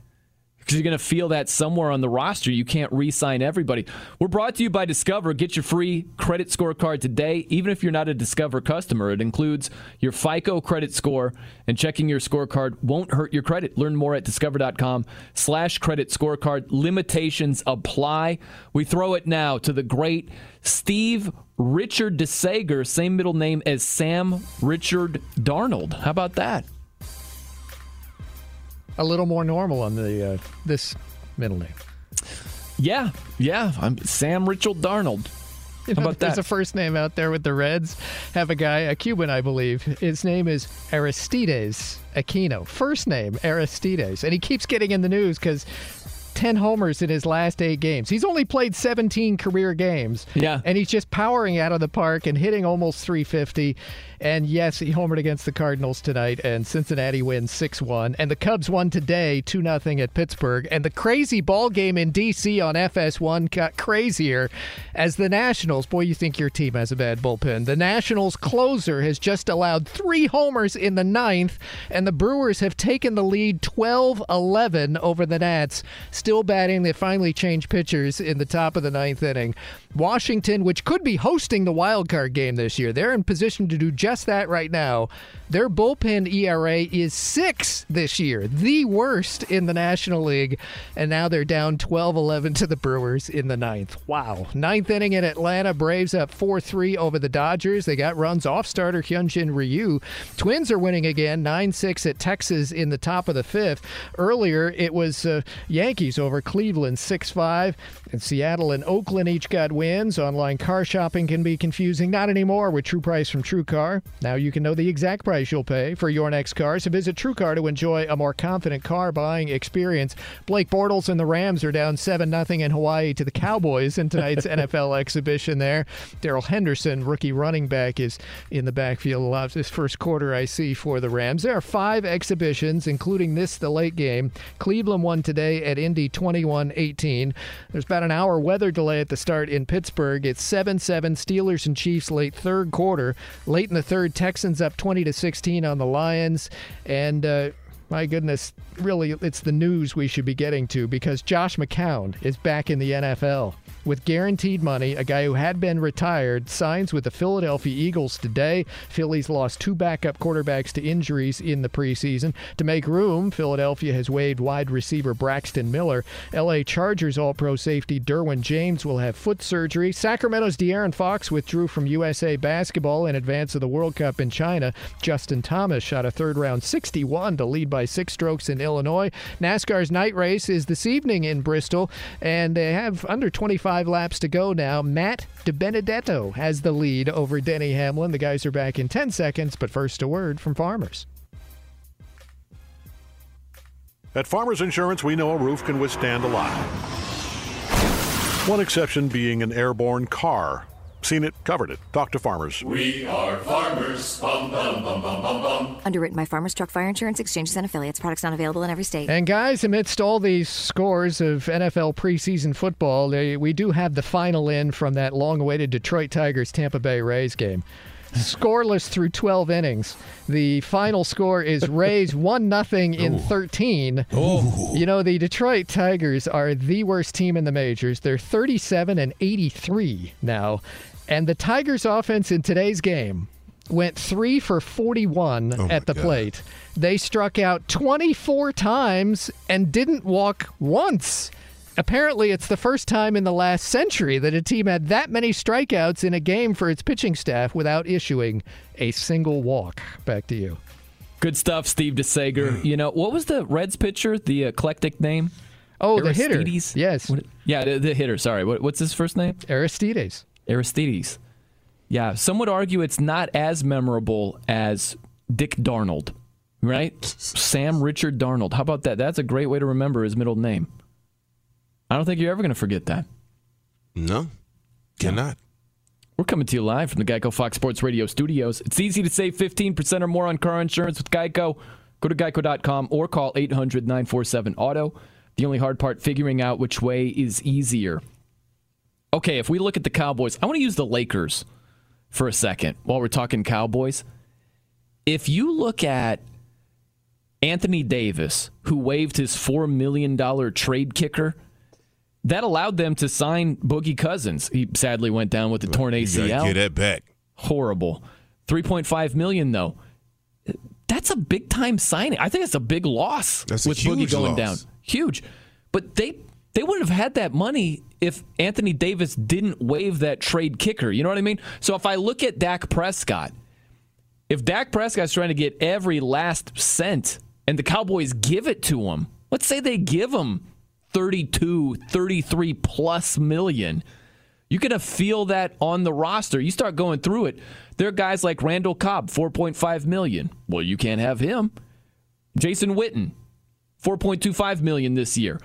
Speaker 3: Because you're going to feel that somewhere on the roster. You can't re sign everybody. We're brought to you by Discover. Get your free credit scorecard today, even if you're not a Discover customer. It includes your FICO credit score, and checking your scorecard won't hurt your credit. Learn more at discover.com slash credit scorecard. Limitations apply. We throw it now to the great Steve Richard DeSager, same middle name as Sam Richard Darnold. How about that?
Speaker 6: A little more normal on the uh, this middle name.
Speaker 3: Yeah, yeah. I'm Sam Richard Darnold.
Speaker 6: You
Speaker 3: How about
Speaker 6: there's
Speaker 3: that?
Speaker 6: a first name out there with the Reds. Have a guy, a Cuban, I believe. His name is Aristides Aquino. First name Aristides, and he keeps getting in the news because. 10 homers in his last eight games. He's only played 17 career games.
Speaker 3: Yeah.
Speaker 6: And he's just powering out of the park and hitting almost 350. And yes, he homered against the Cardinals tonight, and Cincinnati wins 6 1. And the Cubs won today 2 0 at Pittsburgh. And the crazy ball game in D.C. on FS1 got crazier as the Nationals, boy, you think your team has a bad bullpen. The Nationals closer has just allowed three homers in the ninth, and the Brewers have taken the lead 12 11 over the Nats. Still batting, they finally changed pitchers in the top of the ninth inning. Washington, which could be hosting the wild card game this year, they're in position to do just that right now. Their bullpen ERA is six this year, the worst in the National League, and now they're down 12 11 to the Brewers in the ninth. Wow. Ninth inning in Atlanta, Braves up 4 3 over the Dodgers. They got runs off starter Hyunjin Ryu. Twins are winning again, 9 6 at Texas in the top of the fifth. Earlier, it was uh, Yankees over Cleveland 6 5, and Seattle and Oakland each got wins. Online car shopping can be confusing. Not anymore with True Price from True Car. Now you can know the exact price you'll pay for your next car. So visit True Car to enjoy a more confident car buying experience. Blake Bortles and the Rams are down 7 0 in Hawaii to the Cowboys in tonight's (laughs) NFL exhibition there. Darrell Henderson, rookie running back, is in the backfield a lot this first quarter I see for the Rams. There are five exhibitions, including this, the late game. Cleveland won today at Indy 21 18. There's about an hour weather delay at the start in Pittsburgh. It's 7 7 Steelers and Chiefs late third quarter. Late in the third, Texans up 20 to 16 on the Lions. And, uh, my goodness, really, it's the news we should be getting to because Josh McCown is back in the NFL. With guaranteed money, a guy who had been retired signs with the Philadelphia Eagles today. Phillies lost two backup quarterbacks to injuries in the preseason. To make room, Philadelphia has waived wide receiver Braxton Miller. LA Chargers All Pro safety Derwin James will have foot surgery. Sacramento's De'Aaron Fox withdrew from USA basketball in advance of the World Cup in China. Justin Thomas shot a third round 61 to lead by six strokes in Illinois. NASCAR's night race is this evening in Bristol, and they have under 25 laps to go now. Matt DiBenedetto has the lead over Denny Hamlin. The guys are back in 10 seconds, but first a word from Farmers.
Speaker 7: At Farmers Insurance, we know a roof can withstand a lot. One exception being an airborne car. Seen it, covered it. Talk to Farmers.
Speaker 8: We are farmers. Bum, bum, bum, bum, bum, bum.
Speaker 9: Underwritten by Farmers Truck Fire Insurance Exchanges and Affiliates. Products not available in every state.
Speaker 6: And guys, amidst all these scores of NFL preseason football, they, we do have the final in from that long-awaited Detroit Tigers Tampa Bay Rays game. Scoreless through 12 innings. The final score is Rays (laughs) 1 nothing in 13. You know, the Detroit Tigers are the worst team in the majors. They're 37 and 83 now. And the Tigers offense in today's game went 3 for 41
Speaker 4: Oh,
Speaker 6: at the plate. They struck out 24 times and didn't walk once. Apparently, it's the first time in the last century that a team had that many strikeouts in a game for its pitching staff without issuing a single walk. Back to you.
Speaker 3: Good stuff, Steve DeSager. you know, what was the Reds pitcher, the eclectic name?
Speaker 6: Oh, the hitter. Yes.
Speaker 3: What- yeah, the, the hitter. Sorry. What, what's his first name?
Speaker 6: Aristides.
Speaker 3: Aristides. Yeah, some would argue it's not as memorable as Dick Darnold, right? Sam Richard Darnold. How about that? That's a great way to remember his middle name. I don't think you're ever going to forget that.
Speaker 4: No, cannot.
Speaker 3: We're coming to you live from the Geico Fox Sports Radio studios. It's easy to save 15% or more on car insurance with Geico. Go to geico.com or call 800 947 Auto. The only hard part, figuring out which way is easier. Okay, if we look at the Cowboys, I want to use the Lakers for a second while we're talking Cowboys. If you look at Anthony Davis, who waived his $4 million trade kicker, that allowed them to sign Boogie Cousins. He sadly went down with the torn ACL.
Speaker 4: get that back.
Speaker 3: Horrible. 3.5 million though. That's a big time signing. I think it's a big loss
Speaker 4: That's a
Speaker 3: with
Speaker 4: huge
Speaker 3: Boogie going
Speaker 4: loss.
Speaker 3: down. Huge. But they they wouldn't have had that money if Anthony Davis didn't waive that trade kicker. You know what I mean? So if I look at Dak Prescott, if Dak Prescott's trying to get every last cent and the Cowboys give it to him, let's say they give him 32, 33 plus million. You're going to feel that on the roster. You start going through it. There are guys like Randall Cobb, 4.5 million. Well, you can't have him. Jason Witten, 4.25 million this year.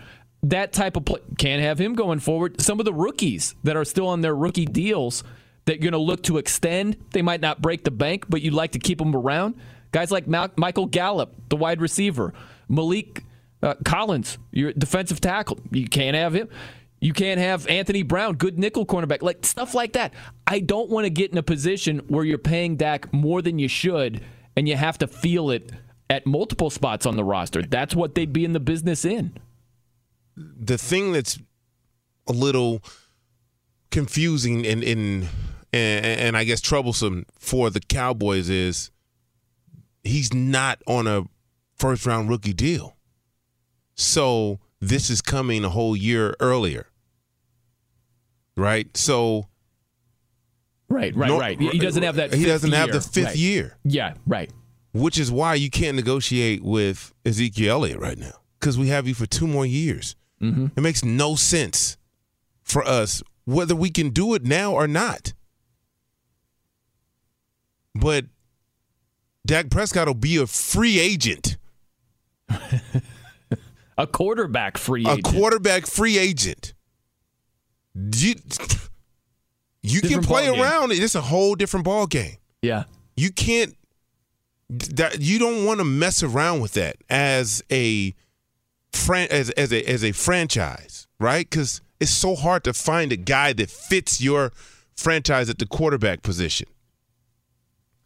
Speaker 3: That type of play can't have him going forward. Some of the rookies that are still on their rookie deals that you're going to look to extend, they might not break the bank, but you'd like to keep them around. Guys like Mal- Michael Gallup, the wide receiver, Maliek uh, Collins, your defensive tackle, you can't have him. You can't have Anthony Brown, good nickel cornerback, like stuff like that. I don't want to get in a position where you're paying Dak more than you should, and you have to feel it at multiple spots on the roster. That's what they'd be in the business in.
Speaker 4: The thing that's a little confusing and and and, and I guess troublesome for the Cowboys is he's not on a first round rookie deal. So this is coming a whole year earlier. Right? So
Speaker 3: Right, right,
Speaker 4: No-
Speaker 3: right. He doesn't have that.
Speaker 4: He doesn't have the fifth
Speaker 3: Right.
Speaker 4: year.
Speaker 3: Yeah, right.
Speaker 4: Which is why you can't negotiate with Ezekiel Elliott right now because we have you for two more years.
Speaker 3: Mm-hmm.
Speaker 4: It makes no sense for us whether we can do it now or not. But Dak Prescott will be a free agent, (laughs)
Speaker 3: A quarterback free agent.
Speaker 4: a quarterback free agent. You, you can play around it. It's a whole different ball game.
Speaker 3: yeah.
Speaker 4: you can't that you don't want to mess around with that as a fran- as as a as a franchise, right? Cuz it's so hard to find a guy that fits your franchise at the quarterback position.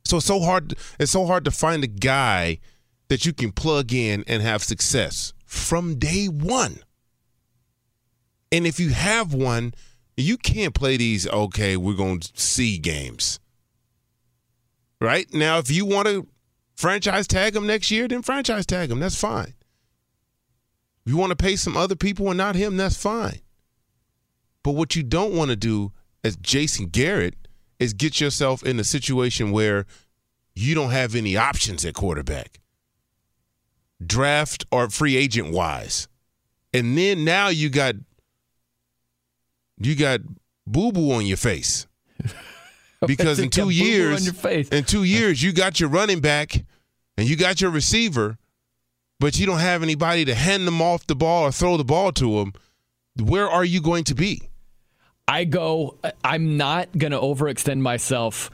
Speaker 4: So it's so hard it's so hard to find a guy that you can plug in and have success from day 1. And if you have one, you can't play these okay, we're going to see games right? Now, if you want to franchise tag him next year, then franchise tag him. That's fine. You want to pay some other people and not him, that's fine. But what you don't want to do as Jason Garrett is get yourself in a situation where you don't have any options at quarterback, draft or free agent wise. And then now you got you got boo boo on your face (laughs) because in two years,
Speaker 3: on your face.
Speaker 4: in two years, you got your running back and you got your receiver, but you don't have anybody to hand them off the ball or throw the ball to them. Where are you going to be?
Speaker 3: I go, I'm not going to overextend myself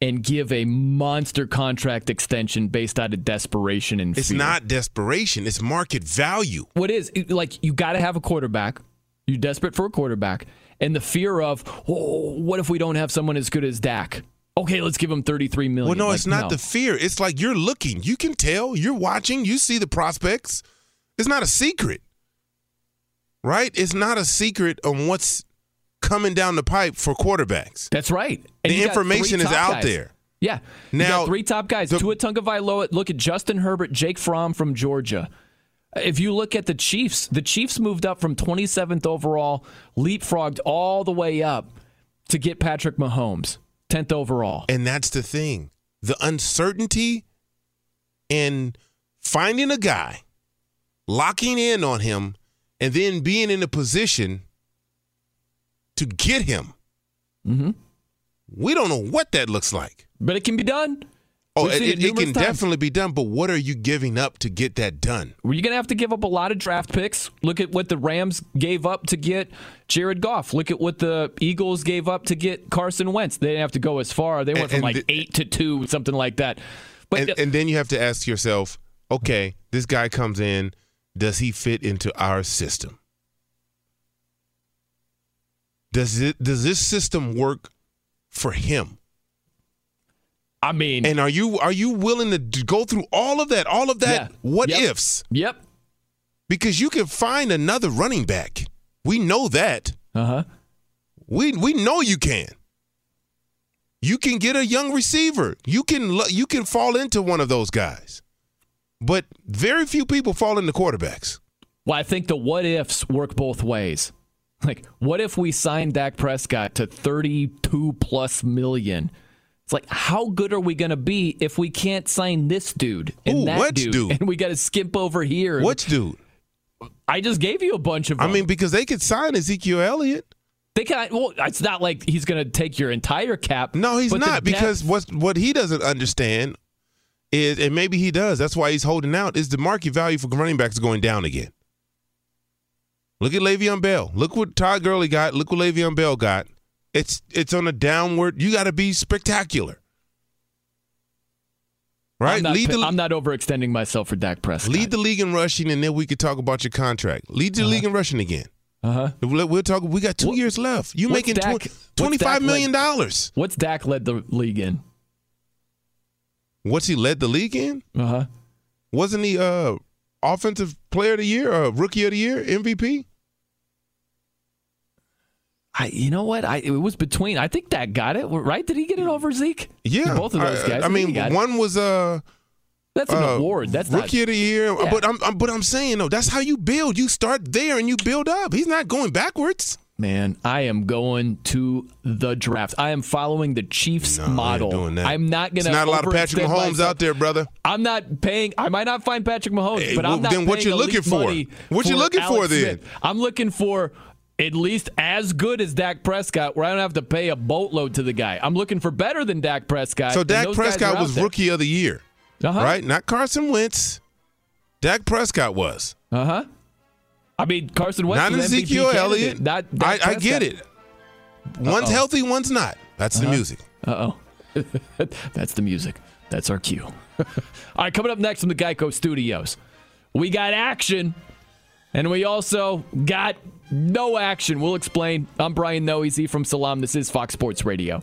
Speaker 3: and give a monster contract extension based out of desperation and fear.
Speaker 4: It's
Speaker 3: fear.
Speaker 4: not desperation; it's market value.
Speaker 3: What is like you got to have a quarterback. You're desperate for a quarterback, and the fear of, oh, what if we don't have someone as good as Dak? Okay, let's give him 33 million.
Speaker 4: Well, no,
Speaker 3: Like,
Speaker 4: it's not the fear. It's like you're looking. You can tell. You're watching. You see the prospects. It's not a secret, right? It's not a secret on what's coming down the pipe for quarterbacks.
Speaker 3: That's right.
Speaker 4: The information is out
Speaker 3: guys.
Speaker 4: there.
Speaker 3: Yeah.
Speaker 4: Now,
Speaker 3: three top guys. Tua Tagovailoa. Look at Justin Herbert, Jake Fromm from Georgia. If you look at the Chiefs, the Chiefs moved up from 27th overall, leapfrogged all the way up to get Patrick Mahomes, 10th overall.
Speaker 4: And that's the thing the uncertainty in finding a guy, locking in on him, and then being in a position to get him.
Speaker 3: Mm-hmm.
Speaker 4: We don't know what that looks like.
Speaker 3: But it can be done.
Speaker 4: Oh, it, it, it can
Speaker 3: times.
Speaker 4: definitely be done, but what are you giving up to get that done?
Speaker 3: Were you're going to have to give up a lot of draft picks? Look at what the Rams gave up to get Jared Goff. Look at what the Eagles gave up to get Carson Wentz. They didn't have to go as far. They went
Speaker 4: And-
Speaker 3: from
Speaker 4: and
Speaker 3: like
Speaker 4: the-
Speaker 3: eight to two, something like that. But
Speaker 4: and, and then you have to ask yourself, okay, this guy comes in, does he fit into our system? Does it does this system work for him?
Speaker 3: I mean,
Speaker 4: and are you are you willing to go through all of that, all of that
Speaker 3: Yeah.
Speaker 4: what
Speaker 3: Yep.
Speaker 4: ifs?
Speaker 3: Yep.
Speaker 4: Because you can find another running back. We know that.
Speaker 3: Uh huh.
Speaker 4: We we know you can. You can get a young receiver. You can you can fall into one of those guys. But very few people fall into quarterbacks.
Speaker 3: Well, I think the what ifs work both ways. Like, what if we signed Dak Prescott to 32 plus million? It's like, how good are we going to be if we can't sign this dude and
Speaker 4: Ooh,
Speaker 3: that dude,
Speaker 4: dude?
Speaker 3: and we got to skimp over here?
Speaker 4: Which dude?
Speaker 3: I just gave you a bunch of.
Speaker 4: I
Speaker 3: them.
Speaker 4: mean, because they could sign Ezekiel Elliott.
Speaker 3: they can. Well, it's not like he's going to take your entire cap.
Speaker 4: No, he's not because
Speaker 3: depth-
Speaker 4: what what he doesn't understand is, and maybe he does. That's why he's holding out. Is the market value for running backs going down again? Look at Le'Veon Bell. Look what Todd Gurley got. Look what Le'Veon Bell got. It's it's on a downward. You got to be spectacular, right?
Speaker 3: I'm not,
Speaker 4: lead the
Speaker 3: I'm not overextending myself for Dak Prescott.
Speaker 4: lead the league in rushing, and then we could talk about your contract. Lead the league in rushing again.
Speaker 3: Uh huh.
Speaker 4: We'll, talk. We got two years left. You making
Speaker 3: Dak-
Speaker 4: twen-
Speaker 3: what's
Speaker 4: twenty five
Speaker 3: Dak
Speaker 4: million
Speaker 3: led-
Speaker 4: dollars.
Speaker 3: What's Dak led the league in?
Speaker 4: What's he led the league in?
Speaker 3: Uh huh.
Speaker 4: Wasn't he uh offensive player of the year, uh, rookie of the year, MVP?
Speaker 3: I, you know what? I it was between. I think Dak got it right. Did he get it over Zeke?
Speaker 4: Yeah,
Speaker 3: both of those
Speaker 4: I-
Speaker 3: guys.
Speaker 4: I,
Speaker 3: think
Speaker 4: mean,
Speaker 3: got it.
Speaker 4: one was uh
Speaker 3: That's an
Speaker 4: uh,
Speaker 3: award. That's
Speaker 4: rookie
Speaker 3: not,
Speaker 4: of the year.
Speaker 3: Yeah.
Speaker 4: But I'm, I'm but I'm saying though, that's how you build. You start there and you build up. He's not going backwards.
Speaker 3: Man, I am going to the draft. I am following the Chiefs model.
Speaker 4: doing that.
Speaker 3: I'm not going to.
Speaker 4: There's not a lot of Patrick Mahomes out there, brother.
Speaker 3: I'm not paying. I might not find Patrick Mahomes,
Speaker 4: Hey,
Speaker 3: but
Speaker 4: well,
Speaker 3: I'm not
Speaker 4: then what you looking for? What you looking for then?
Speaker 3: Smith. I'm looking for at least as good as Dak Prescott, where I don't have to pay a boatload to the guy. I'm looking for better than Dak Prescott.
Speaker 4: So Dak Prescott was
Speaker 3: there.
Speaker 4: rookie of the year,
Speaker 3: Uh-huh.
Speaker 4: right? Not Carson Wentz. Dak Prescott was.
Speaker 3: Uh huh. I mean, Carson Wentz
Speaker 4: not
Speaker 3: was MVP
Speaker 4: Ezekiel Elliott.
Speaker 3: Not
Speaker 4: I, I get it. One's
Speaker 3: Uh-oh.
Speaker 4: healthy, one's not. That's the
Speaker 3: Uh-huh.
Speaker 4: music.
Speaker 3: Uh oh. (laughs) That's the music. That's our cue. (laughs) All right, coming up next from the Geico Studios, we got action, and we also got no action. We'll explain. I'm Brian Noe he's Ephraim Salaam. This is Fox Sports Radio.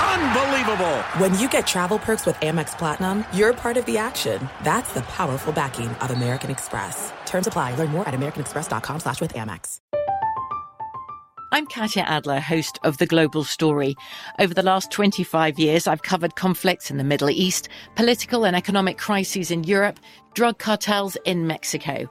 Speaker 10: Unbelievable!
Speaker 14: When you get travel perks with Amex Platinum, you're part of the action. That's the powerful backing of American Express. Terms apply. Learn more at americanexpress.com slash with Amex.
Speaker 15: I'm Katya Adler, host of The Global Story. Over the last 25 years, I've covered conflicts in the Middle East, political and economic crises in Europe, drug cartels in Mexico.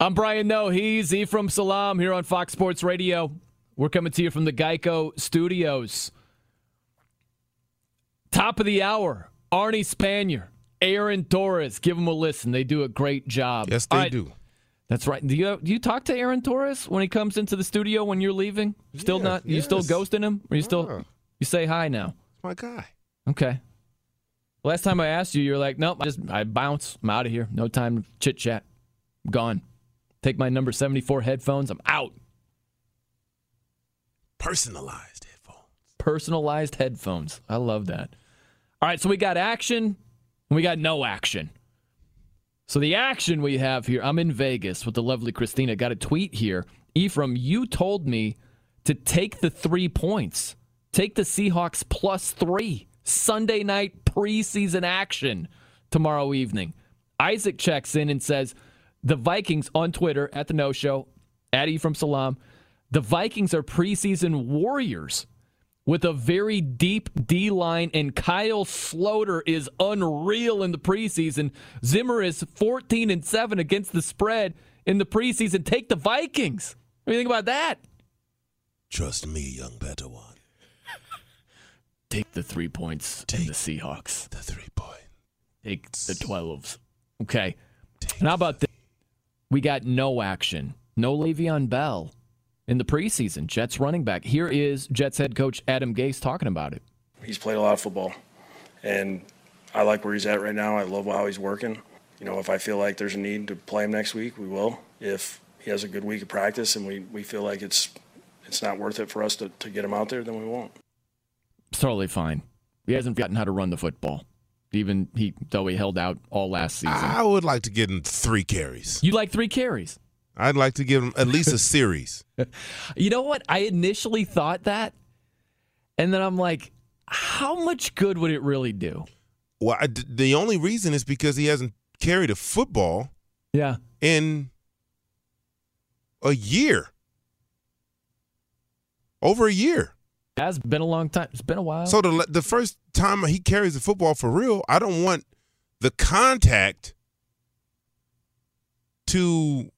Speaker 3: I'm Brian Noe. He's Ephraim Salaam here on Fox Sports Radio. We're coming to you from the Geico Studios. Top of the hour, Arnie Spanier, Aaron Torres. Give them a listen. They do a great job.
Speaker 4: Yes, they do.
Speaker 3: That's right. Do you do you talk to Aaron Torres when he comes into the studio when you're leaving? Still
Speaker 4: Yeah,
Speaker 3: not. You still ghosting him, or you still
Speaker 4: Yeah.
Speaker 3: you say hi now?
Speaker 4: It's my guy.
Speaker 3: Okay. Last time I asked you, you were like, "Nope, I just I bounce. I'm out of here. No time to chit chat. Gone. Take my number seventy four headphones. I'm out.
Speaker 4: Personalized headphones.
Speaker 3: Personalized headphones. I love that. All right, so we got action and we got no action. So the action we have here, I'm in Vegas with the lovely Christina. Got a tweet here. Ephraim, you told me to take the three points. Take the Seahawks plus three. Sunday night preseason action tomorrow evening. Isaac checks in and says, the Vikings on Twitter at the No Show, at Ephraim Salaam, the Vikings are preseason warriors with a very deep D line, and Kyle Sloter is unreal in the preseason. Zimmer is 14 and 7 against the spread in the preseason. Take the Vikings. What do you think about that?
Speaker 4: Trust me, young Padawan. (laughs)
Speaker 3: Take the three points and the Seahawks.
Speaker 4: The three points.
Speaker 3: Take the 12s. Okay. and how about this? We got no action. No Le'Veon Bell in the preseason. Jets running back. Here is Jets head coach Adam Gase talking about it.
Speaker 16: He's played a lot of football, and I like where he's at right now. I love how he's working. You know, if I feel like there's a need to play him next week, we will. If he has a good week of practice and we, we feel like it's it's not worth it for us to, to get him out there, then we won't.
Speaker 3: It's totally fine. He hasn't forgotten how to run the football, even he though he held out all last season.
Speaker 4: I would like to get him three carries.
Speaker 3: You like three carries?
Speaker 4: I'd like to give him at least a series. (laughs)
Speaker 3: You know what? I initially thought that, and then I'm like, how much good would it really do?
Speaker 4: Well, I, the only reason is because he hasn't carried a football.
Speaker 3: Yeah.
Speaker 4: In a year. Over a year.
Speaker 3: Has been a long time. It's been a while.
Speaker 4: So the the first time he carries the football for real, I don't want the contact to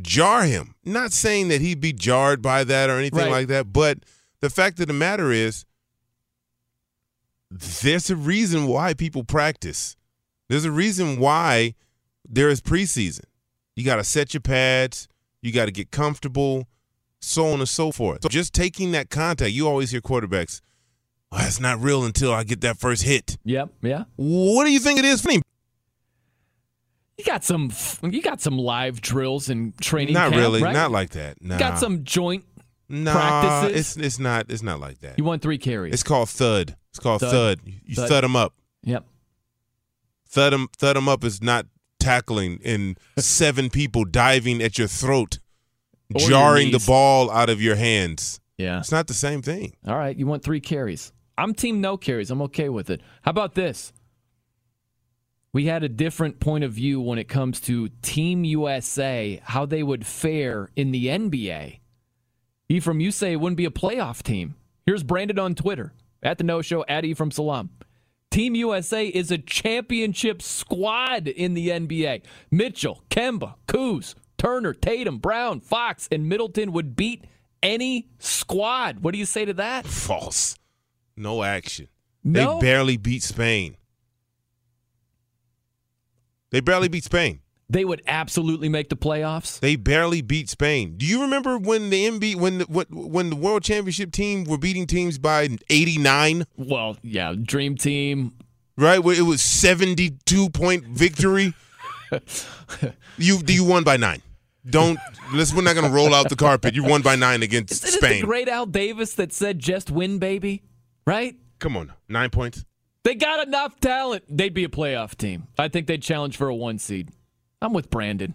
Speaker 4: jar him. Not saying that he'd be jarred by that or anything
Speaker 3: Right.
Speaker 4: like that, but the fact of the matter is there's a reason why people practice. There's a reason why there is preseason. You got to set your pads, you got to get comfortable, so on and so forth. So just taking that contact, you always hear quarterbacks, oh, it's not real until I get that first hit.
Speaker 3: Yep, yeah.
Speaker 4: What do you think it is for him?
Speaker 3: You got some. You got some live drills and training.
Speaker 4: Not
Speaker 3: camp,
Speaker 4: really,
Speaker 3: right?
Speaker 4: not like that. Nah.
Speaker 3: Got some joint
Speaker 4: nah,
Speaker 3: practices.
Speaker 4: It's it's not it's not like that.
Speaker 3: You want three carries.
Speaker 4: It's called thud. It's called
Speaker 3: Thud.
Speaker 4: thud. You
Speaker 3: Thud.
Speaker 4: thud them up.
Speaker 3: Yep.
Speaker 4: Thud them thud 'em up is not tackling and seven people diving at your throat, jarring the ball out of your hands.
Speaker 3: Yeah.
Speaker 4: It's not the same thing.
Speaker 3: All right, you want three carries. I'm team no carries. I'm okay with it. How about this? We had a different point of view when it comes to Team USA, how they would fare in the NBA. Ephraim, you say it wouldn't be a playoff team. Here's Brandon on Twitter at the No Show at Ephraim Salaam. Team USA is a championship squad in the NBA. Mitchell, Kemba, Kuz, Turner, Tatum, Brown, Fox, and Middleton would beat any squad. What do you say to that? (laughs)
Speaker 4: False. No action.
Speaker 3: No?
Speaker 4: They barely beat Spain. They barely beat Spain.
Speaker 3: they would absolutely make the playoffs.
Speaker 4: They barely beat Spain. Do you remember when the MB when the, when the World Championship team were beating teams by 89?
Speaker 3: Well, yeah, Dream Team.
Speaker 4: Right, where it was 72 point victory. (laughs) you you won by 9. Don't let's we're not going to roll out the carpet. You won by 9 against
Speaker 3: Isn't
Speaker 4: Spain.
Speaker 3: it the great Al Davis that said just win baby, right?
Speaker 4: Come on. 9 points.
Speaker 3: They got enough talent. They'd be a playoff team. I think they'd challenge for a 1 seed. I'm with Brandon.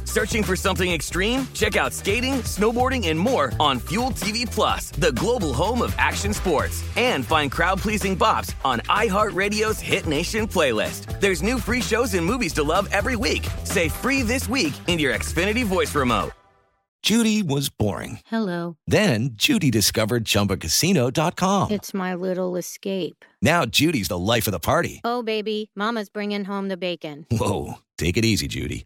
Speaker 17: Searching for something extreme? Check out skating, snowboarding, and more on Fuel TV Plus, the global home of action sports. And find crowd-pleasing bops on iHeartRadio's Hit Nation playlist. There's new free shows and movies to love every week. Say free this week in your Xfinity voice remote.
Speaker 18: Judy was boring.
Speaker 19: Hello.
Speaker 18: Then Judy discovered ChumbaCasino.com.
Speaker 19: It's my little escape.
Speaker 18: Now Judy's the life of the party.
Speaker 19: Oh, baby, Mama's bringing home the bacon.
Speaker 18: Whoa, take it easy, Judy.